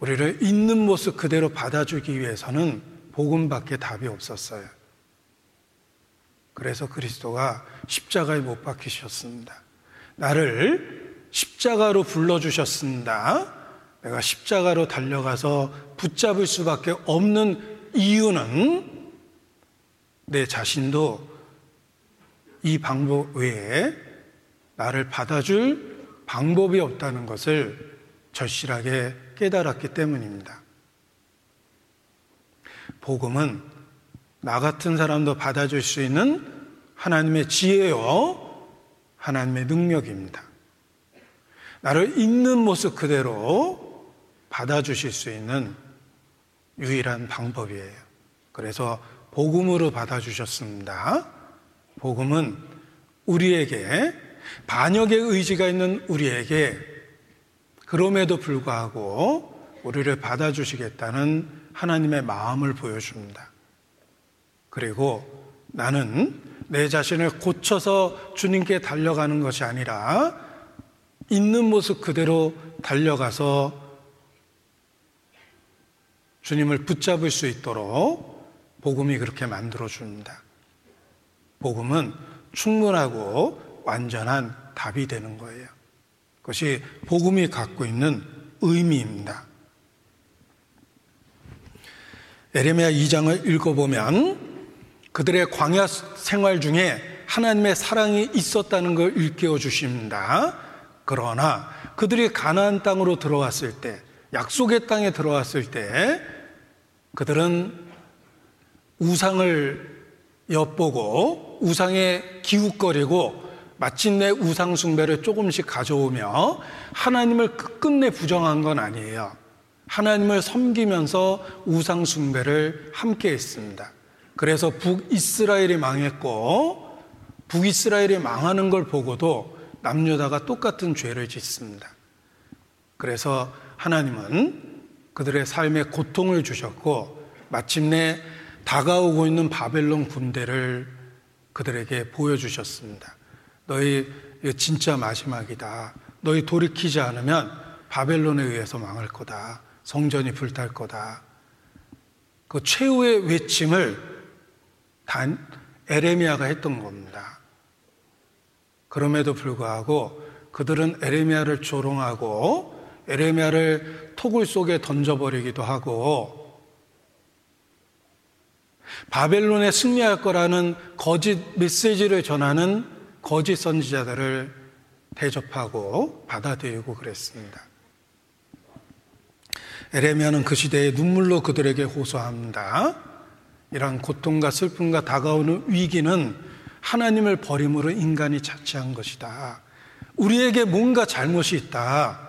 우리를 있는 모습 그대로 받아주기 위해서는 복음밖에 답이 없었어요. 그래서 그리스도가 십자가에 못 박히셨습니다. 나를 십자가로 불러주셨습니다. 내가 십자가로 달려가서 붙잡을 수밖에 없는 이유는 내 자신도 이 방법 외에 나를 받아줄 방법이 없다는 것을 절실하게 깨달았기 때문입니다. 복음은 나 같은 사람도 받아줄 수 있는 하나님의 지혜요, 하나님의 능력입니다. 나를 있는 모습 그대로 받아주실 수 있는 유일한 방법이에요. 그래서 복음으로 받아주셨습니다. 복음은 우리에게 반역의 의지가 있는 우리에게 그럼에도 불구하고 우리를 받아주시겠다는 하나님의 마음을 보여줍니다. 그리고 나는 내 자신을 고쳐서 주님께 달려가는 것이 아니라 있는 모습 그대로 달려가서 주님을 붙잡을 수 있도록 복음이 그렇게 만들어 줍니다. 복음은 충분하고 완전한 답이 되는 거예요. 그것이 복음이 갖고 있는 의미입니다. 에레미야 2장을 읽어보면 그들의 광야 생활 중에 하나님의 사랑이 있었다는 걸 일깨워 주십니다. 그러나 그들이 가나안 땅으로 들어왔을 때, 약속의 땅에 들어왔을 때, 그들은 우상을 엿보고 우상에 기웃거리고 마침내 우상 숭배를 조금씩 가져오며 하나님을 끝끝내 부정한 건 아니에요. 하나님을 섬기면서 우상 숭배를 함께 했습니다. 그래서 북이스라엘이 망했고 북이스라엘이 망하는 걸 보고도 남녀다가 똑같은 죄를 짓습니다. 그래서 하나님은 그들의 삶에 고통을 주셨고 마침내 다가오고 있는 바벨론 군대를 그들에게 보여주셨습니다. 너희 진짜 마지막이다. 너희 돌이키지 않으면 바벨론에 의해서 망할 거다. 성전이 불탈 거다. 그 최후의 외침을 단 에레미야가 했던 겁니다. 그럼에도 불구하고 그들은 에레미야를 조롱하고 에레미야를 토굴 속에 던져버리기도 하고 바벨론에 승리할 거라는 거짓 메시지를 전하는 거짓 선지자들을 대접하고 받아들이고 그랬습니다. 에레미야는 그 시대에 눈물로 그들에게 호소합니다. 이러한 고통과 슬픔과 다가오는 위기는 하나님을 버림으로 인간이 자취한 것이다. 우리에게 뭔가 잘못이 있다.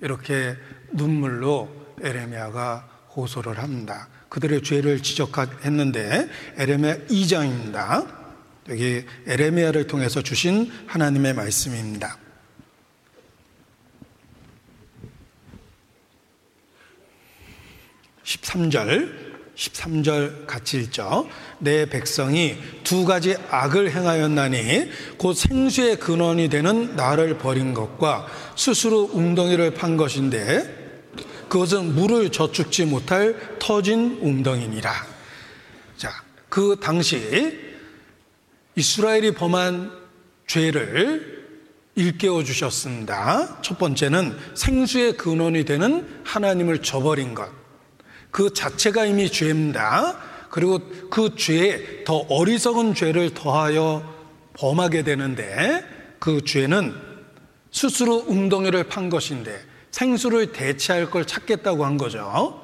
이렇게 눈물로 에레미야가 호소를 합니다. 그들의 죄를 지적했는데 에레미야 2장입니다. 여기 에레미야를 통해서 주신 하나님의 말씀입니다. 13절 13절 같이 읽죠. 내 백성이 두 가지 악을 행하였나니 곧 생수의 근원이 되는 나를 버린 것과 스스로 웅덩이를 판 것인데 그것은 물을 저축지 못할 터진 웅덩이니라. 자, 그 당시 이스라엘이 범한 죄를 일깨워 주셨습니다. 첫 번째는 생수의 근원이 되는 하나님을 저버린 것. 그 자체가 이미 죄입니다. 그리고 그 죄에 더 어리석은 죄를 더하여 범하게 되는데 그 죄는 스스로 웅덩이를 판 것인데 생수를 대체할 걸 찾겠다고 한 거죠.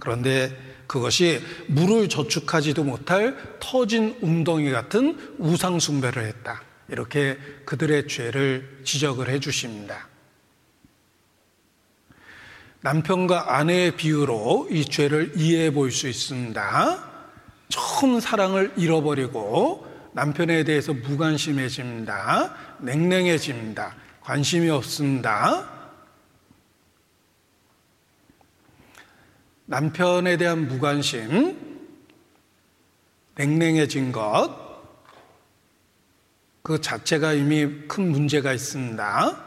그런데 그것이 물을 저축하지도 못할 터진 웅덩이 같은 우상숭배를 했다. 이렇게 그들의 죄를 지적을 해 주십니다. 남편과 아내의 비유로 이 죄를 이해해 볼 수 있습니다. 처음 사랑을 잃어버리고 남편에 대해서 무관심해집니다. 냉랭해집니다. 관심이 없습니다. 남편에 대한 무관심, 냉랭해진 것, 그 자체가 이미 큰 문제가 있습니다.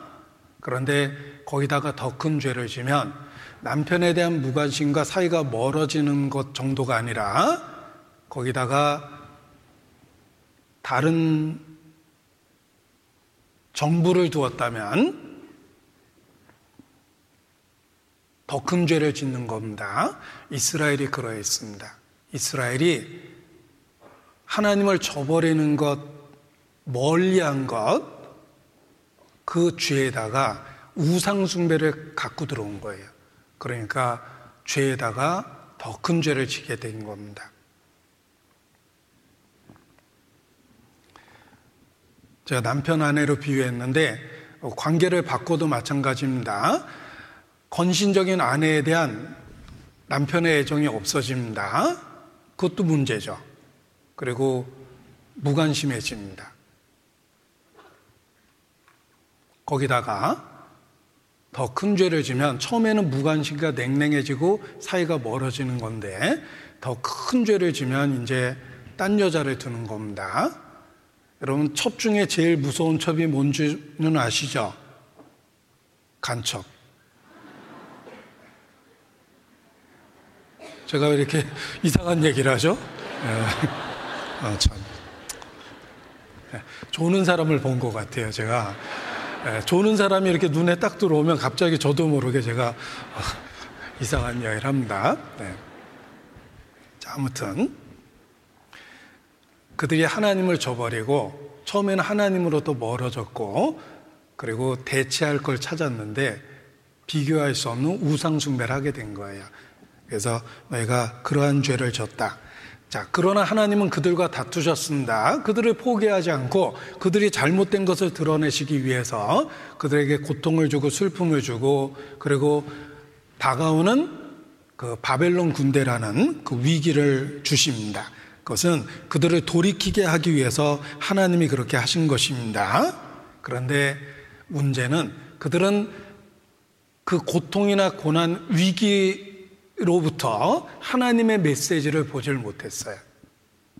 그런데 거기다가 더 큰 죄를 지면 남편에 대한 무관심과 사이가 멀어지는 것 정도가 아니라 거기다가 다른 정부를 두었다면 더 큰 죄를 짓는 겁니다. 이스라엘이 그러했습니다. 이스라엘이 하나님을 저버리는 것, 멀리 한 것, 그 죄에다가 우상숭배를 갖고 들어온 거예요. 그러니까 죄에다가 더 큰 죄를 지게 된 겁니다. 제가 남편 아내로 비유했는데 관계를 바꿔도 마찬가지입니다. 건신적인 아내에 대한 남편의 애정이 없어집니다. 그것도 문제죠. 그리고 무관심해집니다. 거기다가 더 큰 죄를 지면 처음에는 무관심과 냉랭해지고 사이가 멀어지는 건데 더 큰 죄를 지면 이제 딴 여자를 두는 겁니다. 여러분 첩 중에 제일 무서운 첩이 뭔지는 아시죠? 간첩. 제가 왜 이렇게 이상한 얘기를 하죠? 네. 아, 참. 네. 조는 사람을 본 것 같아요, 제가. 네. 조는 사람이 이렇게 눈에 딱 들어오면 갑자기 저도 모르게 제가 어, 이상한 이야기를 합니다. 네. 자, 아무튼. 그들이 하나님을 저버리고 처음에는 하나님으로도 멀어졌고 그리고 대체할 걸 찾았는데 비교할 수 없는 우상숭배를 하게 된 거예요. 그래서 너희가 그러한 죄를 졌다. 자, 그러나 하나님은 그들과 다투셨습니다. 그들을 포기하지 않고 그들이 잘못된 것을 드러내시기 위해서 그들에게 고통을 주고 슬픔을 주고 그리고 다가오는 그 바벨론 군대라는 그 위기를 주십니다. 그것은 그들을 돌이키게 하기 위해서 하나님이 그렇게 하신 것입니다. 그런데 문제는 그들은 그 고통이나 고난, 위기 로부터 하나님의 메시지를 보질 못했어요.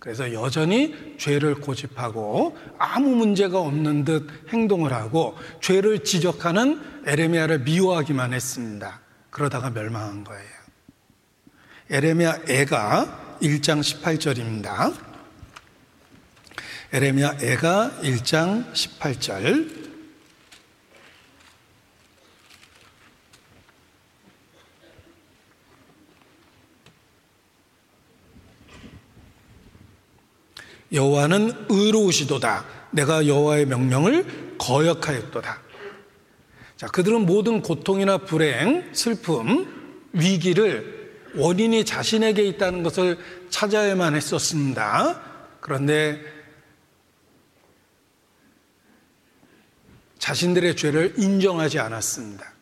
그래서 여전히 죄를 고집하고 아무 문제가 없는 듯 행동을 하고 죄를 지적하는 에레미야를 미워하기만 했습니다. 그러다가 멸망한 거예요. 에레미야 애가 1장 18절입니다. 에레미야 애가 1장 18절 여호와는 의로우시도다. 내가 여호와의 명령을 거역하였도다. 자, 그들은 모든 고통이나 불행, 슬픔, 위기를 원인이 자신에게 있다는 것을 찾아야만 했었습니다. 그런데 자신들의 죄를 인정하지 않았습니다.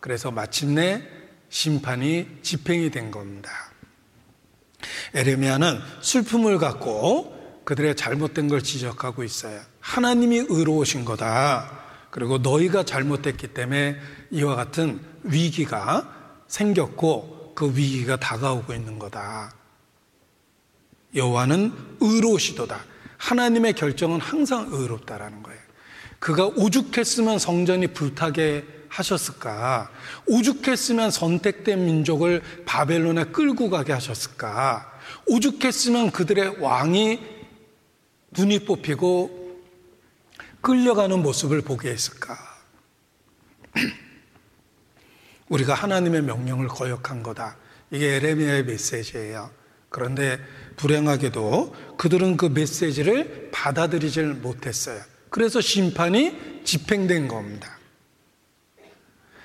그래서 마침내 심판이 집행이 된 겁니다. 에레미야는 슬픔을 갖고 그들의 잘못된 걸 지적하고 있어요. 하나님이 의로우신 거다. 그리고 너희가 잘못됐기 때문에 이와 같은 위기가 생겼고 그 위기가 다가오고 있는 거다. 여호와는 의로우시도다. 하나님의 결정은 항상 의롭다라는 거예요. 그가 오죽했으면 성전이 불타게 하셨을까? 오죽했으면 선택된 민족을 바벨론에 끌고 가게 하셨을까? 오죽했으면 그들의 왕이 눈이 뽑히고 끌려가는 모습을 보게 했을까? 우리가 하나님의 명령을 거역한 거다. 이게 에레미야의 메시지예요. 그런데 불행하게도 그들은 그 메시지를 받아들이질 못했어요. 그래서 심판이 집행된 겁니다.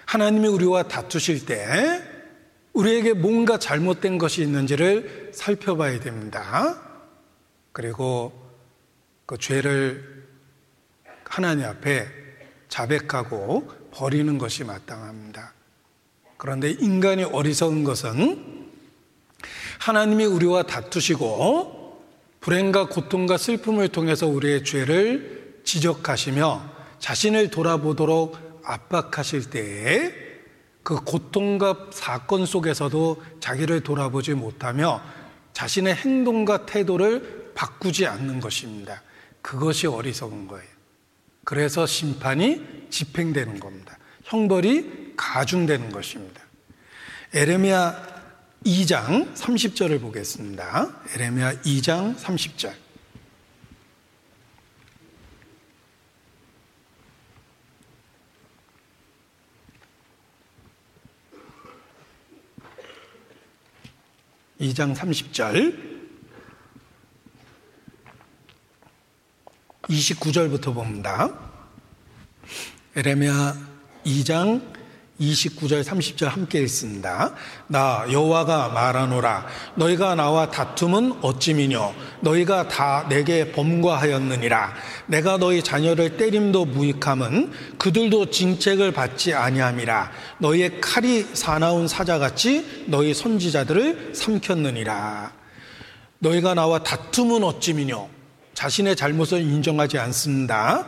하나님이 우리와 다투실 때 우리에게 뭔가 잘못된 것이 있는지를 살펴봐야 됩니다. 그리고 그 죄를 하나님 앞에 자백하고 버리는 것이 마땅합니다. 그런데 인간이 어리석은 것은 하나님이 우리와 다투시고 불행과 고통과 슬픔을 통해서 우리의 죄를 지적하시며 자신을 돌아보도록 압박하실 때에 그 고통과 사건 속에서도 자기를 돌아보지 못하며 자신의 행동과 태도를 바꾸지 않는 것입니다. 그것이 어리석은 거예요. 그래서 심판이 집행되는 겁니다. 형벌이 가중되는 것입니다. 에레미야 2장 30절을 보겠습니다. 에레미야 2장 30절. 2장 30절 29절부터 봅니다. 에레미야 2장 29절 30절 함께 읽습니다. 나 여호와가 말하노라. 너희가 나와 다툼은 어찌미뇨? 너희가 다 내게 범과하였느니라. 내가 너희 자녀를 때림도 무익함은 그들도 징책을 받지 아니함이라. 너희의 칼이 사나운 사자같이 너희 선지자들을 삼켰느니라. 너희가 나와 다툼은 어찌미뇨? 자신의 잘못을 인정하지 않습니다.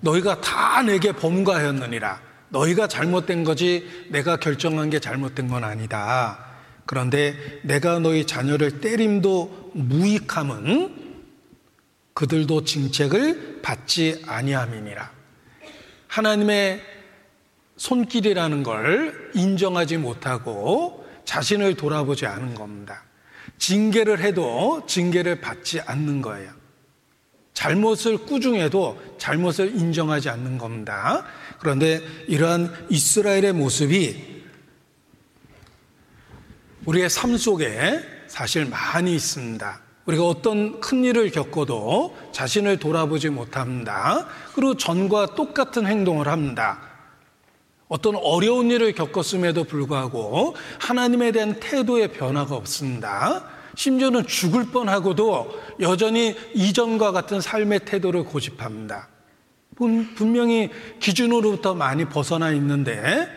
너희가 다 내게 범과하였느니라 너희가 잘못된 거지 내가 결정한 게 잘못된 건 아니다. 그런데 내가 너희 자녀를 때림도 무익함은 그들도 징책을 받지 아니함이니라. 하나님의 손길이라는 걸 인정하지 못하고 자신을 돌아보지 않은 겁니다. 징계를 해도 징계를 받지 않는 거예요. 잘못을 꾸중해도 잘못을 인정하지 않는 겁니다. 그런데 이러한 이스라엘의 모습이 우리의 삶 속에 사실 많이 있습니다. 우리가 어떤 큰 일을 겪어도 자신을 돌아보지 못합니다. 그리고 전과 똑같은 행동을 합니다. 어떤 어려운 일을 겪었음에도 불구하고 하나님에 대한 태도의 변화가 없습니다. 심지어는 죽을 뻔하고도 여전히 이전과 같은 삶의 태도를 고집합니다. 분명히 기준으로부터 많이 벗어나 있는데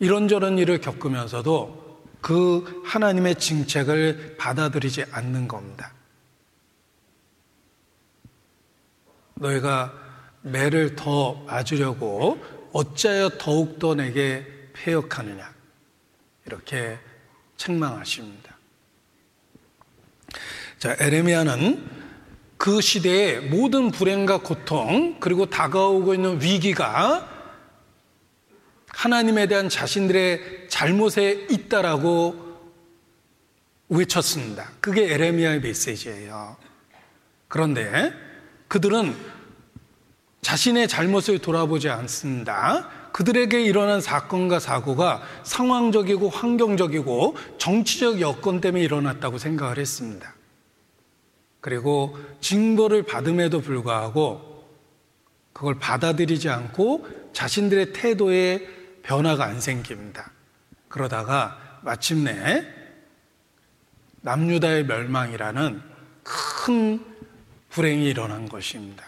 이런저런 일을 겪으면서도 그 하나님의 징책을 받아들이지 않는 겁니다. 너희가 매를 더 맞으려고 어찌하여 더욱더 내게 폐역하느냐. 이렇게 책망하십니다. 자, 에레미야는 그 시대의 모든 불행과 고통, 그리고 다가오고 있는 위기가 하나님에 대한 자신들의 잘못에 있다라고 외쳤습니다. 그게 에레미야의 메시지예요. 그런데 그들은 자신의 잘못을 돌아보지 않습니다. 그들에게 일어난 사건과 사고가 상황적이고 환경적이고 정치적 여건 때문에 일어났다고 생각을 했습니다. 그리고 징벌을 받음에도 불구하고 그걸 받아들이지 않고 자신들의 태도에 변화가 안 생깁니다. 그러다가 마침내 남유다의 멸망이라는 큰 불행이 일어난 것입니다.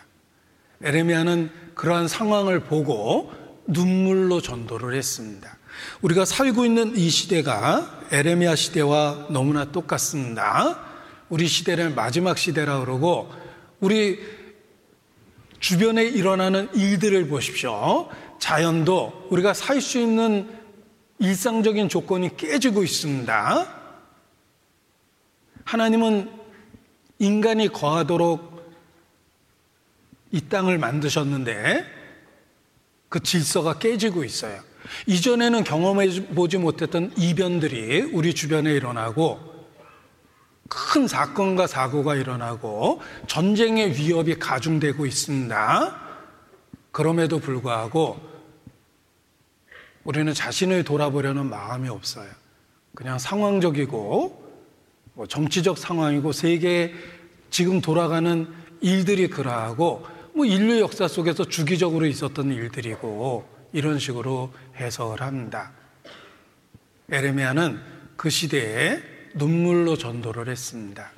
에레미야는 그러한 상황을 보고 눈물로 전도를 했습니다. 우리가 살고 있는 이 시대가 에레미야 시대와 너무나 똑같습니다. 우리 시대를 마지막 시대라 그러고 우리 주변에 일어나는 일들을 보십시오. 자연도 우리가 살 수 있는 일상적인 조건이 깨지고 있습니다. 하나님은 인간이 거하도록 이 땅을 만드셨는데 그 질서가 깨지고 있어요. 이전에는 경험해 보지 못했던 이변들이 우리 주변에 일어나고 큰 사건과 사고가 일어나고 전쟁의 위협이 가중되고 있습니다. 그럼에도 불구하고 우리는 자신을 돌아보려는 마음이 없어요. 그냥 상황적이고 뭐 정치적 상황이고 세계 지금 돌아가는 일들이 그러하고 뭐 인류 역사 속에서 주기적으로 있었던 일들이고 이런 식으로 해석을 합니다. 에레미야는 그 시대에 눈물로 전도를 했습니다.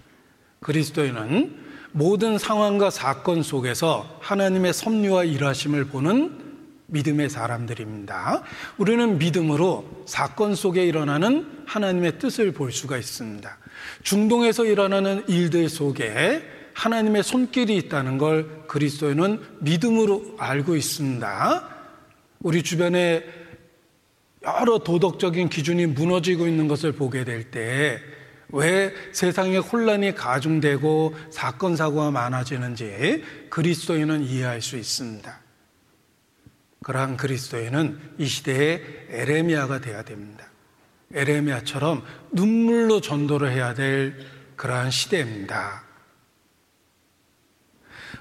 그리스도인은 모든 상황과 사건 속에서 하나님의 섭리와 일하심을 보는 믿음의 사람들입니다. 우리는 믿음으로 사건 속에 일어나는 하나님의 뜻을 볼 수가 있습니다. 중동에서 일어나는 일들 속에 하나님의 손길이 있다는 걸 그리스도인은 믿음으로 알고 있습니다. 우리 주변에 여러 도덕적인 기준이 무너지고 있는 것을 보게 될 때 왜 세상에 혼란이 가중되고 사건 사고가 많아지는지 그리스도인은 이해할 수 있습니다. 그러한 그리스도인은 이 시대의 에레미아가 되어야 됩니다. 에레미아처럼 눈물로 전도를 해야 될 그러한 시대입니다.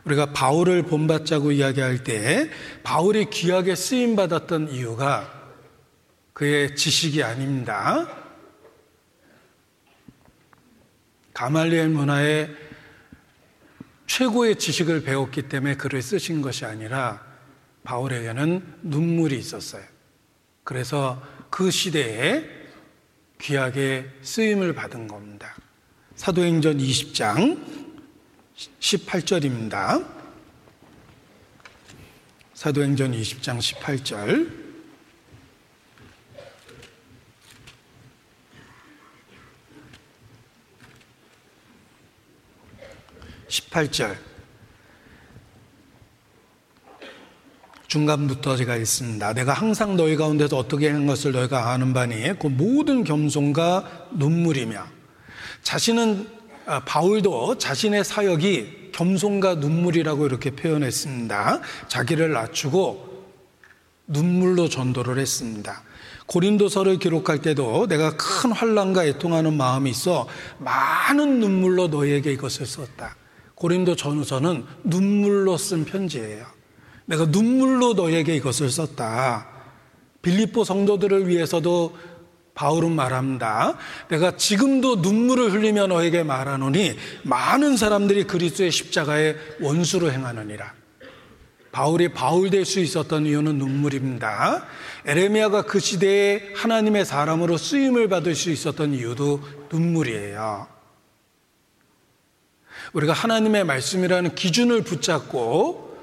우리가 바울을 본받자고 이야기할 때 바울이 귀하게 쓰임 받았던 이유가 그의 지식이 아닙니다. 가말리엘 문화의 최고의 지식을 배웠기 때문에 글을 쓰신 것이 아니라 바울에게는 눈물이 있었어요. 그래서 그 시대에 귀하게 쓰임을 받은 겁니다. 사도행전 20장 18절입니다. 사도행전 20장 18절. (18절) 중간부터 제가 있습니다. 내가 항상 너희 가운데서 어떻게 한 것을 너희가 아는 바니 그 모든 겸손과 눈물이며 자신은 아, 바울도 자신의 사역이 겸손과 눈물이라고 이렇게 표현했습니다. 자기를 낮추고 눈물로 전도를 했습니다. 고린도서를 기록할 때도 내가 큰 환란과 애통하는 마음이 있어 많은 눈물로 너희에게 이것을 썼다. 고린도 전후서는 눈물로 쓴 편지예요. 내가 눈물로 너에게 이것을 썼다. 빌립보 성도들을 위해서도 바울은 말합니다. 내가 지금도 눈물을 흘리며 너에게 말하노니 많은 사람들이 그리스도의 십자가에 원수로 행하느니라. 바울이 바울 될 수 있었던 이유는 눈물입니다. 에레미야가 그 시대에 하나님의 사람으로 쓰임을 받을 수 있었던 이유도 눈물이에요. 우리가 하나님의 말씀이라는 기준을 붙잡고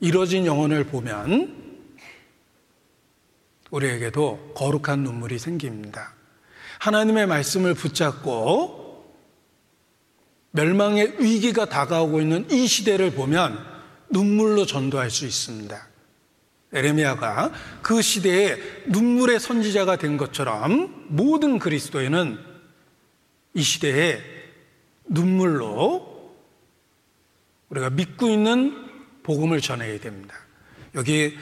이뤄진 영혼을 보면 우리에게도 거룩한 눈물이 생깁니다. 하나님의 말씀을 붙잡고 멸망의 위기가 다가오고 있는 이 시대를 보면 눈물로 전도할 수 있습니다. 에레미야가 그 시대에 눈물의 선지자가 된 것처럼 모든 그리스도인은 이 시대에 눈물로 우리가 믿고 있는 복음을 전해야 됩니다. 여기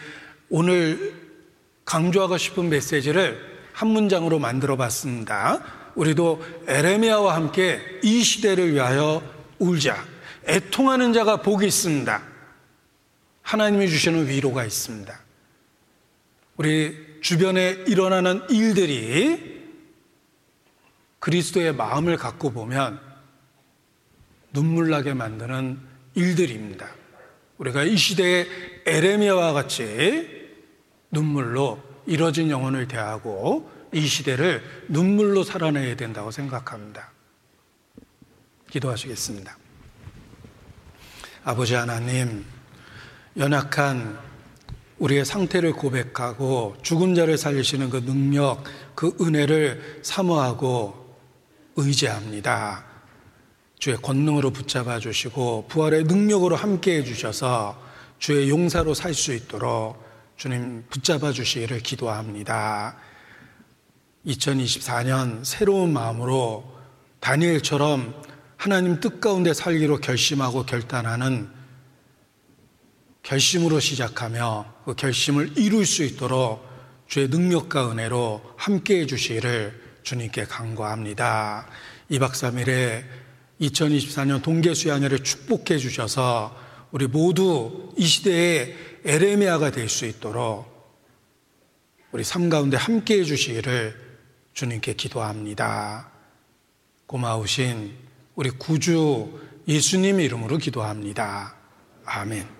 오늘 강조하고 싶은 메시지를 한 문장으로 만들어 봤습니다. 우리도 에레미야와 함께 이 시대를 위하여 울자. 애통하는 자가 복이 있습니다. 하나님이 주시는 위로가 있습니다. 우리 주변에 일어나는 일들이 그리스도의 마음을 갖고 보면 눈물 나게 만드는 일들입니다. 우리가 이 시대의 에레미야와 같이 눈물로 이뤄진 영혼을 대하고 이 시대를 눈물로 살아내야 된다고 생각합니다. 기도하시겠습니다. 아버지 하나님, 연약한 우리의 상태를 고백하고 죽은 자를 살리시는 그 능력, 그 은혜를 사모하고 의지합니다. 주의 권능으로 붙잡아 주시고 부활의 능력으로 함께 해 주셔서 주의 용사로 살 수 있도록 주님 붙잡아 주시기를 기도합니다. 2024년 새로운 마음으로 다니엘처럼 하나님 뜻 가운데 살기로 결심하고 결단하는 결심으로 시작하며 그 결심을 이룰 수 있도록 주의 능력과 은혜로 함께 해 주시기를 주님께 간구합니다. 2박 3일에 2024년 동계 수양회를 축복해 주셔서 우리 모두 이 시대에 에레미아가 될 수 있도록 우리 삶 가운데 함께 해 주시기를 주님께 기도합니다. 고마우신 우리 구주 예수님 이름으로 기도합니다. 아멘.